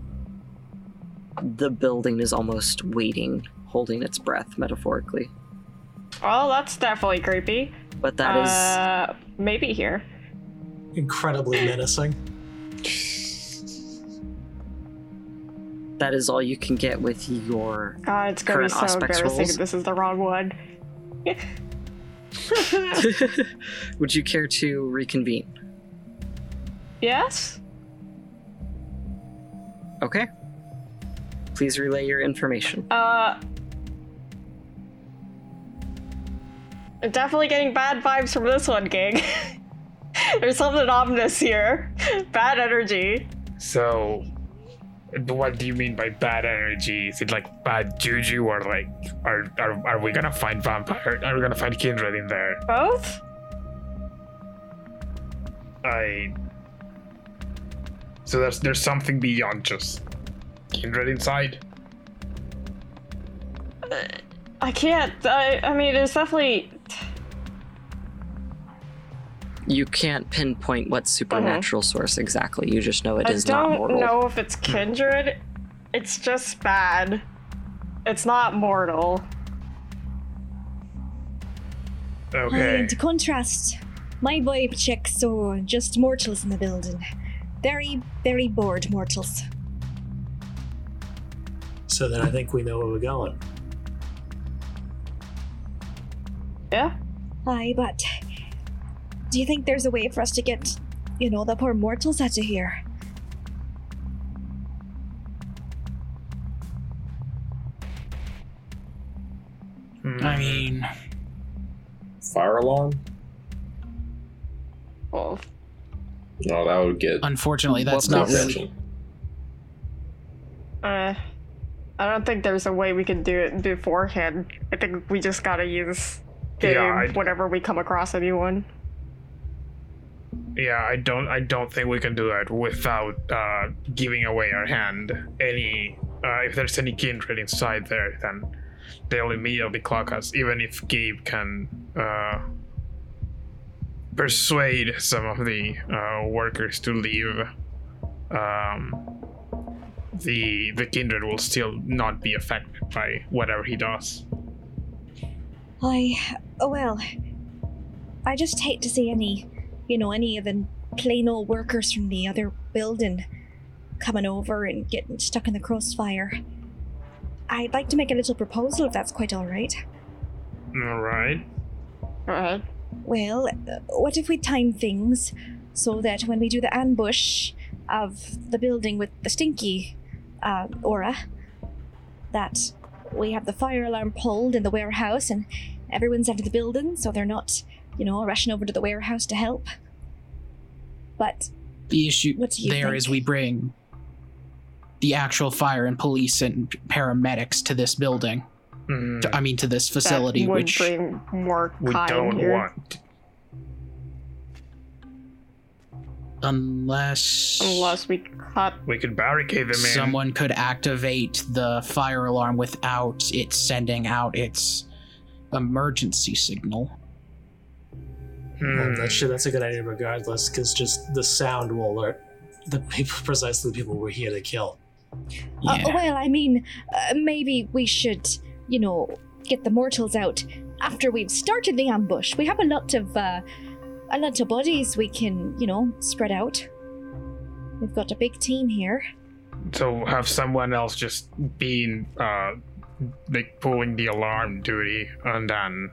the building is almost waiting, holding its breath, metaphorically. Well, that's definitely creepy. But that is uh, maybe here. Incredibly menacing. that is all you can get with your. God, it's gonna be Current so Auspex embarrassing rolls. if this is the wrong one. Would you care to reconvene? yes? Okay. Please relay your information. Uh. I'm Definitely getting bad vibes from this one, gang. There's something ominous here. Bad energy. So, what do you mean by bad energy? Is it like bad juju, or like, are are, are we gonna find vampire? Are we gonna find kindred in there? Both? I. So there's there's something beyond just kindred inside. Uh, I can't. I, I mean, there's definitely. You can't pinpoint what mm-hmm. supernatural source exactly. You just know it I is not don't know if it's hmm. kindred. It's just bad. It's not mortal. Okay. And to contrast, my vibe checks so just mortals in the building. very, very bored mortals. So then I think we know where we're going. Yeah. Aye, but do you think there's a way for us to get, you know, the poor mortals out of here? Hmm. I mean, Fire alarm? Well, No, that would get. unfortunately, that's not really. uh, I don't think there's a way we can do it beforehand. I think we just gotta use game Yeah, I- whenever we come across anyone. Yeah, I don't. I don't think we can do that without uh, giving away our hand. Any, uh, if there's any kindred inside there, then they'll immediately clock us. Even if Gabe can uh, persuade some of the uh, workers to leave, um, the the kindred will still not be affected by whatever he does. I, well, I just hate to see any, you know, any of the plain old workers from the other building coming over and getting stuck in the crossfire. I'd like to make a little proposal if that's quite all right. All right. All right. Well, uh, what if we time things so that when we do the ambush of the building with the stinky uh, aura, that we have the fire alarm pulled in the warehouse and everyone's out of the building so they're not, you know, rushing over to the warehouse to help. But The issue What do you there think? is we bring the actual fire and police and paramedics to this building. Mm, To- I mean, to this facility, that which bring more we don't here. want. unless Unless we cut. We could barricade them in. someone could activate the fire alarm without it sending out its emergency signal. Hmm. Well, that shit, that's a good idea regardless, because just the sound will alert the people, precisely the people we're here to kill. Uh, well, I mean, uh, maybe we should, you know, get the mortals out after we've started the ambush. We have a lot of, uh, a lot of bodies we can, you know, spread out. We've got a big team here. So have someone else just being uh like pulling the alarm duty and then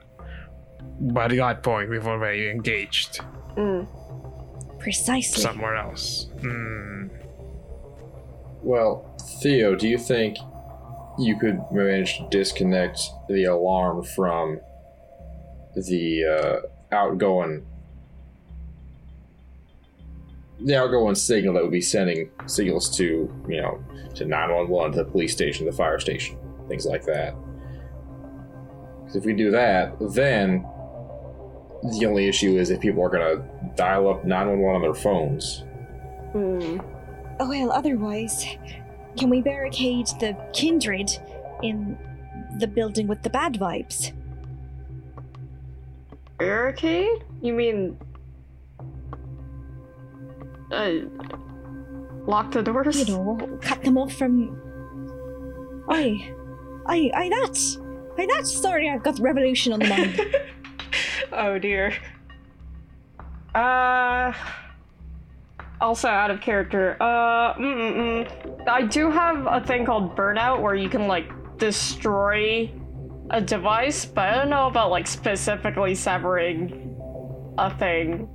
by that point we've already engaged Mm. Precisely. somewhere else. Hmm. Well, Theo, do you think you could manage to disconnect the alarm from the uh, outgoing the outgoing signal that would be sending signals to you know to 911 to the police station the fire station things like that 'Cause if we do that then the only issue is if people are going to dial up 911 on their phones Mm. Oh, well, otherwise, can we barricade the kindred in the building with the bad vibes? Barricade? You mean. Uh. Lock the doors? You know, cut them off from. Aye. Aye, aye, that. I that. Sorry, I've got revolution on the mind. oh dear. Uh. Also out of character. Uh. Mm-mm-mm. I do have a thing called burnout where you can like destroy a device, but I don't know about like specifically severing a thing.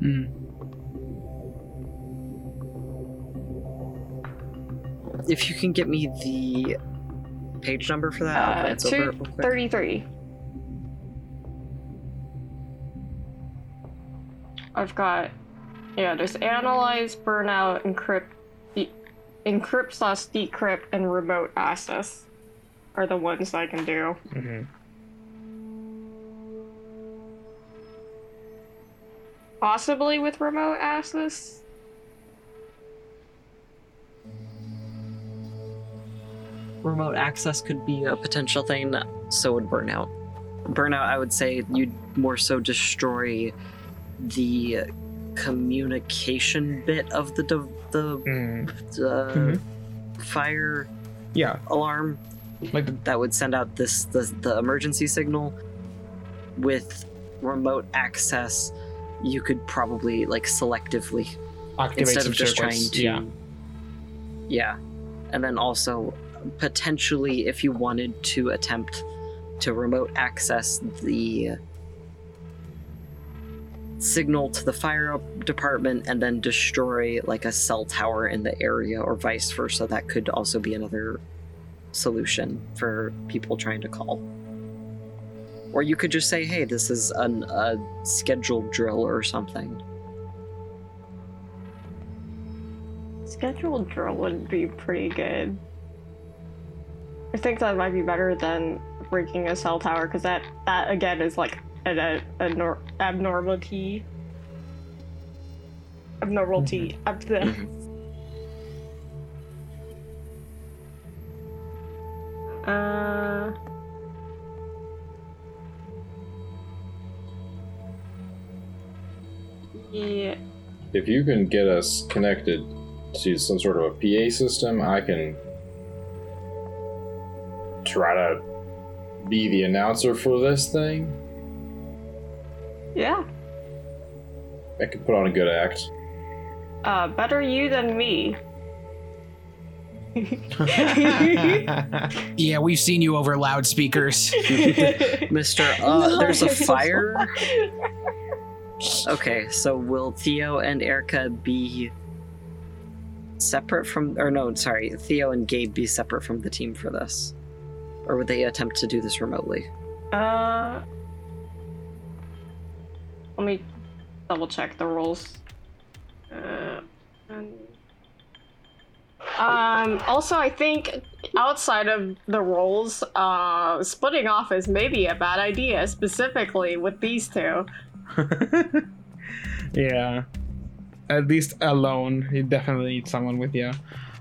Hmm. If you can get me the page number for that, I'll Uh, glance over it real quick. 233. I've got, yeah, there's analyze, burnout, encrypt, de- encrypt slash decrypt, and remote access are the ones I can do. Mm-hmm. Possibly with remote access. Remote access could be a potential thing. So would burnout. Burnout, I would say you'd more so destroy the communication bit of the de- the Mm. uh, Mhm. fire Yeah, alarm like the, that would send out this the, the emergency signal with remote access you could probably like selectively Activate instead some of just trying to Yeah. yeah and then also potentially if you wanted to attempt to remote access the signal to the fire department and then destroy like a cell tower in the area or vice versa that could also be another solution for people trying to call or you could just say hey this is an, a scheduled drill or something Scheduled drill would be pretty good. I think that might be better than breaking a cell tower because that that again is like an a, a nor- abnormality. Abnormality. Ab- the- Uh. Yeah. If you can get us connected to some sort of a PA system, I can try to be the announcer for this thing. Yeah. I could put on a good act. Uh, better you than me. Yeah, we've seen you over loudspeakers. Mr. Uh, there's a fire. Okay, so will Theo and Erica be separate from, or no, sorry, Theo and Gabe be separate from the team for this? Or would they attempt to do this remotely? Uh, let me double check the rules. Uh, and- um. Also, I think outside of the roles, uh, splitting off is maybe a bad idea, specifically with these two. yeah. At least alone, you definitely need someone with you.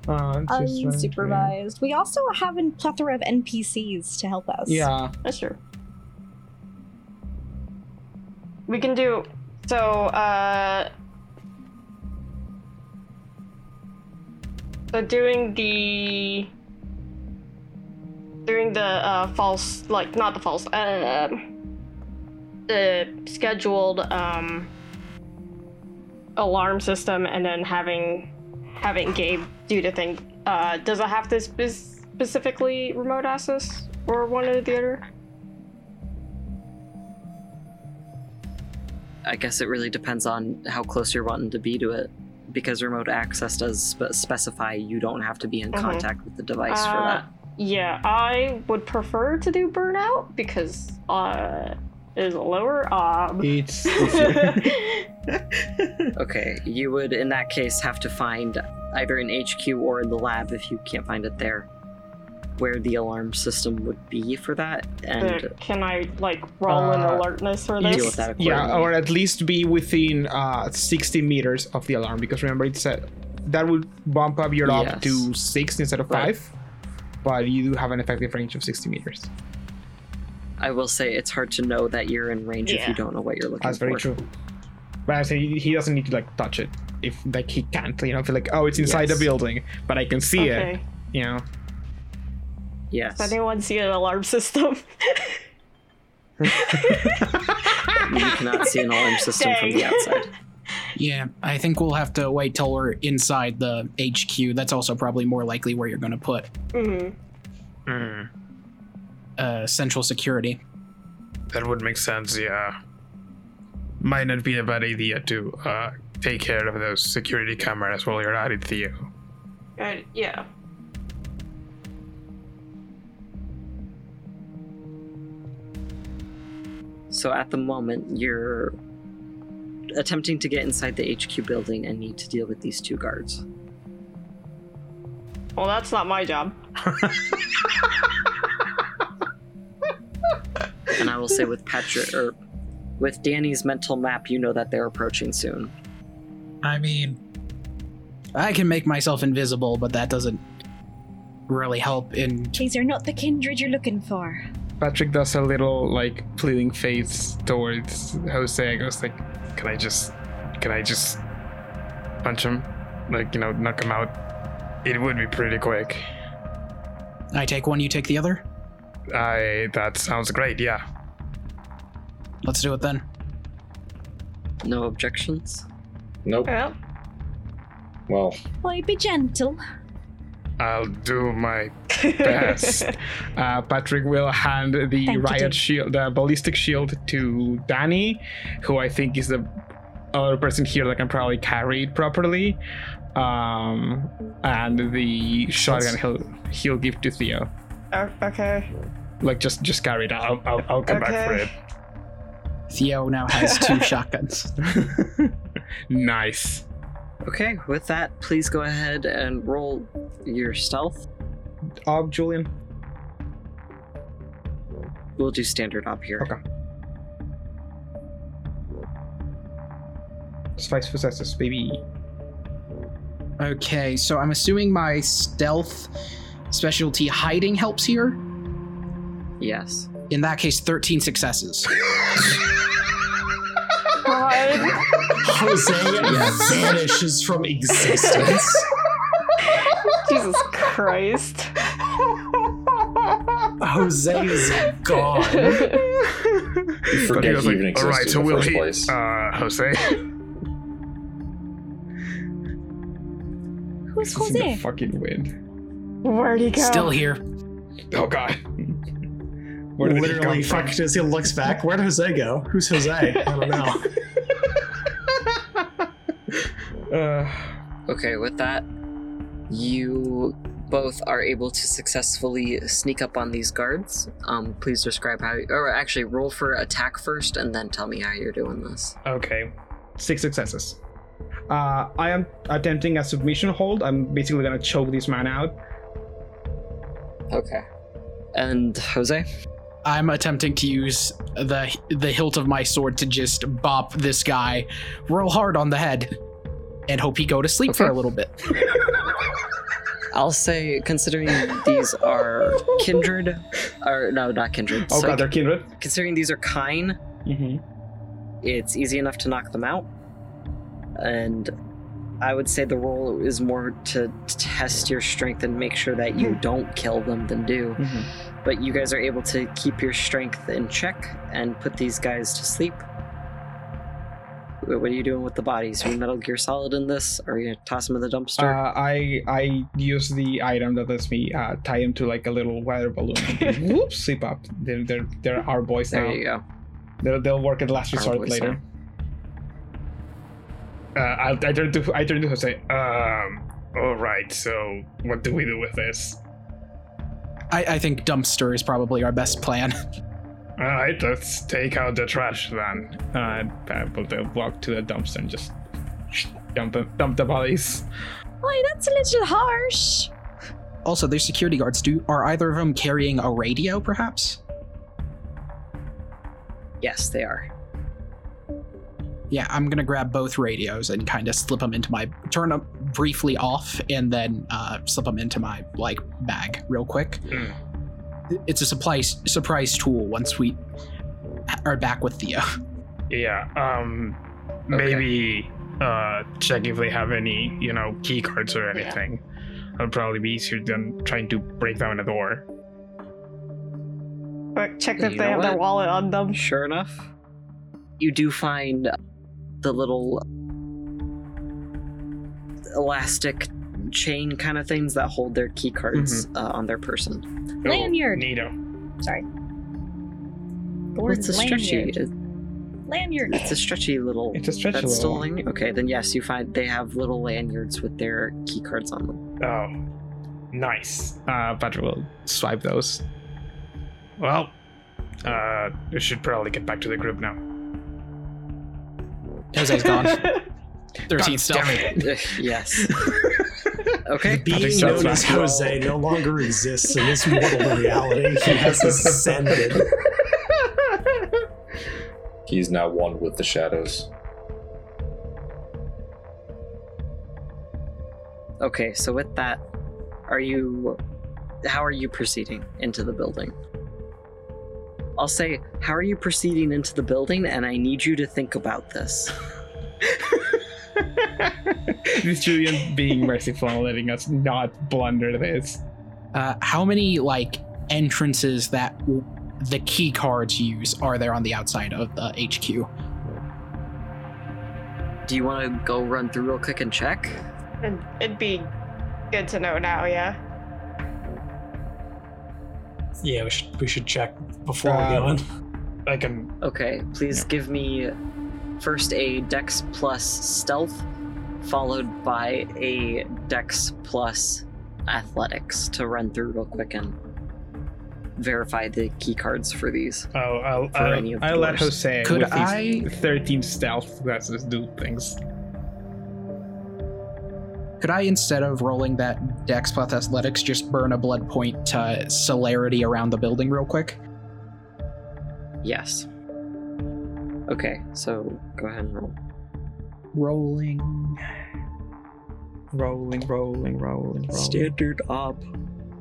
Uh, just trying to- Unsupervised. We also have a plethora of NPCs to help us. Yeah. That's true. We can do so. Uh, so doing the doing the uh, false, like not the false, uh, the scheduled um, alarm system, and then having having Gabe do the thing. Uh, does it have to spe- specifically remote access or one or the other? I guess it really depends on how close you're wanting to be to it. Because remote access does spe- specify you don't have to be in Mhm. contact with the device for Uh, that. Yeah, I would prefer to do burnout because uh is lower. ob. It's. Okay, you would in that case have to find either an HQ or in the lab if you can't find it there, where the alarm system would be for that, and but can I like roll an Uh, alertness for deal this? with that yeah, or at least be within uh, 60 meters of the alarm because remember it said that would bump up your ob Yes. to six instead of Right. five, but you do have an effective range of 60 meters. I will say it's hard to know that you're in range if you don't know what you're looking That's for. That's very true. But I say he he doesn't need to like touch it if like he can't, you know, feel like oh it's inside Yes. the building, but I can see okay. it, you know. Yes. Does anyone see an alarm system? You cannot see an alarm system from the outside. Yeah, I think we'll have to wait till we're inside the HQ. That's also probably more likely where you're going to put Mhm. hmm uh, central security. That would make sense, yeah. Might not be a bad idea to uh, take care of those security cameras while you're at it, Theo. Uh, yeah. So at the moment, you're attempting to get inside the HQ building and need to deal with these two guards. Well, that's not my job. And I will say with Patrick or with Danny's mental map, you know that they're approaching soon. I mean, I can make myself invisible, but that doesn't really help in. These are not the kindred you're looking for. Patrick does a little like pleading face towards Jose. I Goes like, Can I just, can I just punch him? Like, you know, knock him out? It would be pretty quick. I take one, you take the other? I, that sounds great, yeah. Let's do it then. No objections? Nope. Well, Well, Boy, be gentle. I'll do my best. Uh, Patrick will hand the Thank you, riot Jim. shield, the ballistic shield, to Danny, who I think is the other person here that can probably carry it properly. Um, and the shotgun he'll he'll give to Theo. O- okay. Like just just carry it. I'll I'll, I'll come back for it. Theo now has two shotguns. nice. Okay, with that, please go ahead and roll your stealth. Ob Julian. We'll do standard ob here. Okay. Spice possesses, baby. Okay, so I'm assuming my stealth specialty hiding helps here. Yes. In that case, 13 successes. Jose vanishes from existence. Jesus Christ. Jose is gone. you forget he like, even existed all right, so in the we'll first hit place. uh, Jose. Who's This is the Jose? fucking wind. Where'd he go? Still here. Oh god. Where did he Literally, come fuck, as he looks back, where'd Jose go? Who's Jose? I don't know. Uh, Okay, with that, you both are able to successfully sneak up on these guards. Um, please describe how, or actually, roll for attack first, and then tell me how you're doing this. okay. Six successes. Uh, I am attempting a submission hold. I'm basically gonna choke this man out. Okay. And Jose? I'm attempting to use the the hilt of my sword to just bop this guy real hard on the head and hope he go to sleep for a little bit. I'll say, considering these are kindred, or no, not kindred. Oh so god, they're kindred. considering these are kine, Mm-hmm. it's easy enough to knock them out. And I would say the role is more to test your strength and make sure that you don't kill them than do. Mm-hmm. But you guys are able to keep your strength in check and put these guys to sleep. What are you doing with the bodies? Are you Metal Gear Solid in this? Or are you gonna toss them in the dumpster? Uh, I I use the item that lets me uh, tie him to like a little weather balloon. and Whoops, sleep up. They're they're, they're our boys there now. you go. They'll, they'll work at last resort later. Uh, I, I turn to I turn to Jose. Um, all right, so what do we do with this? I, I think dumpster is probably our best plan. All right, let's take out the trash then. Uh, and will walk to the dumpster and just dump them, dump the bodies. Why, that's a little harsh. Also, there's security guards. Do are either of them carrying a radio, perhaps? Yes, they are. Yeah, I'm gonna grab both radios and kind of slip them into my turn them briefly off, and then uh, slip them into my like bag real quick. Mm. It's a surprise surprise tool once we are back with Theo. Yeah, um, maybe uh, check if they have any, you know, key cards or anything. That'll probably be easier than trying to break down a door. But check You if they know have their wallet on them. Sure enough, you do find the little elastic chain kind of things that hold their key cards uh, on their person. Oh, Lanyard. Neato. Sorry. The Well, word it's a stretchy. lanyard. it- Lanyard. It's a stretchy little. It's a stretchy That's still a little- lanyard. Okay, then yes, you find they have little lanyards with their key cards on them. Oh, nice. Uh, Patrick will swipe those. Well, uh, we should probably get back to the group now. Jose's gone. 13 God stealth. damn it. Ugh, yes. okay. Being known as back. Jose no longer exists in this mortal reality. He has ascended. He's now one with the shadows. Okay, so with that, are you. How are you proceeding into the building? I'll say, how are you proceeding into the building? And I need you to think about this. this Julian being merciful and letting us not blunder this. Uh, how many like entrances that w- the key cards use are there on the outside of the HQ? do you want to go run through real quick and check? It'd, it'd be good to know now, yeah. Yeah, we should we should check before we Uh, go in. I can. Okay, please give me first a Dex plus Stealth, followed by a Dex plus Athletics to run through real quick and verify the key cards for these. Oh, I'll. For I'll, any of I'll let doors. Jose Could with his I- 13 stealth. Let's do things. Could I, instead of rolling that Dex plus Athletics, just burn a blood point to celerity around the building real quick? Yes. Okay, so go ahead and roll. Rolling. Rolling, rolling, rolling, rolling. Standard ob.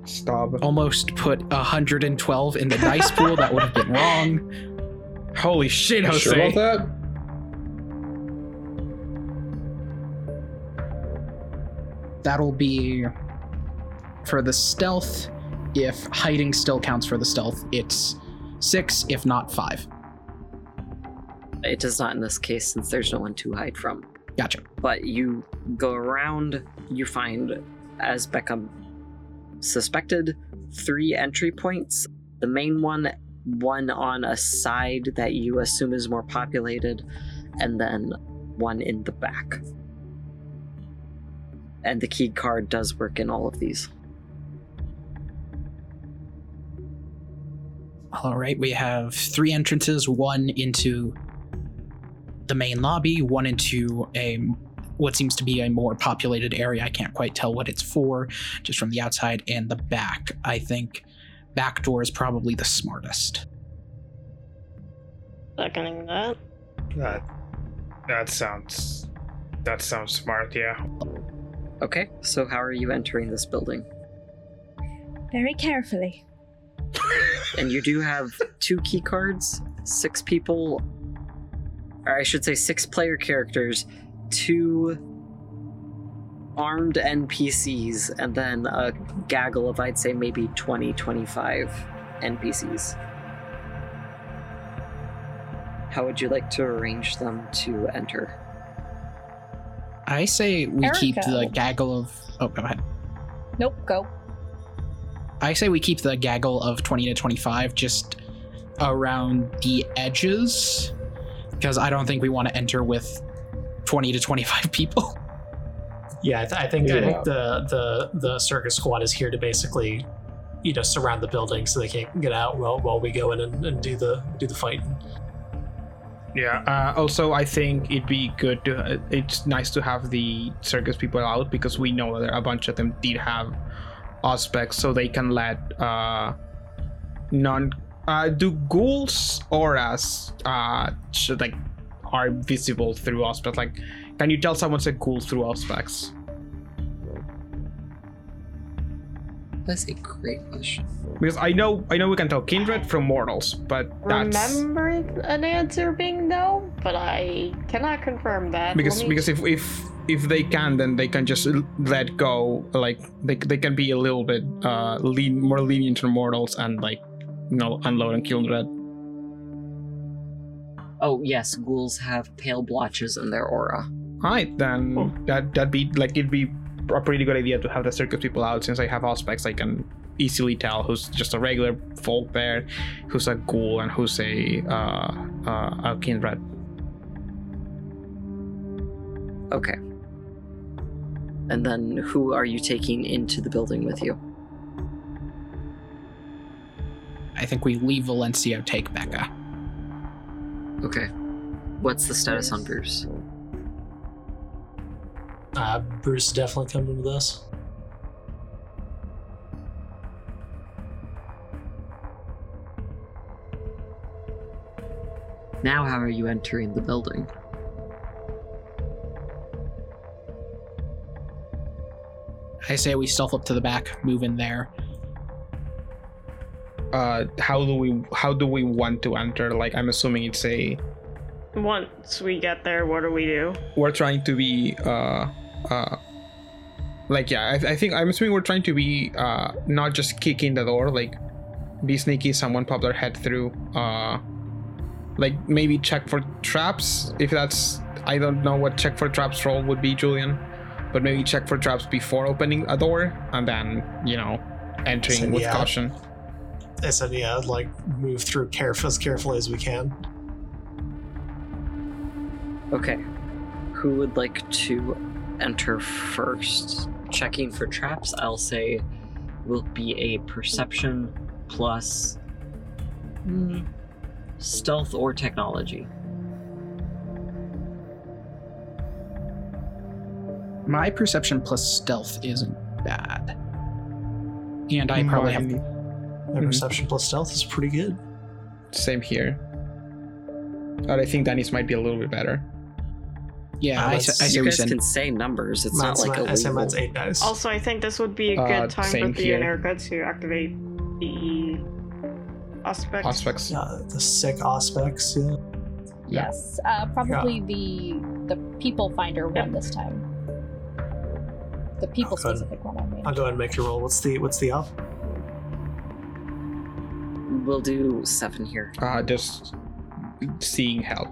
Stop. Almost put 112 in the dice pool. That would have been wrong. Holy shit, Jose. Sure about that? That'll be for the stealth. If hiding still counts for the stealth, it's six, if not five. It does not in this case since there's no one to hide from. Gotcha. But you go around, you find, as Beckham suspected, three entry points. The main one, one on a side that you assume is more populated, and then one in the back. And the key card does work in all of these. All right, we have three entrances one into the main lobby, one into a what seems to be a more populated area. I can't quite tell what it's for, just from the outside, and the back. I think back door is probably the smartest. Seconding that. That. That sounds. That sounds smart, yeah. Okay, so how are you entering this building? Very carefully. And you do have two key cards, six people, or I should say six player characters, two armed NPCs, and then a gaggle of, I'd say, maybe 20, 25 NPCs. How would you like to arrange them to enter? I say we keep the gaggle of. Oh, go ahead. Nope, go. I say we keep the gaggle of 20 to 25 just around the edges because I don't think we want to enter with 20 to 25 people. Yeah, I, th- I think I think the the the circus squad is here to basically, you know, surround the building so they can't get out while while we go in and, and do the do the fighting. Yeah. Uh, also, I think it'd be good to. Uh, it's nice to have the circus people out because we know that a bunch of them did have Auspex, so they can let uh, non. Uh, do ghouls auras uh like are visible through Auspex? Like, can you tell someone's a ghoul through Auspex? That's a great question. Because I know I know we can tell kindred from mortals, but that's Remember an answer being no, but I cannot confirm that. because Let me- because if if if they can then they can just l- let go like they, they can be a little bit uh lean more lenient to mortals and like you know unload and kill red Oh, yes, ghouls have pale blotches in their aura. alright then Oh. that that'd be like it'd be a pretty good idea to have the circus people out since i have Auspex i can easily tell who's just a regular folk there who's a ghoul and who's a uh uh a kindred Okay. And then who are you taking into the building with you? I think we leave Valencio, take Becca. Okay. What's the status on Bruce? Uh, Bruce is definitely coming with us. Now, how are you entering the building? I say we stealth up to the back, move in there. uh how do we how do we want to enter like i'm assuming it's a once we get there, what do we do? we're trying to be uh uh like yeah I, I think i'm assuming we're trying to be uh not just kick in the door like be sneaky someone pop their head through uh like maybe check for traps if that's I don't know what check for traps role would be, Julian, but maybe check for traps before opening a door and then you know entering So, with yeah. caution. I said, yeah, like move through careful as carefully as we can. Okay. Who would like to enter first? Checking for traps, I'll say, will be a perception plus hmm, stealth or technology. My perception plus stealth isn't bad. And I probably have. Mine- My Mhm. perception plus stealth is pretty good. Same here. But I think Danny's might be a little bit better. Yeah, Uh, I, that's- s- I see you what you guys can say numbers. It's Mine's, not like mi- I say illegal. mine's eight dice. Also, I think this would be a Uh, good time for Theo and. Erica to activate the Auspex. Auspex. uh, the sick Auspex. Yeah. Yes, uh, probably the the people finder one this time. The people specific one. I mean. I'll go ahead and make your roll. What's the what's the ob? We'll do seven here. Uh, just seeing help.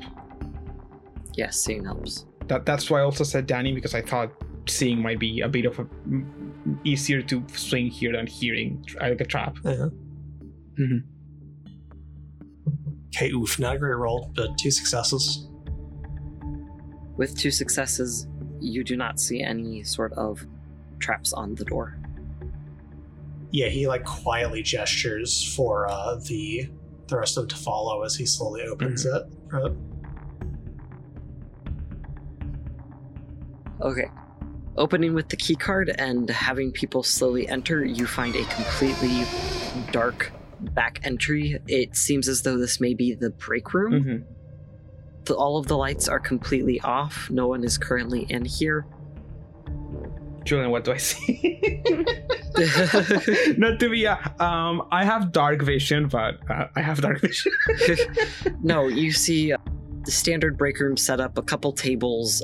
Yes, seeing helps. That that's why I also said Danny because I thought seeing might be a bit of a m- easier to swing here than hearing like a trap. Yeah. Mhm. Okay, oof, not a great roll, but two successes. With two successes, you do not see any sort of traps on the door. Yeah, he like quietly gestures for uh, the the rest of them to follow as he slowly opens it. Right. Okay. Opening with the key card and having people slowly enter, you find a completely dark back entry. It seems as though this may be the break room. Mhm. The, all of the lights are completely off. No one is currently in here. Julian, what do I see? Not to be a, um, I have dark vision, but uh, I have dark vision. no, you see uh, the standard break room setup, a couple tables,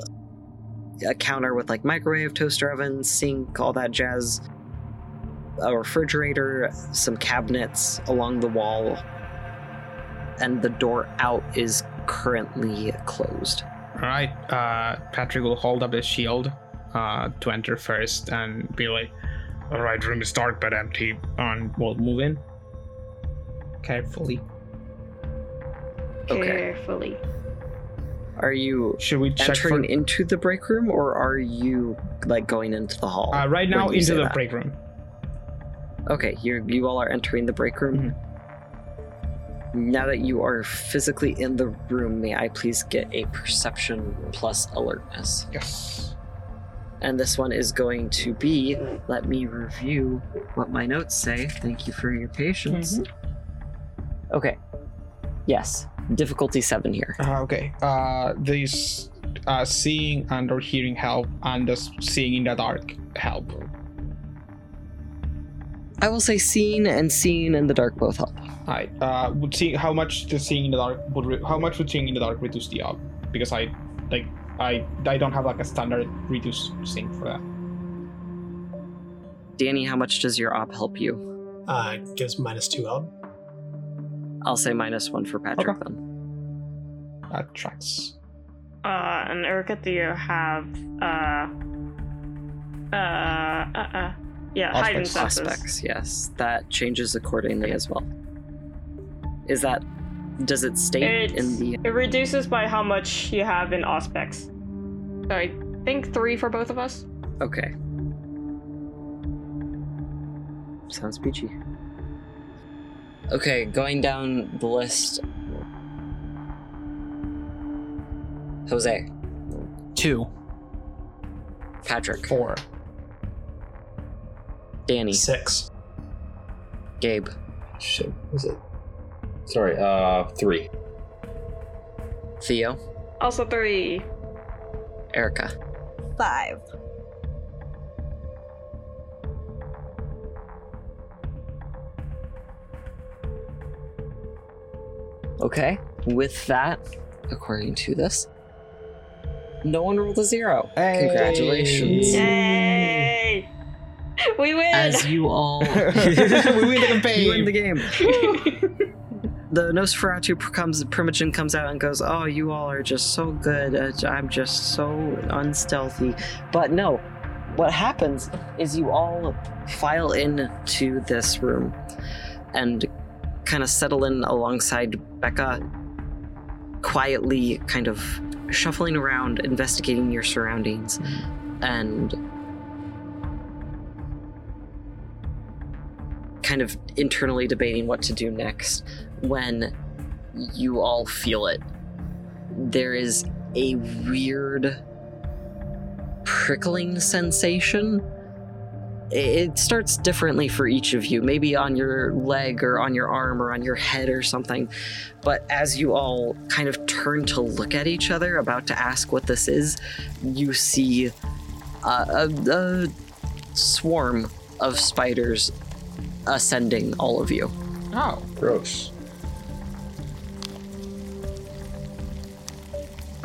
a counter with like microwave, toaster oven, sink, all that jazz, a refrigerator, some cabinets along the wall, and the door out is currently closed. All right, uh, Patrick will hold up his shield uh, to enter first and be like, "All right, room is dark but empty." And we'll move in carefully. Okay. Are you Should we check for? into the break room or are you like going into the hall? Uh, right now, into the that? break room. Okay, you you all are entering the break room. Now that you are physically in the room, may I please get a perception plus alertness? Yes. And this one is going to be. Let me review what my notes say. Thank you for your patience. Okay. Yes. Difficulty seven here. Uh, okay. Uh, these uh, seeing and or hearing help, and just seeing in the dark help. I will say seen and seen in the dark both help. Alright. Uh, would see how much the seeing in the dark would re- how much would seeing in the dark reduce the up? Because I like I I don't have like a standard reduce thing for that. Danny, how much does your op help you? Uh, gives minus two up. I'll say minus one for Patrick Okay. then. That tracks. Uh, and Erica, do you have uh, uh, uh, uh yeah, hidden Auspex. senses. Auspex, yes. That changes accordingly as well. Is that does it stay It's, in the It reduces by how much you have in Auspex. So I think three for both of us. Okay. Sounds peachy. Okay, going down the list. Jose, Two. Patrick, Four. Danny, Six. Gabe, Shit, was it? Sorry, uh, three. Theo, Also three. Erica. Five. Okay, with that, according to this, no one rolled a zero. Congratulations. Yay! We win! As you all we win the campaign. you win the game. the Nosferatu comes, Primogen comes out and goes, "Oh, you all are just so good. Uh, I'm just so unstealthy." But no, what happens is you all file in to this room and kind of settle in alongside Becca, quietly, kind of shuffling around, investigating your surroundings, and kind of internally debating what to do next when you all feel it. There is a weird prickling sensation. It starts differently for each of you, maybe on your leg or on your arm or on your head or something. But as you all kind of turn to look at each other, about to ask what this is, you see a, a, a swarm of spiders ascending all of you. Oh. Gross.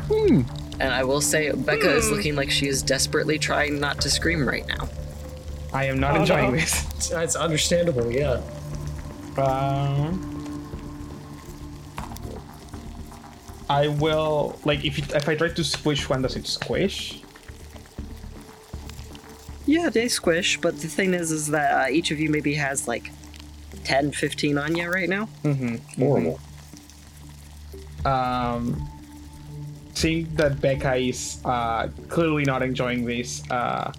Hmm. And I will say, Becca is looking like she is desperately trying not to scream right now. I am not Oh, enjoying no. this. It's, it's understandable, yeah. Um, I will like if it, if I try to squish one, does it squish? Yeah, they squish, but the thing is, is that uh, each of you maybe has like 10, 15 on you right now. Mm-hmm. Horrible. Um, seeing that Becca is uh, clearly not enjoying this, uh,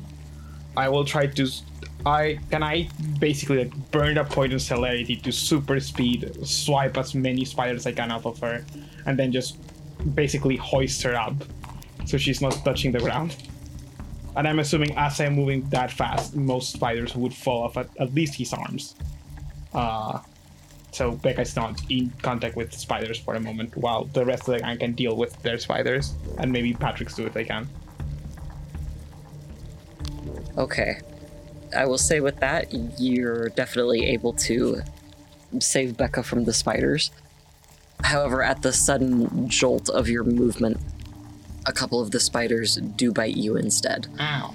I will try to. I can I basically like burn a poison celerity to super speed, swipe as many spiders I can off of her, and then just basically hoist her up, so she's not touching the ground. And I'm assuming as I'm moving that fast, most spiders would fall off at, at least his arms. Uh, so Becca's not in contact with spiders for a moment, while the rest of the gang can deal with their spiders, and maybe Patrick's do if they can. Okay. I will say with that, you're definitely able to save Becca from the spiders. However, at the sudden jolt of your movement, a couple of the spiders do bite you instead. Ow.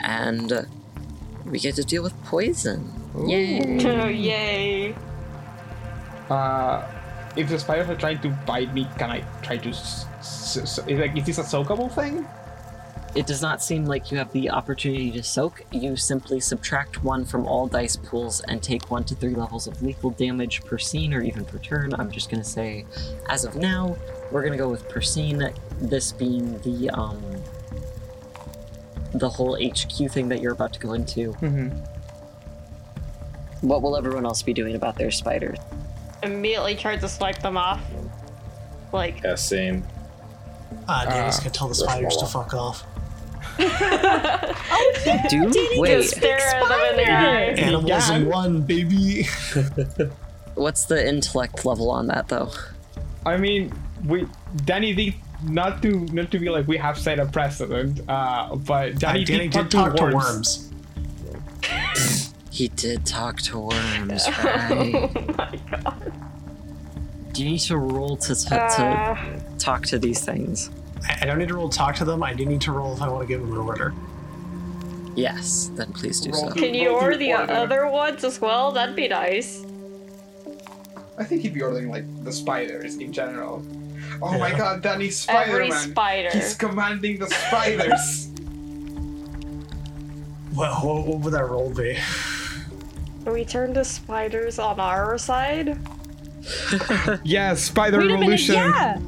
And uh, we get to deal with poison. Yay! Oh, yay. Uh, if the spiders are trying to bite me, can I try to? S- s- s- is, like, is this a soakable thing? It does not seem like you have the opportunity to soak. You simply subtract one from all dice pools and take one to three levels of lethal damage per scene or even per turn. I'm just gonna say, as of now, we're gonna go with per scene. This being the um the whole HQ thing that you're about to go into. Mm-hmm. What will everyone else be doing about their spiders? Immediately tried to swipe them off. Like, Yeah, same. Ah, Danny's Uh, gonna tell the spiders to fuck off. Do wait. stare at them in the eyes. Animalism one, baby. What's the intellect level on that though? I mean, we Danny did not to not to be like we have set a precedent, uh, but Danny, Uh, Danny did, did talk, talk to to worms. worms. He did talk to worms, right? oh my god. Do you need to roll to, to, Uh, to talk to these things? I, I don't need to roll talk to them. I do need to roll if I want to give them an order. Yes, then please do Roll so. to- can you Roll order the order. other ones as well? That'd be nice. I think he'd be ordering like the spiders in general. Oh my Yeah. god, Danny's Every Spider-Man. spider. He's commanding the spiders. Well, what, what would that roll be? We turn to spiders on our side? yeah, spider Wait a minute, revolution. yeah.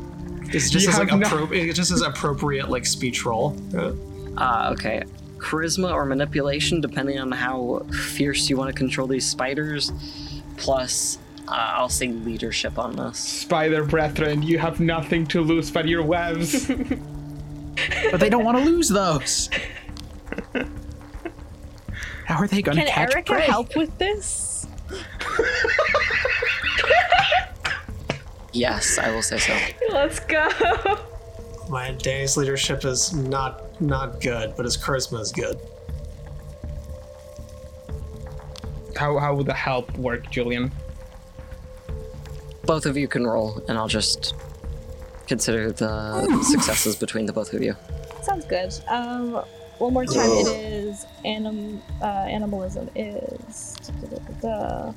It's just You as like no- appro- it just as appropriate like speech roll. Uh, Ah, okay. Charisma or manipulation, depending on how fierce you want to control these spiders. Plus, uh, I'll say leadership on this. Spider brethren, you have nothing to lose but your webs. But they don't want to lose those. How are they going to Can catch Erica prey? help with this? Yes, I will say so. Let's go. my Danny's leadership is not not good, but his charisma is good. how how would the help work, Julian? Both of you can roll, and I'll just consider the successes between the both of you. Sounds good. Um, one more time. It is anim. Uh, animalism is. Da, da, da, da.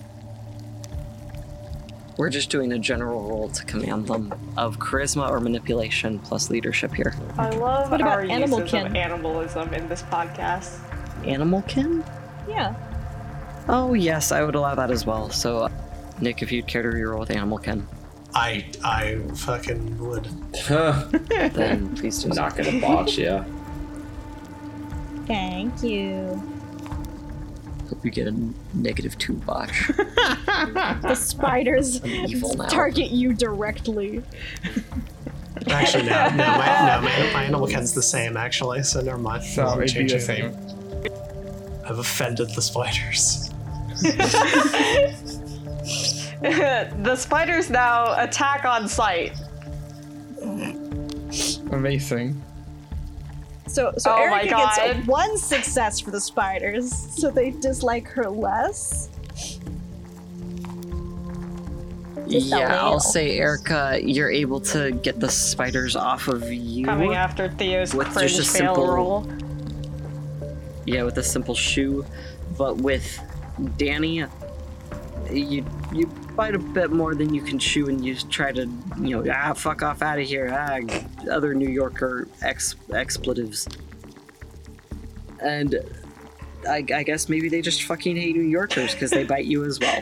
We're just doing a general roll to command them of charisma or manipulation plus leadership here. I love What about our animal uses kin? of animalism in this podcast. Animal ken? Yeah. Oh, yes, I would allow that as well. So, uh, Nick, if you'd care to reroll with animal ken, I I fucking would. then please do so. Not gonna botch, yeah. Thank you. Hope you get a negative two botch. The spiders target you directly. Actually, no, no, my, no, my, my animal ken's the same actually. So never mind. So Doesn't it'd be change the anything. same. I've offended the spiders. the spiders now attack on sight. Amazing. So, so Oh my Erica God. gets one success for the spiders, so they dislike her less. Just yeah, I'll say, Erica, you're able to get the spiders off of you. Coming after Theo's With cringe just a fail simple- roll. Yeah, with a simple shoe. But with Danny, you you bite a bit more than you can chew, and you try to you know ah fuck off out of here ah other New Yorker ex expletives. And I, I guess maybe they just fucking hate New Yorkers because they bite you as well.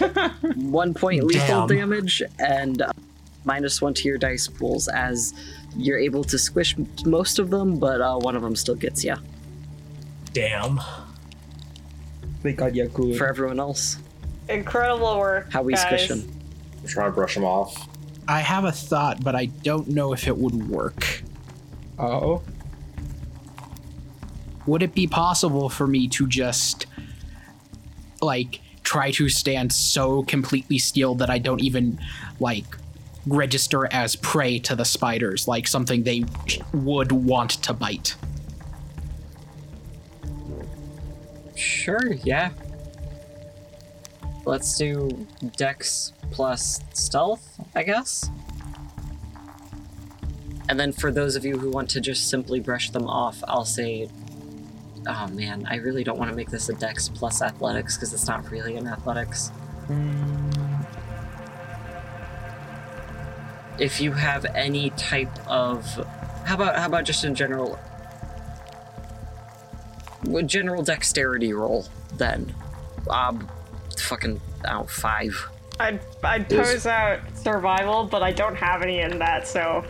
one point lethal Damn. damage and uh, minus one to your dice pools as you're able to squish most of them, but uh, one of them still gets you. Damn. They got you good. For everyone else, Incredible work. how we guys. squish them. I'm trying to brush them off. I have a thought, but I don't know if it would work. Oh. Would it be possible for me to just, like, try to stand so completely still that I don't even, like, register as prey to the spiders, like something they would want to bite? Sure, yeah. Let's do dex plus stealth, I guess. And then for those of you who want to just simply brush them off, I'll say, oh man, I really don't want to make this a dex plus athletics because it's not really an athletics. If you have any type of, how about how about just in general, general dexterity roll then. Um, fucking, oh, five. I'd, I'd Is- pose out survival, but I don't have any in that, so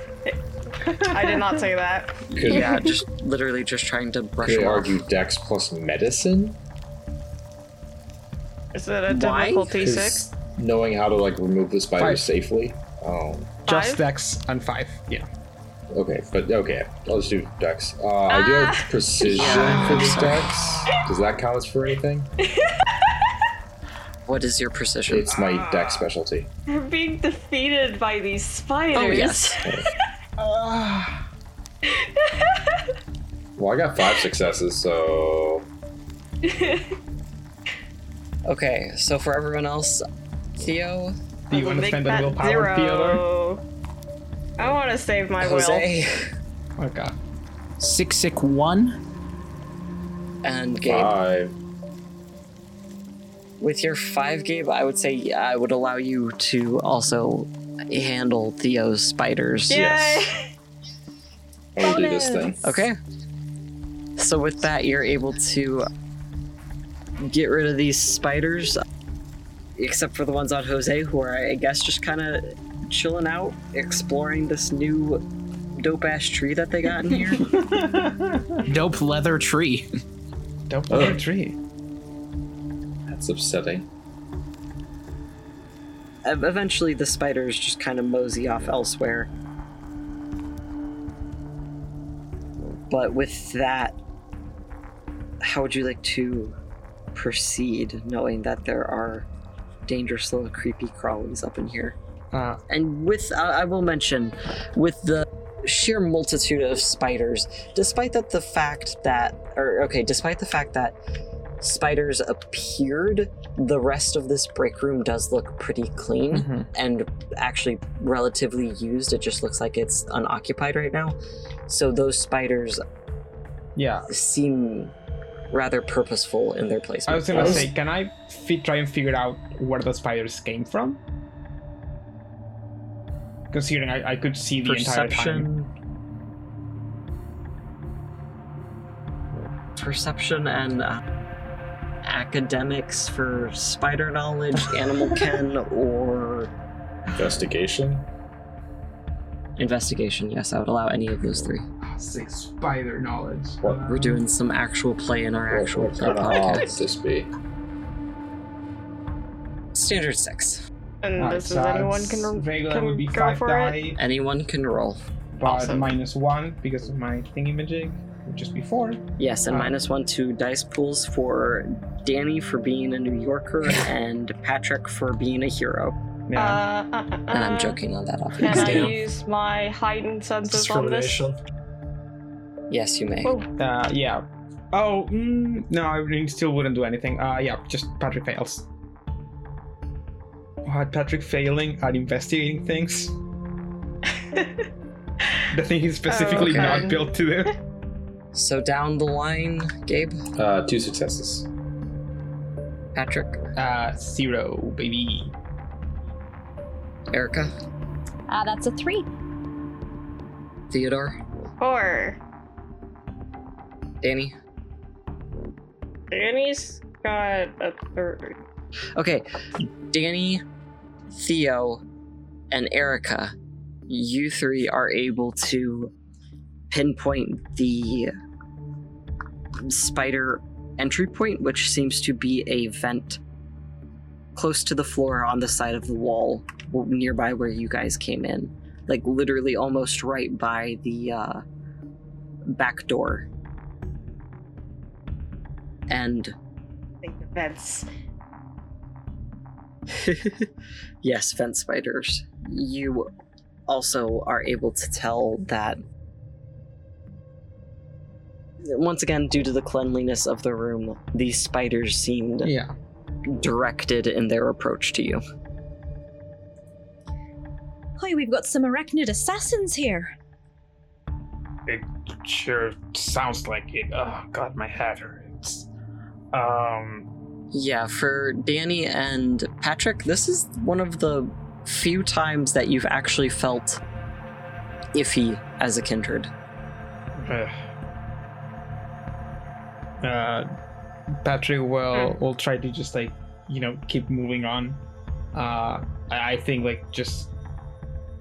I did not say that. Could, Yeah, just literally just trying to brush could them off. argue dex plus medicine? Is it a Why? difficulty 'Cause six? Knowing how to like remove the spiders Five. safely. Oh, Just Five? Dex and five. Yeah. okay, but okay, I'll just do dex. Uh, I do have Ah. precision Yeah, for the sorry. dex. Does that count as for anything? What is your precision? It's my deck specialty. We're being defeated by these spiders. oh, yes. Well, I got five successes, so Okay, so for everyone else, Theo, Do you want to Make spend a that willpower, zero. Theodore? I want to save my will. Jose, Okay. Six, six, one. and Gabe. five. With your five, Gabe, I would say yeah, I would allow you to also handle Theo's spiders. Yay! Yes. I will do this thing. Okay. So with that, you're able to get rid of these spiders, except for the ones on Jose, who are, I guess, just kind of chilling out, exploring this new dope ass tree that they got in here. Dope leather tree. Dope Oh. leather tree. That's upsetting. Eventually, the spiders just kind of mosey off elsewhere. But with that, how would you like to proceed, knowing that there are dangerous little creepy crawlies up in here? Uh, And with, uh, I will mention, with the sheer multitude of spiders, despite that the fact that, or okay, despite the fact that spiders appeared, the rest of this break room does look pretty clean mhm. and actually relatively used. It just looks like it's unoccupied right now. So those spiders Yeah. seem rather purposeful in their placement. I was gonna was- say, can I try and figure out where the spiders came from? considering I, I could see the entire time. Perception. Perception and uh, academics for spider knowledge, animal ken, or Investigation. investigation. Yes, I would allow any of those three. Six spider knowledge. What- We're doing some actual play in our What, actual what play kind of odd would podcast. this be? Standard six. And Alright, this is so anyone it's- can, regular can would be go five for die, it. Anyone can roll. but Awesome. minus one because of my thingy magic, which is before. Yes, and Uh, minus one to dice pools for Danny for being a New Yorker and Patrick for being a hero. Yeah. Uh, uh, uh, And I'm joking on that, Can obviously. I use my heightened senses on this? Discrimination. Yes, you may. Whoa. Uh, yeah. Oh, mm, no, I really still wouldn't do anything. Uh, yeah, just Patrick fails. What, Patrick failing at investigating things? the thing he's specifically okay. not built to do. So down the line, Gabe, Uh, two successes. Patrick, Uh, zero, baby. Erica, Ah, that's a three. Theodore, Four. Danny. Danny's got a third. Okay, Danny, Theo, and Erica, you three are able to pinpoint the spider entry point, which seems to be a vent close to the floor on the side of the wall nearby where you guys came in. Like literally almost right by the uh, back door. And think the vents. yes, vent spiders. You also are able to tell that. Once again, due to the cleanliness of the room, these spiders seemed Yeah. directed in their approach to you. Hi, we've got some arachnid assassins here. It sure sounds like it. Oh god, my head hurts. Um, Yeah, for Danny and Patrick, this is one of the few times that you've actually felt iffy as a kindred. Uh, Patrick will will try to just like you know keep moving on. Uh, I, I think like just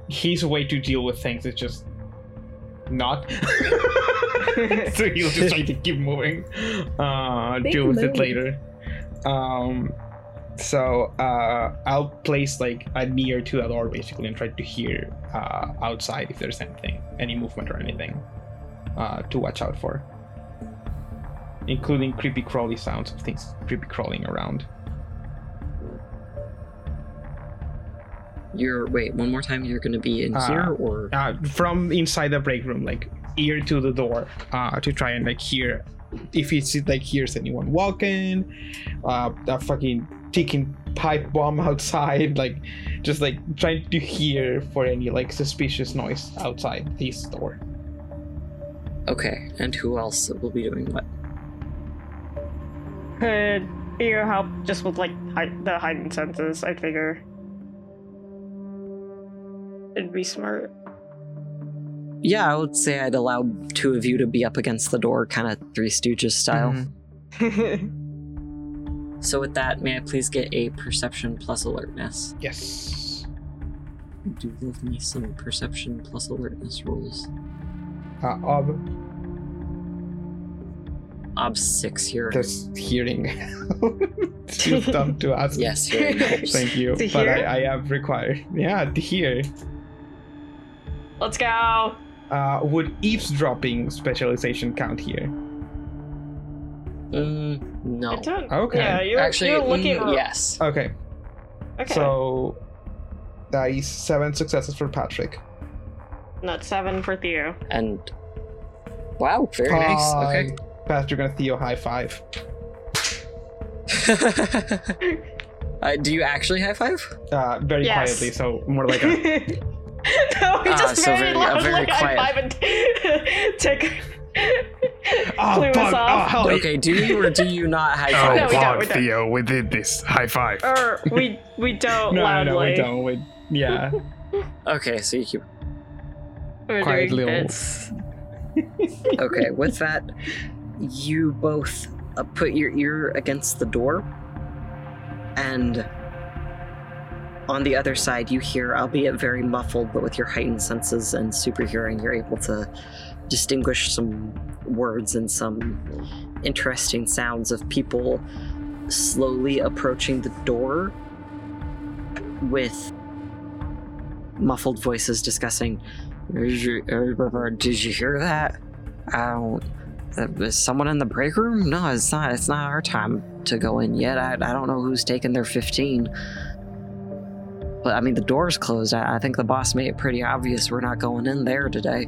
his way to deal with things is just not. so he'll just try to keep moving. Uh, Big deal with it later. Um, so uh, I'll place like a near to the door basically and try to hear uh, outside if there's anything, any movement or anything uh, to watch out for including creepy crawly sounds of things creepy crawling around. You're wait, one more time you're gonna be in Uh, here or Uh, from inside the break room, like ear to the door, uh, to try and like hear if it's like hears anyone walking, uh, a fucking ticking pipe bomb outside, like just like trying to hear for any like suspicious noise outside this door. Okay, and who else will be doing what? Could you help just with like hi- the heightened senses? I figure it'd be smart. Yeah, I would say I'd allow two of you to be up against the door, kind of Three Stooges style. Mhm. So, with that, may I please get a perception plus alertness? Yes. I do love me some perception plus alertness rolls. Uh, Ob, Ob 6 here. just hearing. Too dumb to ask. Yes, hearing. Thank you, To but hear? I, I have required. Yeah, to hear. Let's go. Uh, would eavesdropping specialization count here? Mm, no. I don't- Okay. Yeah, you're Actually, you're looking. mm, yes. Okay, Okay. so that is seven successes for Patrick. Not seven for Theo. And. Wow, very nice. Okay. Patrick and Theo high five. uh, do you actually high five? Uh, very Yes. quietly, so more like a. no, we Ah, just so very, very- loudly very high quiet. five and take. Oh, Clue us bug! Oh, hell! Okay, do you or do you not high Oh, five? No, we don't, we don't. Theo, we did this. High five. or we we don't No, loudly. no, we don't. We, yeah. Okay, so you keep. We're Quiet doing little- Okay, with that, you both uh, put your ear against the door, and on the other side, you hear, albeit very muffled, but with your heightened senses and super hearing, you're able to distinguish some words and some interesting sounds of people slowly approaching the door with muffled voices discussing did you, did you hear that? I don't. Uh, Is someone in the break room? No, it's not. It's not our time to go in yet. I, I don't know who's taking their 15. But I mean, the door's closed. I, I think the boss made it pretty obvious we're not going in there today.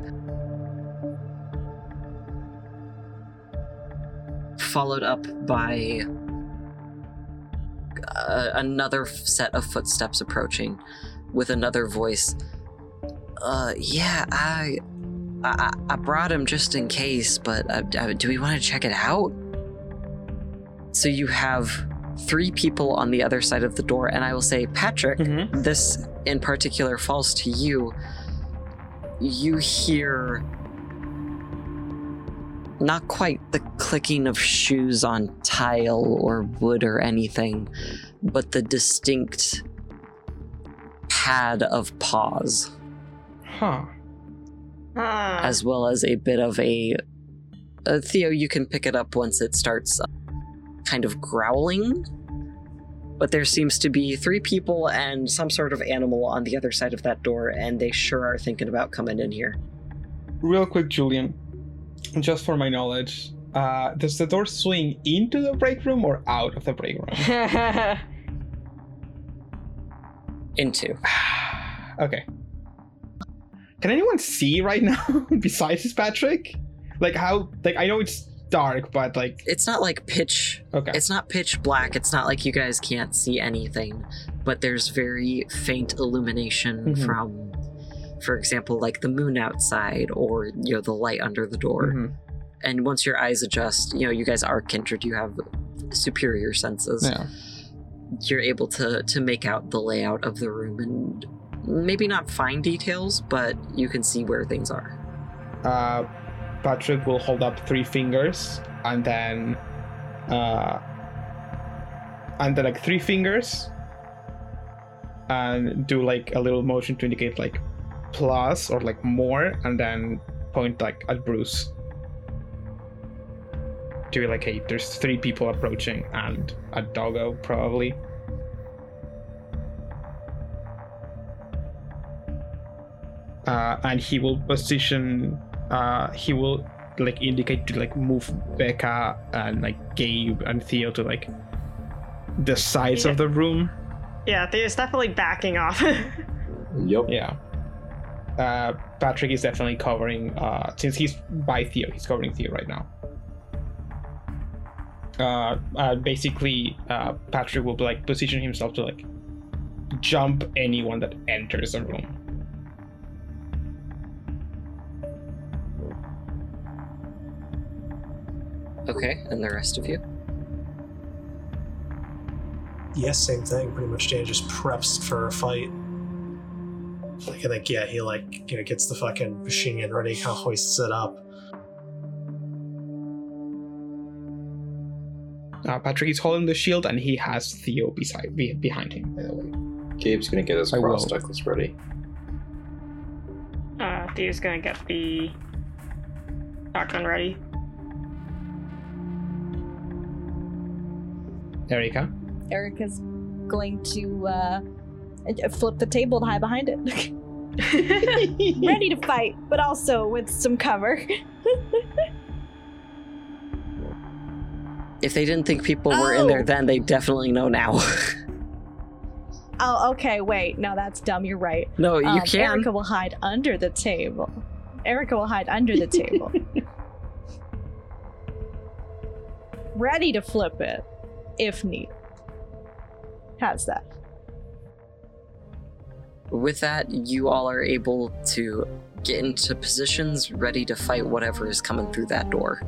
Followed up by uh, another set of footsteps approaching with another voice. Uh, yeah, I, I, I brought him just in case, but uh, uh, do we want to check it out? So you have three people on the other side of the door, and I will say, Patrick, Mhm. this in particular falls to you. You hear not quite the clicking of shoes on tile or wood or anything, but the distinct pad of paws. Huh. Ah. as well as a bit of a. Uh, Theo, you can pick it up once it starts uh, kind of growling. But there seems to be three people and some sort of animal on the other side of that door, and they sure are thinking about coming in here. Real quick, Julian, just for my knowledge, uh, does the door swing into the break room or out of the break room? Into. okay. Can anyone see right now besides Patrick? Like how? Like I know it's dark, but like It's not like pitch. okay. It's not pitch black. It's not like you guys can't see anything, but there's very faint illumination Mhm. from, for example, like the moon outside or you know the light under the door. Mhm. and once your eyes adjust, you know, you guys are kindred, you have superior senses. Yeah. You're able to to make out the layout of the room and maybe not fine details, but you can see where things are. Uh, Patrick will hold up three fingers and then, uh, and then like three fingers, and do like a little motion to indicate like plus or like more, and then point like at Bruce. To be like, hey, there's three people approaching and a doggo probably. Uh, and he will position uh, he will like indicate to like move Becca and like Gabe and Theo to like the sides Yeah. of the room. yeah, Theo's definitely backing off. Yep. Yeah. Uh, Patrick is definitely covering uh, since he's by Theo, he's covering Theo right now. Uh, uh, basically, uh, Patrick will like position himself to like jump anyone that enters the room. Okay, and the rest of you? Yes, same thing. Pretty much Dan just preps for a fight. Like I think yeah, he like you know gets the fucking machine gun ready, kind of hoists it up. Uh, Patrick is holding the shield and he has Theo beside be, behind him. By the way. Gabe's gonna get his I cross will. necklace ready. uh, Theo's gonna get the shotgun ready. Erica. Erica's going to uh, uh, flip the table and hide behind it. Ready to fight, but also with some cover. If they didn't think people were in there Oh. then, they definitely know now. oh, okay, wait. No, that's dumb. You're right. no, you Um, can. Erica will hide under the table. Erica will hide under the table. Ready to flip it if need. How's that? With that, you all are able to get into positions ready to fight whatever is coming through that door.